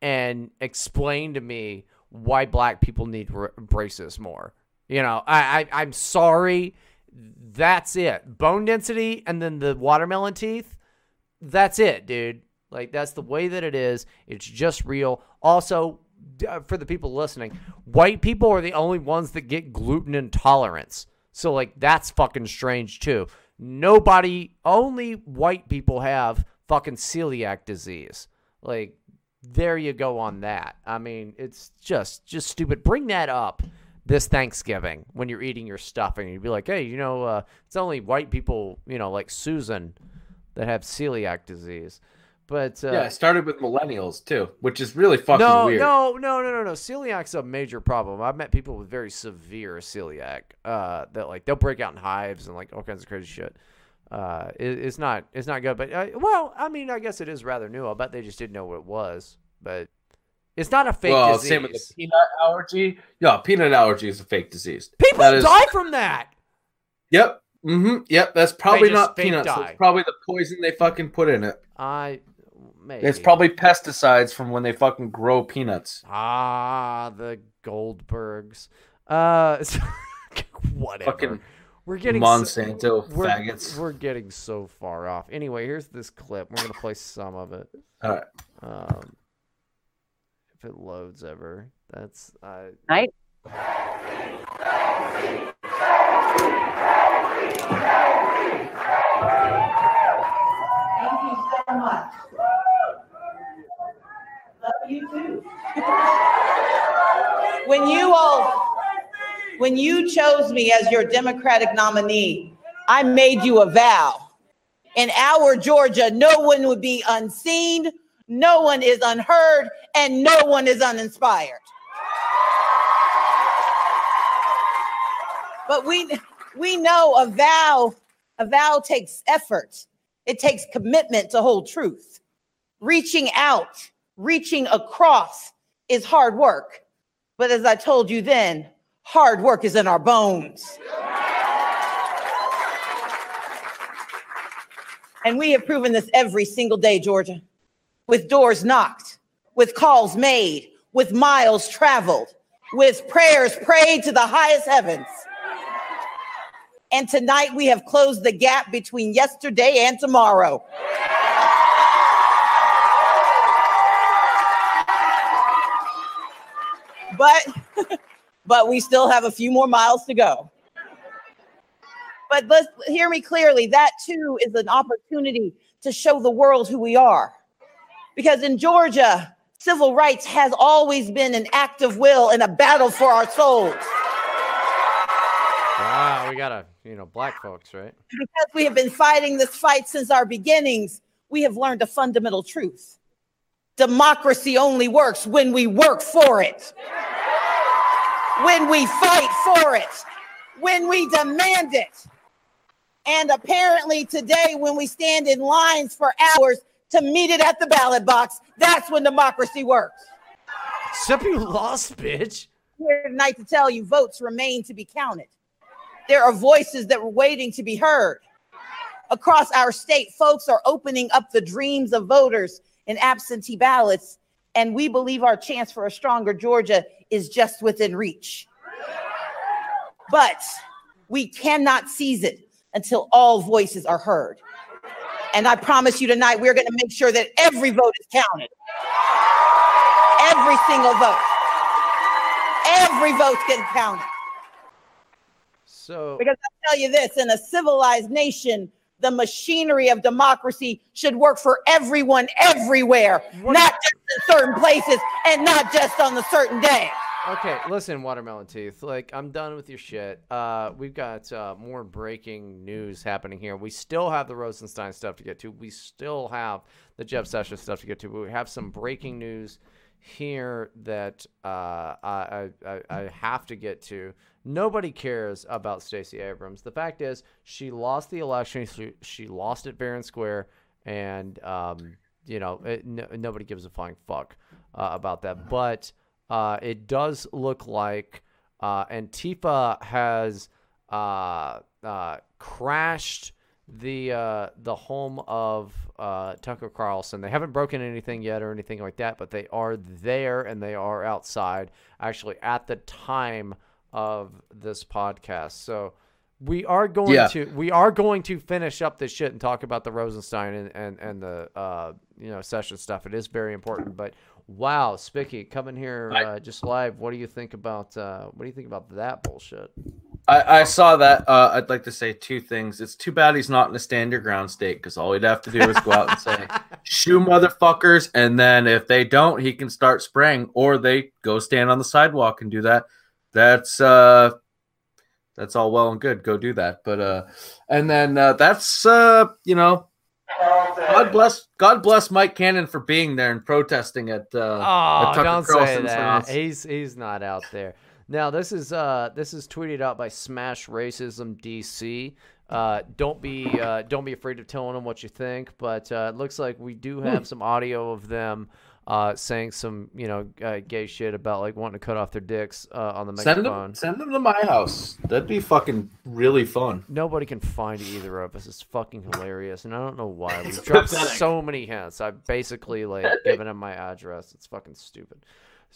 and explain to me why black people need braces more. You know, I, I I'm sorry. That's it. Bone density and then the watermelon teeth. That's it, dude. Like that's the way that it is. It's just real. Also, uh, for the people listening, white people are the only ones that get gluten intolerance. So like that's fucking strange too. Nobody, only white people have fucking celiac disease. Like there you go on that. I mean, it's just just stupid. Bring that up this Thanksgiving when you're eating your stuffing. You'd be like, hey, you know, uh, it's only white people, you know, like Susan, that have celiac disease. But uh, yeah, it started with millennials too, which is really fucking no, weird. no, no, no, no, no. Celiac's a major problem. I've met people with very severe celiac uh, that like they'll break out in hives and like all kinds of crazy shit. Uh, it, it's not it's not good, but uh, well, I mean, I guess it is rather new. I bet they just didn't know what it was, but it's not a fake well, disease. same with the peanut allergy. Yeah, peanut allergy is a fake disease. People That is- die from that. Yep. Mm-hmm. Yep. That's probably not peanuts. die. Probably the poison they fucking put in it. I maybe It's probably pesticides from when they fucking grow peanuts. ah the Goldbergs. Uh, whatever. Fucking we're getting Monsanto so, we're, faggots. We're getting so far off. Anyway, here's this clip. We're gonna play some of it. All right. Um, if it loads ever, that's uh, Right? Thank you so much. Love you too. When you all, when you chose me as your Democratic nominee, I made you a vow. In our Georgia, no one would be unseen, no one is unheard, and no one is uninspired. But we we know a vow, a vow takes effort. It takes commitment to hold truth. Reaching out, reaching across is hard work. But as I told you then, hard work is in our bones. And we have proven this every single day, Georgia, with doors knocked, with calls made, with miles traveled, with prayers prayed to the highest heavens. And tonight we have closed the gap between yesterday and tomorrow. But but we still have a few more miles to go. But let's hear me clearly. That too is an opportunity to show the world who we are. Because in Georgia, civil rights has always been an act of will and a battle for our souls. wow. We got a you know black folks, right? Because we have been fighting this fight since our beginnings, we have learned a fundamental truth. Democracy only works when we work for it, when we fight for it, when we demand it. And apparently, today, when we stand in lines for hours to meet it at the ballot box, that's when democracy works. Except you lost, bitch. Here tonight to tell you votes remain to be counted. There are voices that were waiting to be heard. Across our state, folks are opening up the dreams of voters in absentee ballots, and we believe our chance for a stronger Georgia is just within reach. But we cannot seize it until all voices are heard. And I promise you tonight, we're going to make sure that every vote is counted. Every single vote. Every vote's getting counted. So Because I tell you this, in a civilized nation, the machinery of democracy should work for everyone everywhere, not just in certain places and not just on the certain day. Okay, listen, watermelon teeth. Like, I'm done with your shit. Uh, we've got uh, more breaking news happening here. We still have the Rosenstein stuff to get to. We still have the Jeff Sessions stuff to get to. But we have some breaking news here that uh, I, I I have to get to. Nobody cares about Stacey Abrams. The fact is, she lost the election. She, she lost fair and square, and um, you know, it, no, nobody gives a flying fuck uh, about that. But uh, it does look like uh, Antifa has uh, uh, crashed the uh, the home of Tucker Carlson. They haven't broken anything yet or anything like that, but they are there and they are outside actually at the time of this podcast. So we are going Yeah. to we are going to finish up this shit and talk about the Rosenstein and and, and the uh, you know session stuff. It is very important, but wow, Spicky coming here uh, just live. What do you think about uh, what do you think about that bullshit? I, I saw that. Uh, I'd like to say two things. It's too bad he's not in a stand your ground state because all he'd have to do is go out and say, "Shoo, motherfuckers!" And then if they don't, he can start spraying, or they go stand on the sidewalk and do that. That's uh, that's all well and good. Go do that. But uh, and then uh, that's uh, you know, God bless God bless Mike Cannon for being there and protesting at uh, at Oh, Tucker don't say that. house. He's he's not out there. Now this is uh this is tweeted out by Smash Racism DC. Uh, don't be uh, don't be afraid of telling them what you think, but uh, it looks like we do have Hmm. some audio of them uh, saying some you know uh, gay shit about like wanting to cut off their dicks uh, on the Send microphone. them, send them to my house. That'd be fucking really fun. Nobody can find either of us. It's fucking hilarious, and I don't know why. We've dropped pathetic. so many hints. I've basically like given him my address. It's fucking stupid.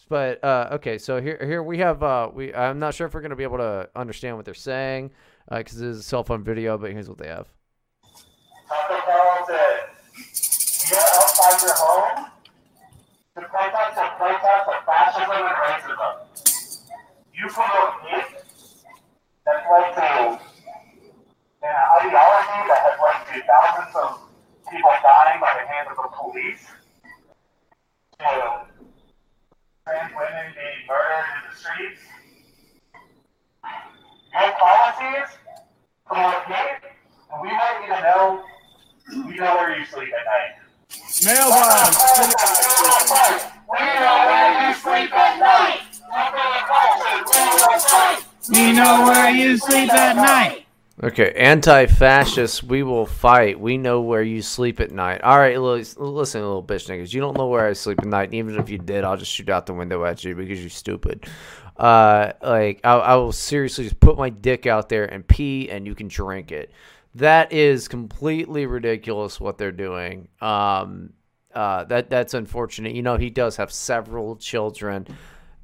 But uh, okay, so here here we have uh, we. I'm not sure if we're gonna be able to understand what they're saying because this is a cell phone video. But here's what they have. Tucker Carlson, you're outside your home to protest and protest of fascism and racism. You promote hate that's led to an ideology that has led to thousands of people dying by the hands of the police, to trans women being murdered in the streets. Your policies promote hate, and we want you to know we know where you sleep at night. Mailbag. We know where you sleep at night. Okay, anti-fascists, we will fight. We know where you sleep at night. All right, lis- listen, little bitch niggas. You don't know where I sleep at night. Even if you did, I'll just shoot out the window at you because you're stupid. Uh, like I, I will seriously just put my dick out there and pee, and you can drink it. That is completely ridiculous what they're doing. Um, uh, that that's unfortunate. You know, he does have several children.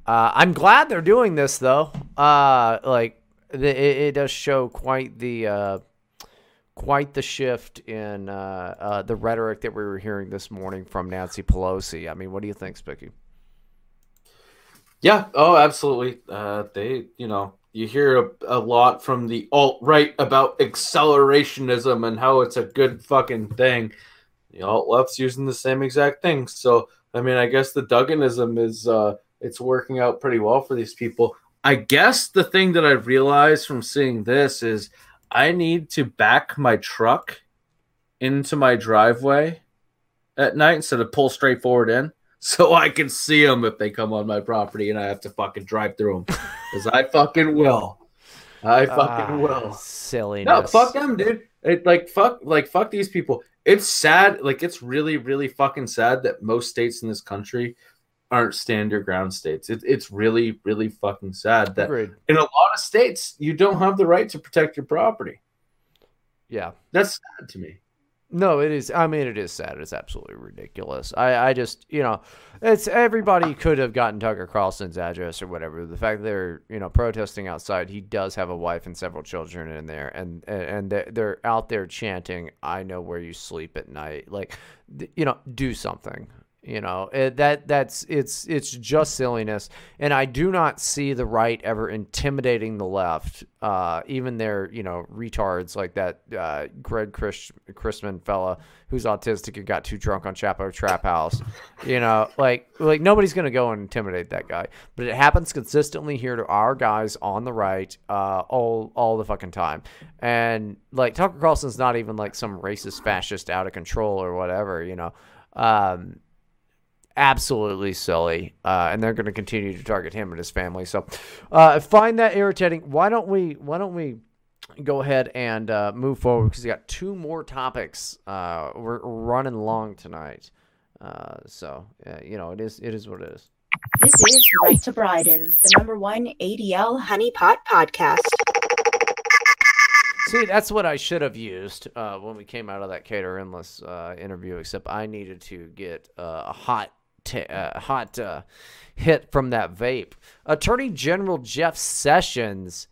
Uh, I'm glad they're doing this though. Uh, like the, it, it does show quite the uh, quite the shift in uh, uh, the rhetoric that we were hearing this morning from Nancy Pelosi. I mean, what do you think, Spicky? Yeah. Oh, absolutely. They, you know, you hear a, a lot from the alt right about accelerationism and how it's a good fucking thing. The alt left's using the same exact thing. So, I mean, I guess the Duginism is uh, it's working out pretty well for these people. I guess the thing that I've realized from seeing this is I need to back my truck into my driveway at night instead of pull straight forward in so I can see them if they come on my property and I have to fucking drive through them because I fucking will. I fucking Ah, will. Silliness. No, fuck them, dude. It, like fuck, like fuck these people. It's sad. Like it's really, really fucking sad that most states in this country aren't stand your ground states. It, it's really, really fucking sad that Agreed. in a lot of states you don't have the right to protect your property. Yeah. That's sad to me. No, it is. I mean, it is sad. It's absolutely ridiculous. I, I just, you know, it's everybody could have gotten Tucker Carlson's address or whatever. The fact that they're, you know, protesting outside, he does have a wife and several children in there, and and they're out there chanting, "I know where you sleep at night." Like, you know, do something. You know, it, that that's it's it's just silliness, and I do not see the right ever intimidating the left. Uh, even their you know retards like that uh, Greg Chris, Chrisman fella who's autistic and got too drunk on Chapo Trap House. You know, like like nobody's gonna go and intimidate that guy, but it happens consistently here to our guys on the right, uh, all all the fucking time, and like Tucker Carlson's not even like some racist fascist out of control or whatever. You know. Um, absolutely silly, uh, and they're going to continue to target him and his family. So, uh, I find that irritating. Why don't we? Why don't we? Go ahead and uh, move forward because we got two more topics. Uh, we're running long tonight, uh, so uh, you know it is. It is what it is. This is Right to Bryden, the number one ADL honeypot podcast. See, that's what I should have used uh, when we came out of that Kaiter Enless uh, interview. Except I needed to get uh, a hot, t- uh, hot uh, hit from that vape. Attorney General Jeff Sessions,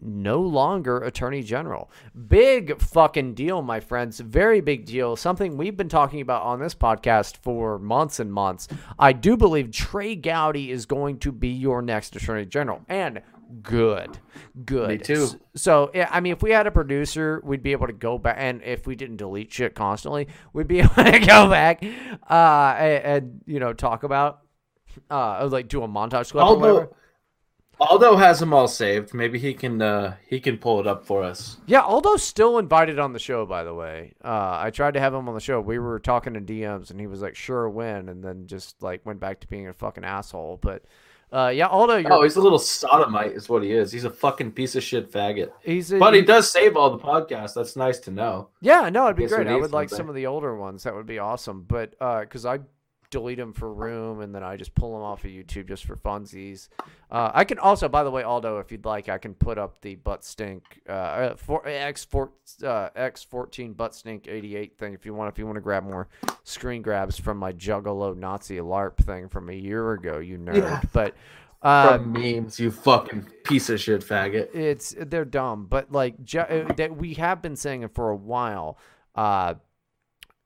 no longer Attorney General. Big fucking deal, my friends. Very big deal. Something we've been talking about on this podcast for months and months. I do believe Trey Gowdy is going to be your next Attorney General, and good, good. Me too. So, yeah, I mean, if we had a producer, we'd be able to go back, and if we didn't delete shit constantly, we'd be able to go back uh, and, and you know talk about, uh, like do a montage clip or whatever. Aldo, Aldo has them all saved. Maybe he can uh, he can pull it up for us. Yeah, Aldo's still invited on the show, by the way. Uh, I tried to have him on the show. We were talking in DMs, and he was like, "Sure, when," and then just like went back to being a fucking asshole. But uh, yeah, Aldo, you're, Oh, he's a little sodomite, is what he is. He's a fucking piece of shit faggot. He's a- but he he- does save all the podcasts. That's nice to know. yeah, no, it'd be great. I would like something. some of the older ones. That would be awesome. But because I delete them for room, and then I just pull them off of YouTube just for funsies. Uh, I can also, by the way, Aldo, if you'd like, I can put up the butt stink uh, uh, for X four uh, X fourteen butt stink eighty eight thing if you want. If you want to grab more screen grabs from my Juggalo Nazi LARP thing from a year ago, you nerd. Yeah. But uh, From memes, you fucking piece of shit faggot. it's they're dumb, but like Je- uh, that we have been saying it for a while. Uh,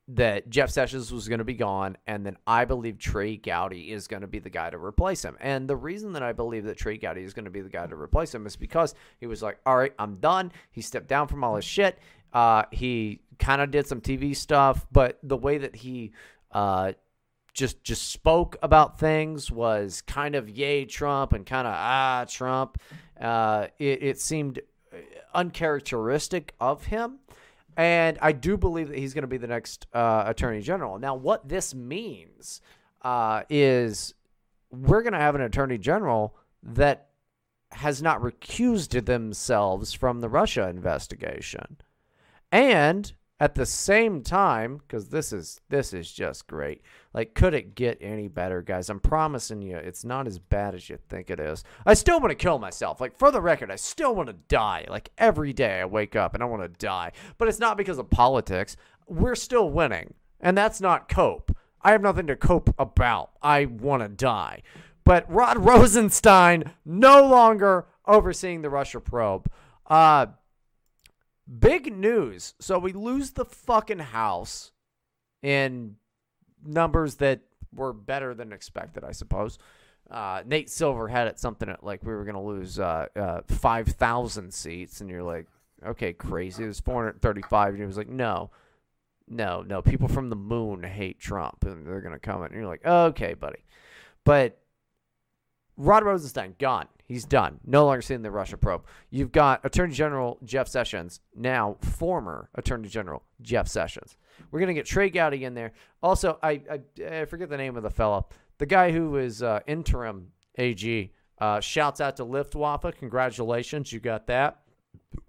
that Jeff Sessions was going to be gone, and then I believe Trey Gowdy is going to be the guy to replace him. And the reason that I believe that Trey Gowdy is going to be the guy to replace him is because he was like, "All right, I'm done." He stepped down from all his shit. Uh, he kind of did some TV stuff, but the way that he uh, just just spoke about things was kind of yay Trump and kind of ah Trump. Uh, it, it seemed uncharacteristic of him. And I do believe that he's going to be the next uh, attorney general. Now, what this means uh, is we're going to have an attorney general that has not recused themselves from the Russia investigation. And at the same time, because this is this is just great. Like, could it get any better, guys? I'm promising you, it's not as bad as you think it is. I still want to kill myself. Like, for the record, I still want to die. Like every day, I wake up and I want to die. But it's not because of politics. We're still winning, and that's not cope. I have nothing to cope about. I want to die. But Rod Rosenstein no longer overseeing the Russia probe. Uh, big news. So we lose the fucking house in numbers that were better than expected, I suppose. Uh, Nate Silver had it something at like we were going to lose uh, uh, 5,000 seats, and you're like, okay, crazy. It was 435, and he was like, no, no, no. People from the moon hate Trump, and they're going to come in. And you're like, okay, buddy. But Rod Rosenstein, gone. He's done. No longer seeing the Russia probe. You've got Attorney General Jeff Sessions, now former Attorney General Jeff Sessions. We're going to get Trey Gowdy in there. Also, I, I, I forget the name of the fellow. The guy who is uh, interim AG uh, shouts out to Liftwaffe. Congratulations, you got that.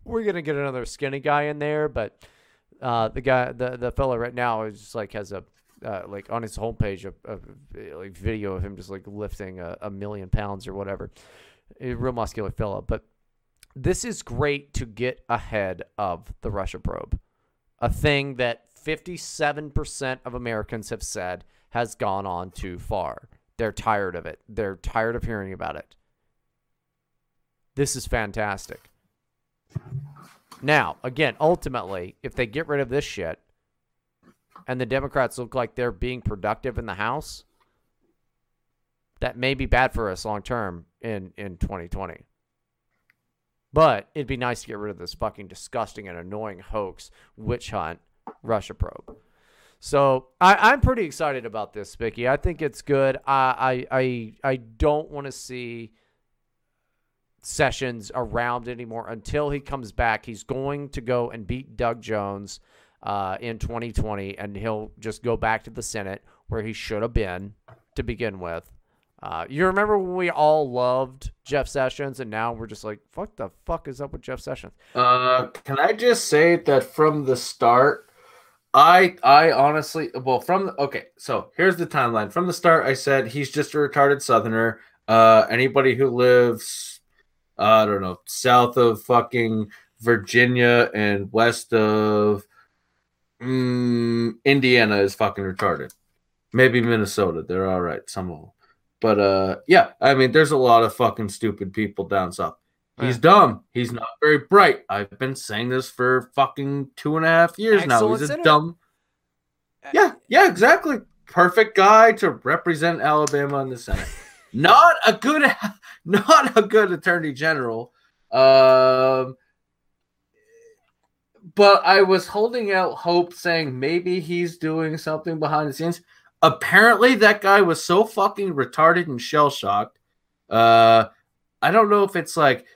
We're going to get another skinny guy in there, but uh, the guy, the, the fellow right now is just like has a uh, like on his homepage a, a, like video of him just like lifting a, a million pounds or whatever. A real muscular fella. But this is great to get ahead of the Russia probe, a thing that 57% of Americans have said has gone on too far. They're tired of it. They're tired of hearing about it. This is fantastic. Now, again, ultimately, if they get rid of this shit and the Democrats look like they're being productive in the House, that may be bad for us long term in, in 2020. But it'd be nice to get rid of this fucking disgusting and annoying hoax, witch hunt, Russia probe. So I, I'm pretty excited about this, Spicky. I think it's good. I I I, I don't want to see Sessions around anymore until he comes back. He's going to go and beat Doug Jones uh, in 2020, and he'll just go back to the Senate where he should have been to begin with. Uh, you remember when we all loved Jeff Sessions, and now we're just like, "Fuck the fuck is up with Jeff Sessions?" Uh, can I just say that from the start, I I honestly well from the, okay, so here's the timeline. From the start, I said he's just a retarded Southerner. Uh, anybody who lives, uh, I don't know, south of fucking Virginia and west of mm, Indiana is fucking retarded. Maybe Minnesota, they're all right, some of them. But uh, yeah, I mean, there's a lot of fucking stupid people down south. He's dumb. He's not very bright. I've been saying this for fucking two and a half years now. He's a dumb. Yeah, yeah, exactly. Perfect guy to represent Alabama in the Senate. not a good, not a good attorney general. Um, but I was holding out hope, saying maybe he's doing something behind the scenes. Apparently, that guy was so fucking retarded and shell shocked. Uh, I don't know if it's like,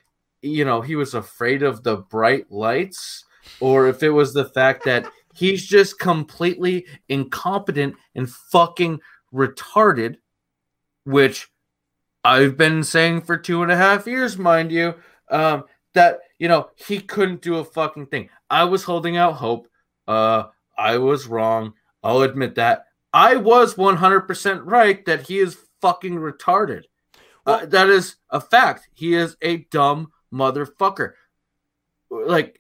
you know, he was afraid of the bright lights, or if it was the fact that he's just completely incompetent and fucking retarded, which I've been saying for two and a half years, mind you, um, that you know he couldn't do a fucking thing. I was holding out hope. Uh, I was wrong. I'll admit that. I was 100% right that he is fucking retarded. Uh, that is a fact. He is a dumb motherfucker. Like,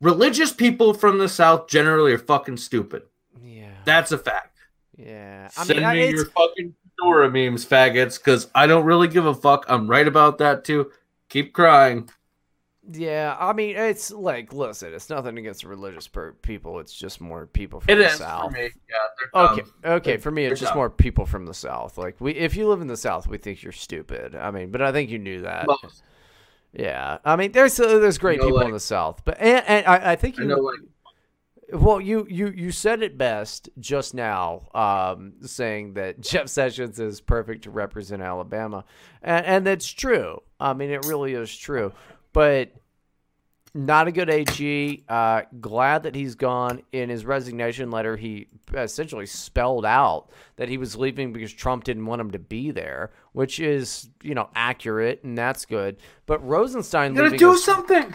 religious people from the South generally are fucking stupid. Yeah. That's a fact. Yeah. I Send mean, I- me it's- your fucking Dora memes, faggots, because I don't really give a fuck. I'm right about that too. Keep crying. Yeah, I mean, it's like, listen, it's nothing against religious per- people. It's just more people from It the is for south. me. Yeah, okay, okay. They're- For me, it's just dumb. more people from the south. Like we, if you live in the south, we think you're stupid. I mean, but I think you knew that. Most. Yeah, I mean, there's uh, there's great You know, people in the south, but and, and I, I think I you know, like, well, you you you said it best just now, um, saying that Jeff Sessions is perfect to represent Alabama, and, and that's true. I mean, it really is true. But not a good AG. Uh, glad that he's gone. In his resignation letter, he essentially spelled out that he was leaving because Trump didn't want him to be there, which is you know accurate and that's good. But Rosenstein You gotta do is- something.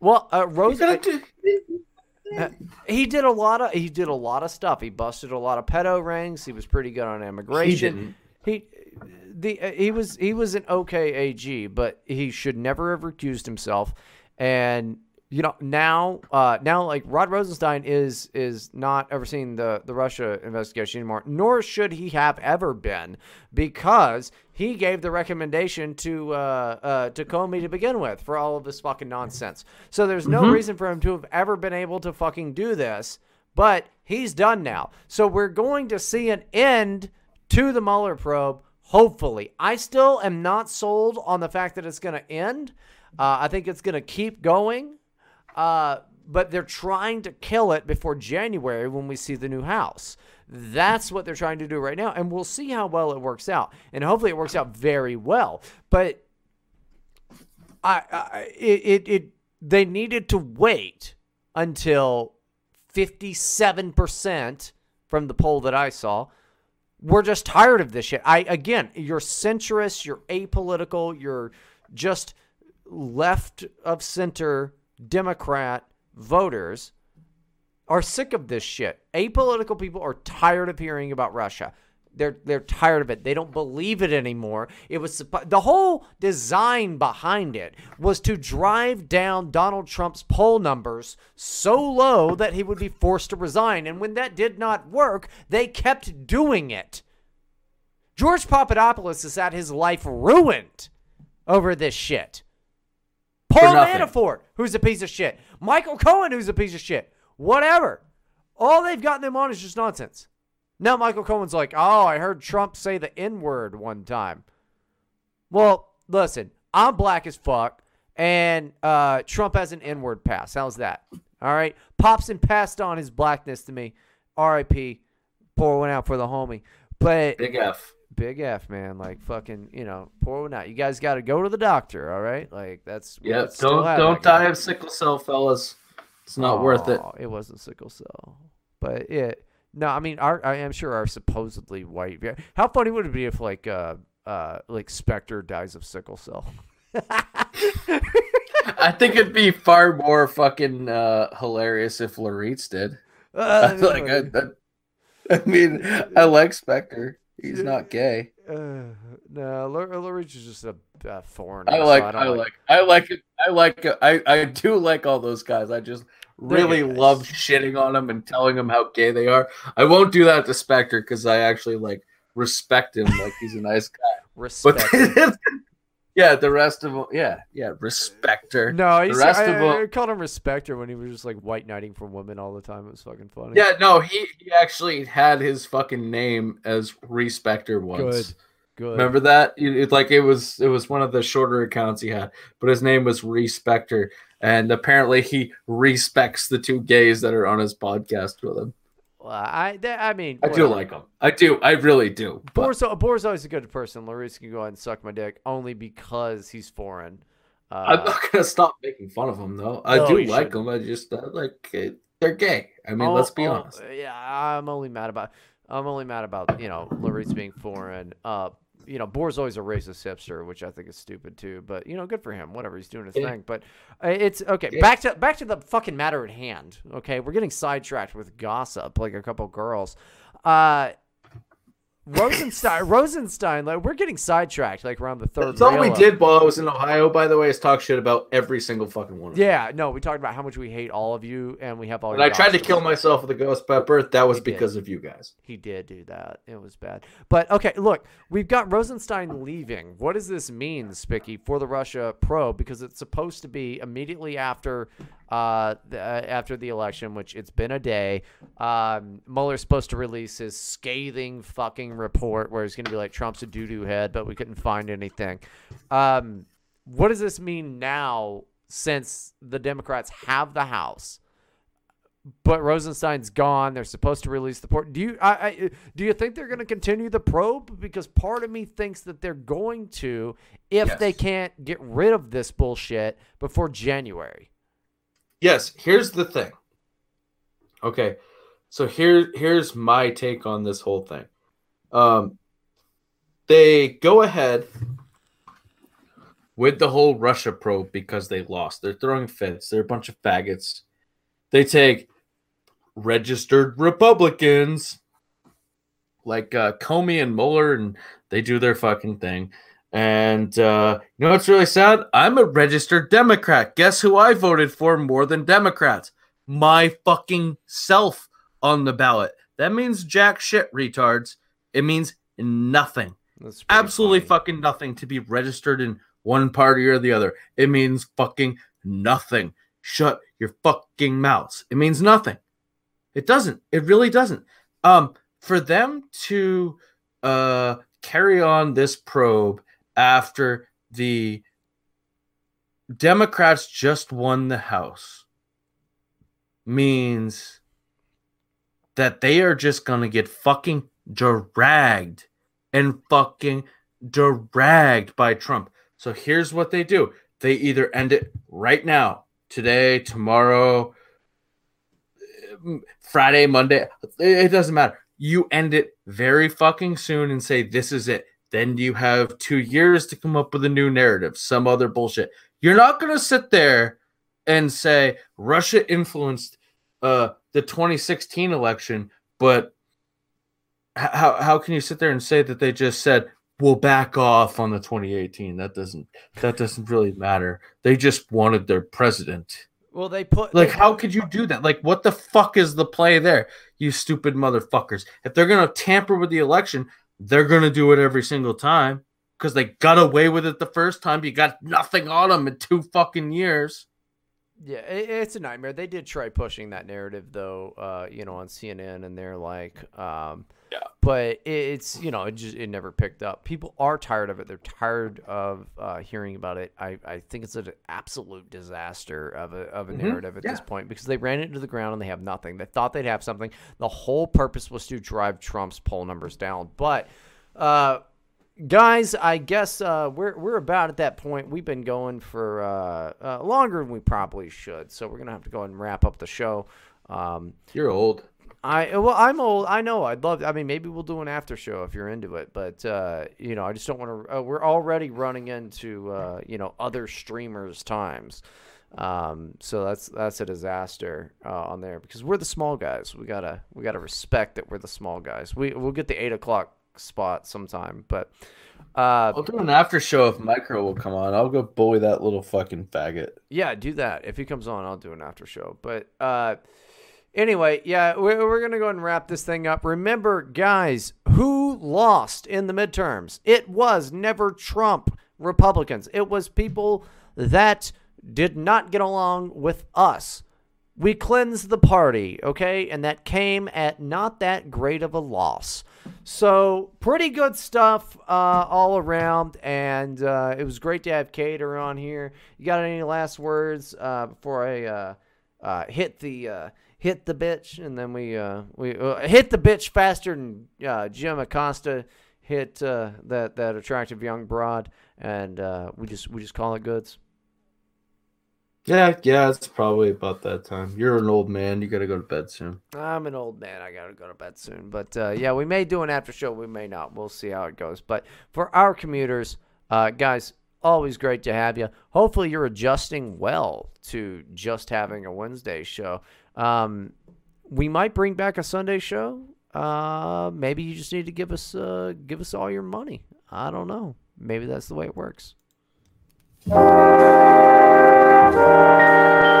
Well, uh, Rose, gotta do- uh, he did a lot of he did a lot of stuff. He busted a lot of pedo rings. He was pretty good on immigration. He the uh, he was he was an okay AG, but he should never have recused himself. And you know now uh, now like Rod Rosenstein is is not overseeing the the Russia investigation anymore, nor should he have ever been because he gave the recommendation to uh, uh, to Comey to begin with for all of this fucking nonsense. So there's no Mhm. reason for him to have ever been able to fucking do this. But he's done now. So we're going to see an end to the Mueller probe. Hopefully, I still am not sold on the fact that it's going to end. Uh, I think it's going to keep going. Uh, but they're trying to kill it before January when we see the new house. That's what they're trying to do right now, and we'll see how well it works out. And hopefully, it works out very well. But I, I it, it, they needed to wait until 57% from the poll that I saw. We're just tired of this shit. I again, you're centrist, you're apolitical, you're just left of center Democrat voters are sick of this shit. Apolitical people are tired of hearing about Russia. They're they're tired of it. They don't believe it anymore. It was the whole design behind it was to drive down Donald Trump's poll numbers so low that he would be forced to resign. And when that did not work, they kept doing it. George Papadopoulos has had his life ruined over this shit. Paul. Manafort, who's a piece of shit. Michael Cohen, who's a piece of shit. Whatever. All they've gotten them on is just nonsense. Now Michael Cohen's like, oh, I heard Trump say the N word one time. Well, listen, I'm black as fuck, and uh, Trump has an N word pass. How's that? All right. Popson passed on his blackness to me. R.I.P. Pour one out for the homie. But Big F. Big F, man. Like fucking, you know, pour one out. You guys got to go to the doctor. All right. Like that's Yeah, don't don't guy. die of sickle cell, fellas. It's not worth it. Oh, It wasn't sickle cell, but it No, I mean, our I am sure our supposedly white. How funny would it be if like uh uh like Spectre dies of sickle cell? I think it'd be far more fucking uh, hilarious if Laritz did. Uh, like, I, I, I mean, I like Spectre. He's not gay. Uh, no, Lurich is just a, a foreign. I like, I, like, I like it. I like. I, I do like all those guys. I just really guys. love shitting on them and telling them how gay they are. I won't do that to Spectre because I actually like respect him. Like he's a nice guy. Respect. But yeah, the rest of them, yeah, yeah, uh, respecter. No, the rest I, of them. I called him Respecter when he was just like white knighting for women all the time. It was fucking funny. Yeah, no, he, he actually had his fucking name as Respecter once. Good. Good. Remember that? It, it- like it was it was one of the shorter accounts he had, but his name was Respecter, and apparently he respects the two gays that are on his podcast with him. Well, I, I mean, I do like him. I do. I really do. But Boar's, Boar's always a good person. Larice can go ahead and suck my dick only because he's foreign. Uh, I'm not gonna stop making fun of him though. I No, do like shouldn't. them. I just uh, like uh, they're gay. I mean, oh, let's be oh, honest. Yeah, I'm only mad about. I'm only mad about you know Larice being foreign. Uh, you know, Boar's always a racist hipster, which I think is stupid too. But you know, good for him. Whatever, he's doing his Yeah. thing. But uh, it's okay. Back to back to the fucking matter at hand. Okay, we're getting sidetracked with gossip, like a couple girls. Uh, Rosenstein, Rosenstein, like we're getting sidetracked, like around the third. That's all we up. did while I was in Ohio, by the way, is talk shit about every single fucking one. Yeah, no, we talked about how much we hate all of you, and we have all. Your I tried to kill myself with a ghost pepper, that was He did. because of you guys. He did do that. It was bad. But okay, look, we've got Rosenstein leaving. What does this mean, Spicky, for the Russia probe? Because it's supposed to be immediately after uh, the, uh, after the election, which it's been a day. Um, Mueller's supposed to release his scathing fucking report where he's going to be like Trump's a doo doo head, but we couldn't find anything. Um, what does this mean now since the Democrats have the House? but Rosenstein's gone. They're supposed to release the port. Do you I, I do you think they're going to continue the probe? Because part of me thinks that they're going to if they can't get rid of this bullshit before January. Yes, here's the thing. Okay, so here here's my take on this whole thing. Um, they go ahead with the whole Russia probe because they lost. They're throwing fits. They're a bunch of faggots. They take registered Republicans like uh, Comey and Mueller, and they do their fucking thing. And uh, you know what's really sad? I'm a registered Democrat. Guess who I voted for more than Democrats? My fucking self on the ballot. That means jack shit, retards. It means nothing. That's Absolutely fucking nothing to be registered in one party or the other. It means fucking nothing. Shut your fucking mouths. It means nothing. It doesn't. It really doesn't. Um, for them to uh carry on this probe after the Democrats just won the House means that they are just gonna get fucking dragged and fucking dragged by Trump. So here's what they do they either end it right now, today, tomorrow, Friday, Monday, it doesn't matter. You end it very fucking soon and say, This is it. Then you have two years to come up with a new narrative, some other bullshit. You're not going to sit there and say Russia influenced uh, the 2016 election, but how how can you sit there and say that they just said we'll back off on the 2018? That doesn't that doesn't really matter. They just wanted their president. Well, they put Like, how could you do that? Like, what the fuck is the play there, you stupid motherfuckers? If they're gonna tamper with the election, they're gonna do it every single time because they got away with it the first time. You got nothing on them in two fucking years. Yeah, it, it's a nightmare. They did try pushing that narrative though, uh, you know, on CNN, and they're like, um, yeah. But it, it's you know, it just it never picked up. People are tired of it. They're tired of uh, hearing about it. I, I think it's an absolute disaster of a of a Mhm, narrative at this point because they ran it into the ground and they have nothing. They thought they'd have something. The whole purpose was to drive Trump's poll numbers down, but. Uh, guys i guess uh, we're, we're about at that point we've been going for uh, uh, longer than we probably should so we're gonna have to go ahead and wrap up the show um, You're old. I well, I'm old. I know. I'd love. I mean, maybe we'll do an after show if you're into it. But uh, you know, I just don't want to. Uh, we're already running into uh, you know other streamers' times, um, so that's that's a disaster uh, on there because we're the small guys. We gotta we gotta respect that we're the small guys. We we'll get the eight o'clock spot sometime, but uh, I'll do an after show if Micro will come on. I'll go bully that little fucking faggot. Yeah, do that. If he comes on, I'll do an after show. But uh, anyway, yeah, we're, we're going to go ahead and wrap this thing up. Remember, guys, who lost in the midterms? It was never Trump Republicans, it was people that did not get along with us. We cleansed the party, okay? And that came at not that great of a loss. So, pretty good stuff uh, all around. And uh, it was great to have Kaiter on here. You got any last words uh, before I uh, uh, hit the. Uh, hit the bitch, and then we we hit the bitch faster than Jim Acosta hit that that attractive young broad, and we just we just call it goods. Yeah, yeah, it's probably about that time. You're an old man. You got to go to bed soon. I'm an old man. I gotta go to bed soon. But uh, yeah, we may do an after show. We may not. We'll see how it goes. But for our commuters, uh, guys, always great to have you. Hopefully, you're adjusting well to just having a Wednesday show. Um, we might bring back a Sunday show. Uh, maybe you just need to give us uh, give us all your money. I don't know. Maybe that's the way it works. Thank you.